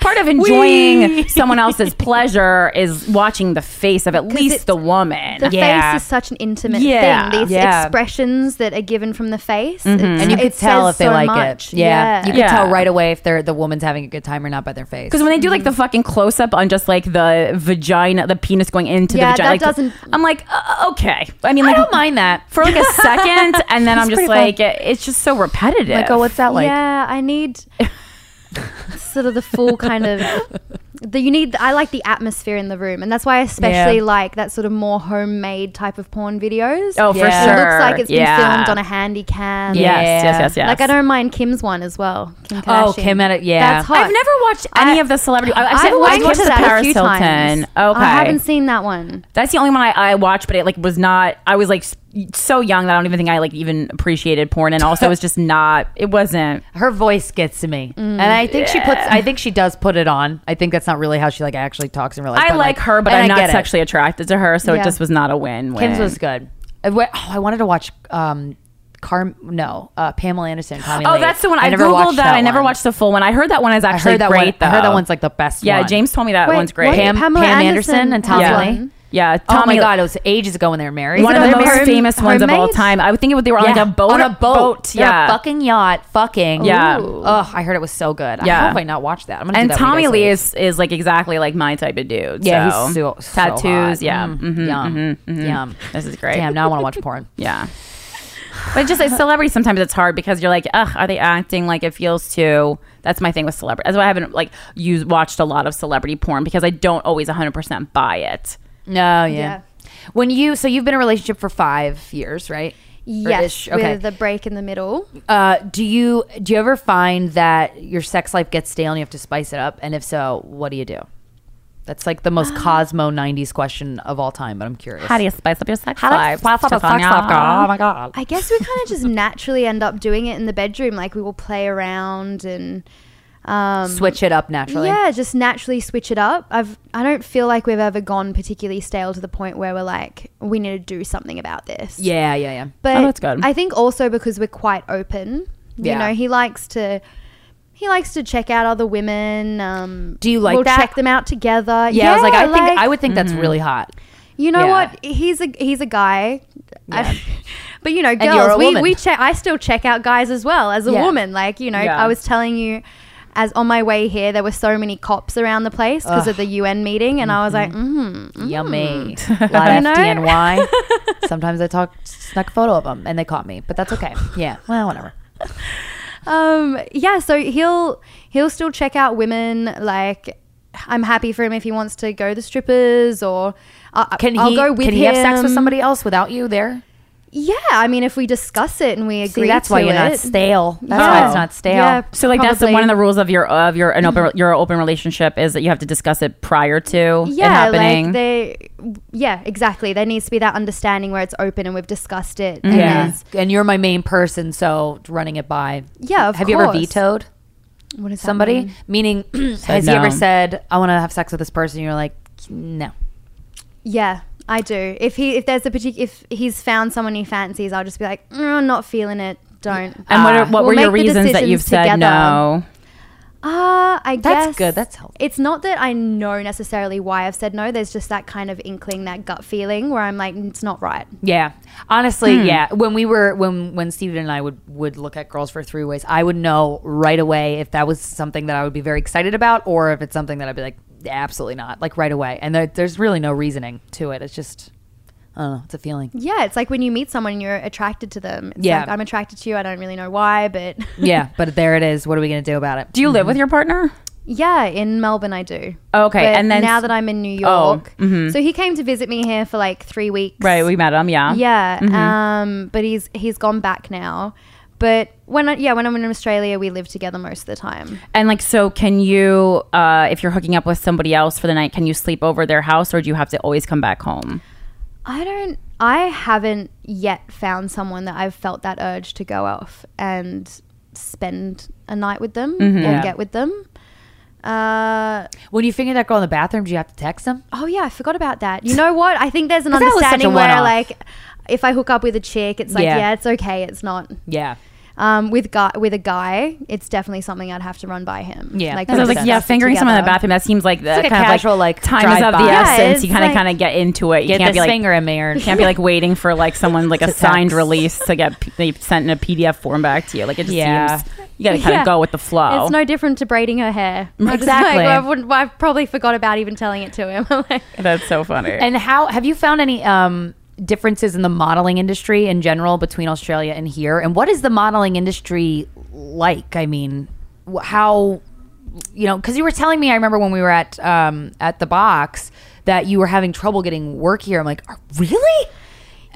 part of enjoying someone else's pleasure is watching the face of at least the woman. The Yeah. face is such an intimate Yeah. thing. These Yeah. expressions that are given from the face, Mm-hmm. and you could tell if they so like much. it. Yeah, you could Yeah. tell right away if they're the woman's having a good time or not by their face. Because when they do like the fucking close up on just like the vagina, the penis going into Yeah, the vagina, that like, doesn't- I'm like, uh, okay. I mean, I like, don't mind that. for like a second, and then I'm just like, it, it's just so repetitive. Like, what's that like? yeah, I need sort of the full kind of the you need I like the atmosphere in the room and that's why I especially Yeah. like that sort of more homemade type of porn videos. Oh, for Yeah. It sure. looks like it's been filmed on a handy cam. Yes, Yeah. yes, yes, yes. Like I don't mind Kim's one as well. Kim Oh, Kardashian. Kim had it- yeah. That's hot. I've never watched any I- of the celebrity. I, I've, I've seen, I watched watched the that a Paris few Hilton. times. Okay, I haven't seen that one. That's the only one I, I watched, but it like was not. I was like so young that I don't even think I like even appreciated porn, and also it was just not. It wasn't. her voice gets to me, Mm. and I think she puts. I think she does put it on. I think that's not really how she like actually talks in real life. I but, like her, but and I'm I not get it. sexually attracted to her, so Yeah. it just was not a win. Kim's was good. I wa- Oh, I wanted to watch. um Car no, uh, Pamela Anderson. Tommy Oh, Lee. that's the one. I, never googled watched that. I never one. watched the full one. I heard that one is I actually heard that great. one. though. I heard that one's like the best. Yeah, one. James told me that Wait, one's great. what? Pam, Pamela Pam Anderson Anderson and has Tommy yeah. Lee. Yeah, Oh Tommy my god, it was ages ago when they were married. one of the most famous ones of all time. I would think it, they were on like a boat. on a boat. They're Yeah, a fucking yacht. Fucking Yeah. Oh, I heard it was so good. Yeah. How have I not watched that? I'm gonna and do that Tommy Lee is is like exactly like my type of dude. Yeah, so. he's so, so tattoos. hot. Yeah, Mm, mhm, yum, mhm, mhm. yum. This is great. Damn, now I want to watch porn. Yeah. But just like celebrity, sometimes it's hard because you're like, ugh, are they acting like it feels too? That's my thing with celebrity. That's why I haven't like used watched a lot of celebrity porn because I don't always 100 percent buy it. No, yeah. Yeah. When you so you've been in a relationship for five years, right? Yes, okay. with the break in the middle. Uh, do you do you ever find that your sex life gets stale and you have to spice it up? And if so, what do you do? That's like the most Cosmo '90s question of all time, but I'm curious. How do you spice up your sex How life? spice up a sex life, girl? Oh my god! I guess we kind of just naturally end up doing it in the bedroom. Like we will play around and um, Switch it up naturally. Yeah, just naturally switch it up. I've I don't feel like we've ever gone particularly stale to the point where we're like we need to do something about this. yeah, yeah, yeah. But Oh, that's good. I think also because we're quite open. You Yeah. know, he likes to he likes to check out other women. Um, Do you like we'll that? check them out together. Yeah, I was like, I think I would think that's really hot. You know Yeah. what? He's a he's a guy. I- but you know, girls, we, woman. we check. I still check out guys as well as a Yeah. woman. Like you know, Yeah. I was telling you, as on my way here, there were so many cops around the place because of the UN meeting, and I was like, mm-hmm. Yummy. A lot of You know? FDNY. Sometimes I talk snuck a photo of them and they caught me, but that's okay. Yeah. Well, whatever. um, yeah. So he'll he'll still check out women. Like I'm happy for him if he wants to go to the strippers or. I Can I'll he go with can he have sex with somebody else without you there? Yeah, I mean, if we discuss it and we agree, See, that's why you're not stale. That's Yeah. why it's not stale. Yeah, So like that's the, one of the rules of your of your an open your open relationship is that you have to discuss it prior to it yeah, happening. like they, yeah, exactly. There needs to be that understanding where it's open and we've discussed it. Mm-hmm. and Yeah. there's- And you're my main person, so running it by. Yeah, of Have you ever vetoed What is that somebody? mean? Meaning, has he ever said, I want to have sex with this person? You're like, no. Yeah, I do. If he, if there's a particular, if he's found someone he fancies, I'll just be like, mm, I'm not feeling it. Don't. and what, are, Ah. what We'll were your reasons that you've decisions said no? Ah, I guess That's guess good. That's healthy. It's not that I know necessarily why I've said no. There's just that kind of inkling, that gut feeling where I'm like, it's not right. Yeah, honestly, yeah. When we were when when Steven and I would would look at girls for three ways, I would know right away if that was something that I would be very excited about, or if it's something that I'd be like, absolutely not, like right away. And there, there's really no reasoning to it. It's just, I don't know, it's a feeling. Yeah, it's like when you meet someone and you're attracted to them. It's Yeah. like, I'm attracted to you. I don't really know why, but Yeah, but there it is. What are we gonna do about it? Do you live mm-hmm. with your partner? yeah, in Melbourne I do. Oh, okay, But and then now that I'm in New Oh, York, so he came to visit me here for like three weeks. Right, we met him. Yeah, Yeah, mm-hmm. um, but he's he's gone back now. But when I, yeah, when I'm in Australia, we live together most of the time. And like, so can you, uh, if you're hooking up with somebody else for the night, can you sleep over their house, or do you have to always come back home? I don't. I haven't yet found someone that I've felt that urge to go off and spend a night with them and Yeah. get with them. Uh, When you finger that girl in the bathroom, do you have to text them? oh yeah, I forgot about that. You know what? I think there's an that was understanding where like if I hook up with a chick, it's like Yeah. yeah, it's okay. It's not. Yeah. Um, with guy with a guy, it's definitely something I'd have to run by him. Yeah. like I was like, yeah, discussed it fingering someone in the bathroom. That seems like the like a kind casual, of like, time is of the. Yeah, essence. you kind of like- kind of get into it. You Get can't this be like finger in me or can't be like waiting for like someone like a signed text. release to get p- they sent in a PDF form back to you. Like it just Yeah. seems you got to kind of Yeah. go with the flow. It's no different to braiding her hair. Exactly. Like, I, wouldn't, I probably forgot about even telling it to him. Like, That's so funny. And how have you found any um, differences in the modeling industry in general between Australia and here? And what is the modeling industry like? I mean, how you know? Because you were telling me, I remember when we were at um, at the box that you were having trouble getting work here. I'm like, really?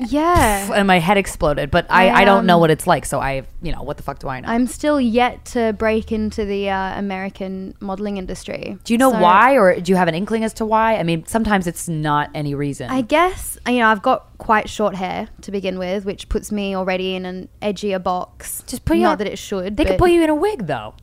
Yeah. And my head exploded. But I, I, I don't know um, what it's like. So I, you know, what the fuck do I know? I'm still yet to break into the uh, American modeling industry. do you know So- why, or do you have an inkling as to why? I mean, sometimes it's not any reason. I guess you know I've got quite short hair to begin with, which puts me already in an edgier box. Just put you not on- that it should. they could put you in a wig though.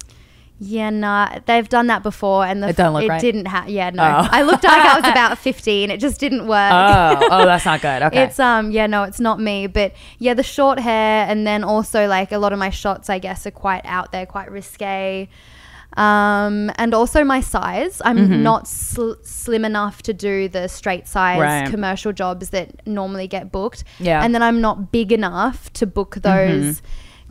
Yeah, nah, they've done that before, and the It doesn't look it right? didn't have. Yeah, no, Oh. I looked like I was about fifteen. It just didn't work. Oh, oh, that's not good. Okay. It's um yeah no it's not me but yeah the short hair and then also like a lot of my shots I guess are quite out there quite risque um and also my size I'm Mm-hmm. not sl- slim enough to do the straight size Right. commercial jobs that normally get booked Yeah. and then I'm not big enough to book those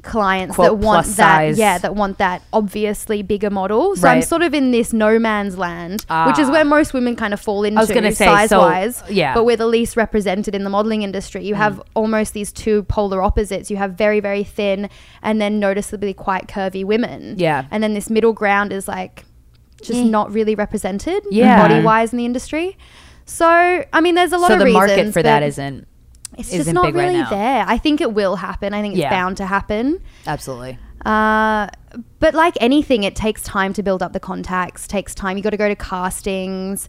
clients Quote, that want that size. yeah that want that obviously bigger model so I'm sort of in this no man's land which is Ah. where most women kind of fall into say, size so- wise yeah. but we're the least represented in the modeling industry. You have almost these two polar opposites. You have very, very thin and then noticeably quite curvy women. Yeah. And then this middle ground is like just not really represented Yeah. body wise in the industry. So, I mean, there's a lot so of the reasons. market for that isn't it's isn't just not big right really now. there. I think it will happen. I think it's Yeah. bound to happen. absolutely. Uh, but like anything, it takes time to build up the contacts. Takes time. You got to go to castings,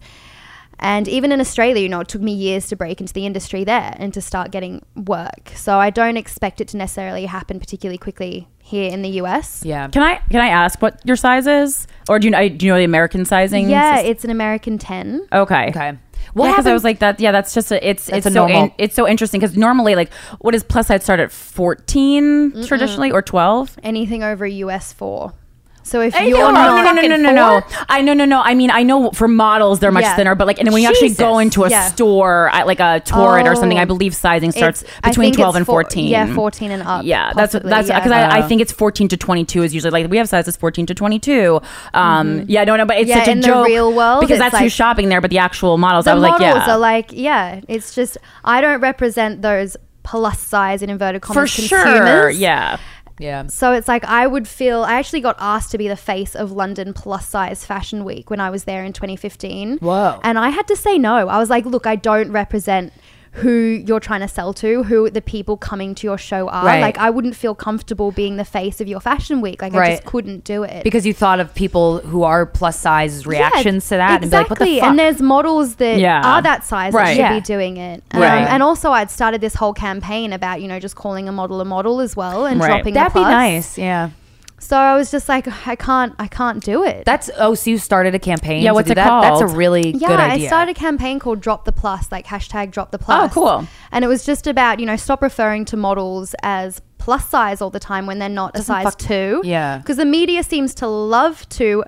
and even in Australia, you know, it took me years to break into the industry there and to start getting work. So I don't expect it to necessarily happen particularly quickly here in the US. Yeah. can I can I ask what your size is, or do you know do you know the American sizing? Yeah, it's an American ten. okay. Okay. What What because I was like that. Yeah, that's just a, it's That's it's a so in, it's so interesting because normally like what is plus size start at 14 traditionally or twelve? Anything over US four. So if Hey, you're no, Oh, not, no, no, no, no, no, no. I no, no, no. I mean, I know for models they're much Yeah. thinner, but like, and when you actually go into a Yeah. store, at like a Torrid or something, Oh. I believe sizing starts It's- between twelve and four- fourteen. yeah, 14 and up, Yeah, possibly, that's that's yeah. because I, I Uh. think it's fourteen to twenty two is usually like we have sizes fourteen to twenty two. Um, yeah, no, no, but it's. Yeah, such a in the joke real world, because that's who's shopping there, but the actual models, the I was models like, yeah, are like, yeah, it's just I don't represent those plus size in inverted commas for commas sure, yeah. Yeah. So it's like I would feel I actually got asked to be the face of London plus size fashion week when I was there in 2015. Whoa. And I had to say no. I was like, look, I don't represent who you're trying to sell to, who the people coming to your show are. Right. Like I wouldn't feel comfortable being the face of your fashion week. Like I just couldn't do it. Because you thought of people who are plus size Yeah, reactions to that exactly. and be like, what the fuck? And there's models that Yeah. are that size that should Yeah. be doing it. Um, Right. And also, I'd started this whole campaign about you know just calling a model a model as well and Right. dropping That'd be nice. Yeah. So I was just like, I can't, I can't do it. That's oh, so you started a campaign. Yeah, to what's do it that? That's a called? really yeah, good I started a campaign called Drop the Plus, like hashtag Drop the oh, Plus. Oh, cool. And it was just about you know stop referring to models as plus size all the time when they're not a Doesn't size fuck- two. Yeah. because the media seems to love to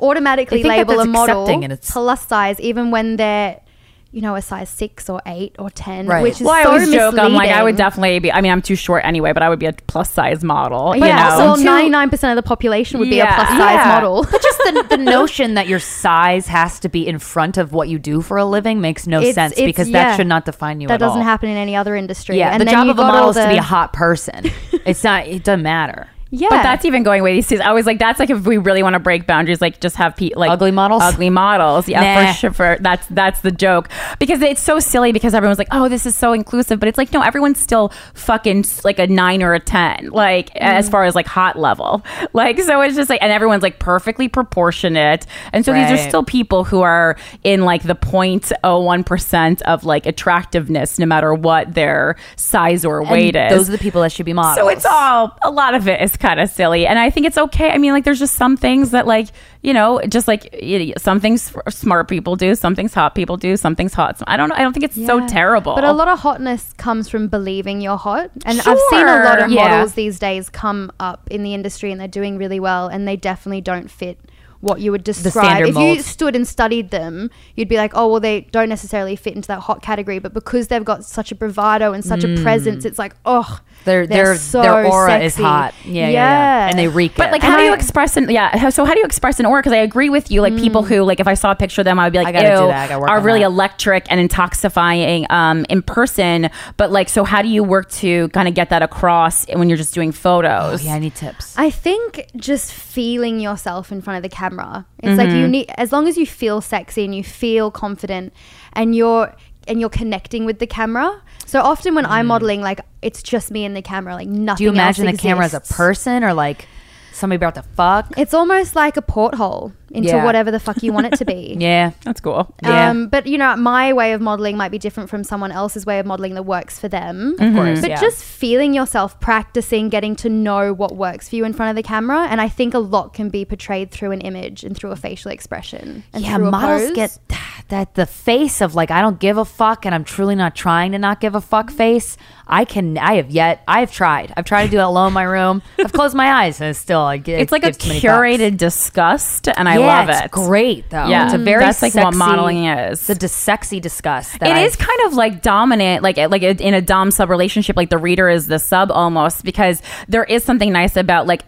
automatically They think that label a model accepting and it's- plus size even when they're you know a size six or eight or ten, Right. which is Well, I so always joke. I'm like, I would definitely be. I mean, I'm too short anyway, but I would be a plus size model. You Yeah, know? so ninety nine percent of the population would be a plus size Yeah. model. But just the, the notion that your size has to be in front of what you do for a living makes no It's- sense it's- because yeah. that should not define you that at doesn't all. happen in any other industry. Yeah, and the then job of a model all is to be a hot person. it's not. It doesn't matter. Yeah, But that's even going away these days. I was like, that's like if we really want to break boundaries, like just have pe- like Ugly models? ugly models. Yeah, Nah. for sure. For, that's that's the joke because it's so silly because everyone's like, oh, this is so inclusive, but it's like no, everyone's still fucking like a nine or a ten, like Mm. as far as like hot level, like so it's just like, and everyone's like perfectly proportionate, and so these are still people who are in like the 0.01 percent of like attractiveness, no matter what their size or weight And is. Those are the people that should be models. So it's all a lot of it is kind of silly, and I think it's okay. I mean, like, there's just some things that, like, you know, just like some things smart people do, some things hot people do, some things hot. I don't know. I don't think it's so terrible. But a lot of hotness comes from believing you're hot. And I've seen a lot of Yeah. models these days come up in the industry and they're doing really well and they definitely don't fit what you would describe. if you stood and studied them, you'd be like, oh, well, they don't necessarily fit into that hot category. But because they've got such a bravado and such a hmm. presence, it's like, oh, Their they're their so their aura is hot. Yeah, yeah, yeah. And they reek But it. like, And how do you I- express an yeah? So how do you express an aura? Because I agree with you. Like people who like, if I saw a picture of them, I would be like, I gotta do ew, that. I gotta work are really that. electric and intoxifying um, in person. But like, so how do you work to kind of get that across when you're just doing oh, photos? yeah, I need tips. I think just feeling yourself in front of the camera. It's like Mm-hmm. you need as long as you feel sexy and you feel confident and you're and you're connecting with the camera. So often when I'm modeling, like it's just me and the camera, like nothing. Mm. Do you imagine the camera as a person or like somebody about to fuck? It's almost like a porthole into Yeah. whatever the fuck you want it to be. Yeah. That's cool. Yeah. Um, but you know, my way of modeling might be different from someone else's way of modeling that works for them. Of course. But yeah. just feeling yourself, practicing, getting to know what works for you in front of the camera, and I think a lot can be portrayed through an image and through a facial expression. And yeah, models pose. get that the face of like I don't give a fuck and I'm truly not trying to not give a fuck face. I can I have yet I have tried. I've tried to do it alone in my room. I've closed my eyes and it's still I get It's like a gives too many curated disgust, and I yeah, love it's it. great though. Yeah. it's a very That's, like, what sexy- modeling is. The dis- sexy disgust. That It I- is kind of like dominant, like like in a dom sub relationship. Like the reader is the sub almost, because there is something nice about like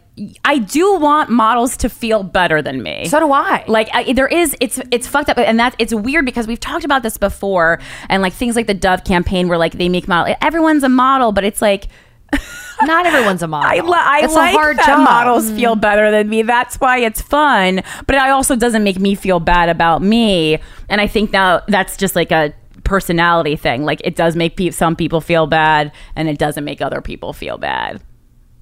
I do want models to feel better than me. So do I. Like I, there is, it's it's fucked up, and that's it's weird because we've talked about this before, and like things like the Dove campaign where like they make model, everyone's a model, but it's like. not everyone's a model. I, li- I it's like a hard that job. models mm. feel better than me. That's why it's fun. But it also doesn't make me feel bad about me. And I think now that's just like a personality thing. Like it does make pe- some people feel bad, and it doesn't make other people feel bad.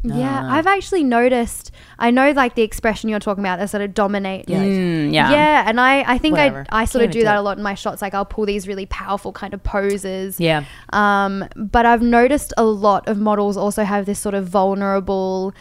Yeah, I've actually noticed. I know, like the expression you're talking about, that sort of dominate. Yeah. Mm, yeah. Yeah, and I, I think Whatever. I, I sort Can't of do that it. a lot in my shots. Like I'll pull these really powerful kind of poses. Yeah. Um, but I've noticed a lot of models also have this sort of vulnerable,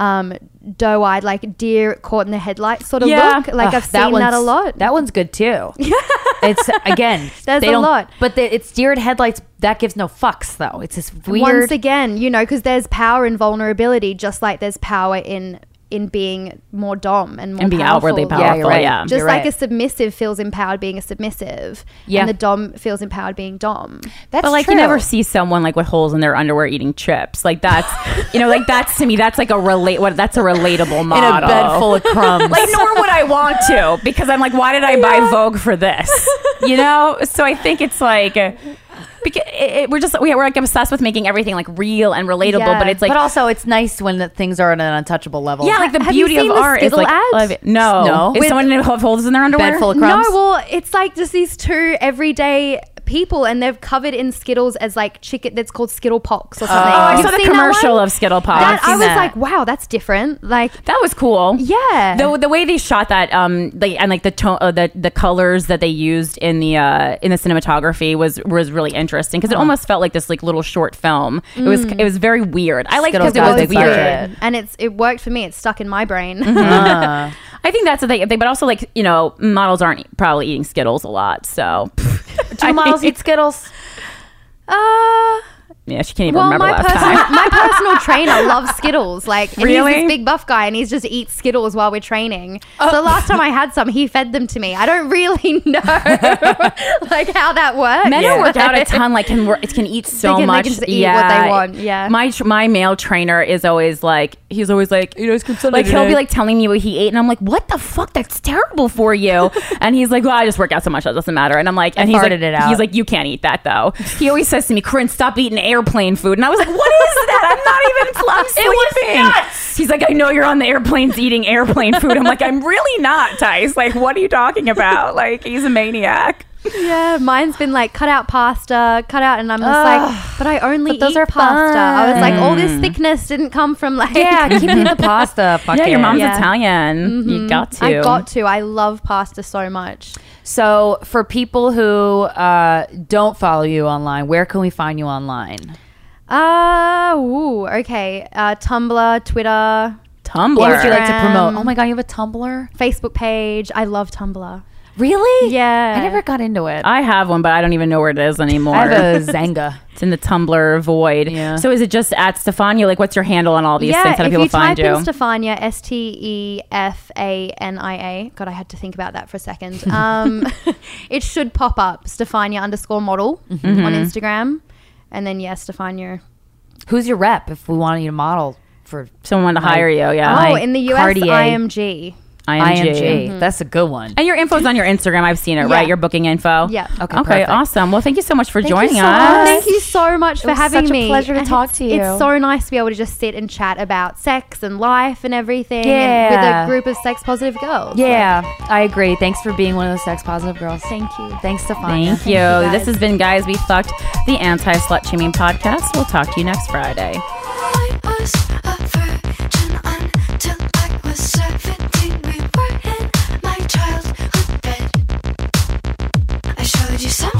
um, doe-eyed, like deer caught in the headlights sort of Yeah. look. Like Ugh, I've seen that a lot. That one's good too. it's again. There's a lot. but the, it's deer headlights. That gives no fucks though. It's this weird. Once again, you know, because there's power in vulnerability, just like there's power in in being more dom and more And being powerful. outwardly Yeah, powerful. you're right. yeah. Just You're like right. a submissive feels empowered being a submissive, Yeah. and the dom feels empowered being dom. That's but like true. you never see someone like with holes in their underwear eating chips. Like that's you know, like that's to me, that's like a relate what that's a relatable model in a bed full of crumbs. like nor would I want to because I'm like, why did I buy Vogue for this? You know, so I think it's like. Because it, it- we're just we, we're like obsessed with making everything like real and relatable, Yeah. but it's like but also, it's nice when the things are at an untouchable level. yeah, like the Have beauty of the art is like ad? love it. no, No. Is With- someone in holes in their underwear? bed full of crumbs. No, well, it's like just these two everyday people, and they've covered in Skittles as like chicken. That's called Skittle Pox or something. Oh, I You've saw the seen that commercial one? of Skittle Pox. That, I was like, wow, that's different. Like, That was cool. Yeah. The the way they shot that, um, like and like the tone, uh, the the colors that they used in the uh in the cinematography was was really interesting because it almost felt like this like little short film. It was it was very weird. I like because it was weird. budget. and it's it worked for me. It's stuck in my brain. Uh, I think that's the thing, but also like you know models aren't probably eating Skittles a lot, so I models eat Skittles? uh, Yeah, she can't even well, remember my last personal time. my personal trainer loves Skittles. Like, and Really? he's this big buff guy, and he's just eats Skittles while we're training. So the last time I had some, he fed them to me. I don't really know like how that works. Men who work out a ton like can work, can eat so They can- they much. can just eat what they want, yeah. My my male trainer is always like he's always like You know, it's considered like he'll be like telling me what he ate and I'm like what the fuck that's terrible for you and he's like well I just work out so much that doesn't matter and I'm like and he's like it out. he's like you can't eat that though. He always says to me Corinne stop eating airplane food and I was like what is that I'm not even I'm sleeping. He's like I know you're on the airplanes eating airplane food. I'm like I'm really not Tice. Like what are you talking about? Like he's a maniac. Yeah, mine's been like cut out pasta, cut out, and I'm just like, but I only But those eat are pasta. I was like, all this thickness didn't come from like. Yeah, keep eating the pasta. Fuck Yeah, your mom's Yeah. Italian. You mm-hmm. got to. I got to. I love pasta so much. So, for people who uh, don't follow you online, where can we find you online? Uh, ooh, okay. Uh, Tumblr, Twitter, Tumblr. What would you like to promote? Oh my god, you have a Tumblr? Facebook page. I love Tumblr. Really? Yeah. I never got into it. I have one, but I don't even know where it is anymore. I have a Xanga. it's in the Tumblr void. Yeah. So is it just at Stefania? Like, what's your handle on all these yeah, things? How do if people you find type you? in Stefania, S T E F A N I A. God, I had to think about that for a second. Um, it should pop up. Stefania underscore model Mm-hmm. on Instagram, and then yeah, Stefania. Who's your rep if we want you to model for Someone to hire you. Yeah. Oh, My in the US, Cartier. IMG. IMG. IMG? Mm-hmm. Mm-hmm. That's a good one. And your info's on your Instagram. I've seen it, Yeah. right? Your booking info. Yeah. Okay, Okay. perfect. Awesome. Well, thank you so much for Thank joining so us. much. Thank you so much for was having such a me. pleasure to And talk it's- to you. It's so nice to be able to just sit and chat about sex and life and everything and with a group of sex positive girls. Yeah, I agree. Thanks for being one of those sex positive girls. Thank you. Thanks, Stefania. Thank you. guys. this has been Guys We Fucked, the anti slut shaming podcast. We'll talk to you next Friday.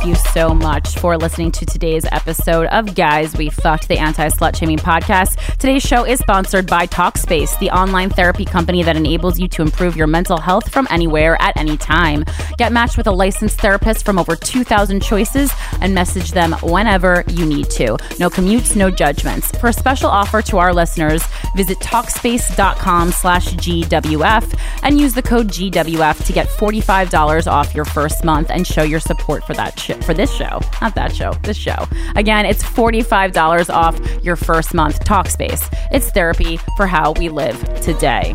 Thank you so much for listening to today's episode of Guys We Fucked, the anti slut shaming podcast. Today's show is sponsored by Talkspace, the online therapy company that enables you to improve your mental health from anywhere at any time. Get matched with a licensed therapist from over 2,000 choices and message them whenever you need to. No commutes, no judgments. For a special offer to our listeners, visit Talkspace.com slash GWF and use the code GWF to get $45 off your first month and show your support for that for this show. Not that show, this show. Again, it's $45 off your first month. Talkspace. It's therapy for how we live today.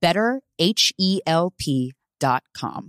better, H E L P.com.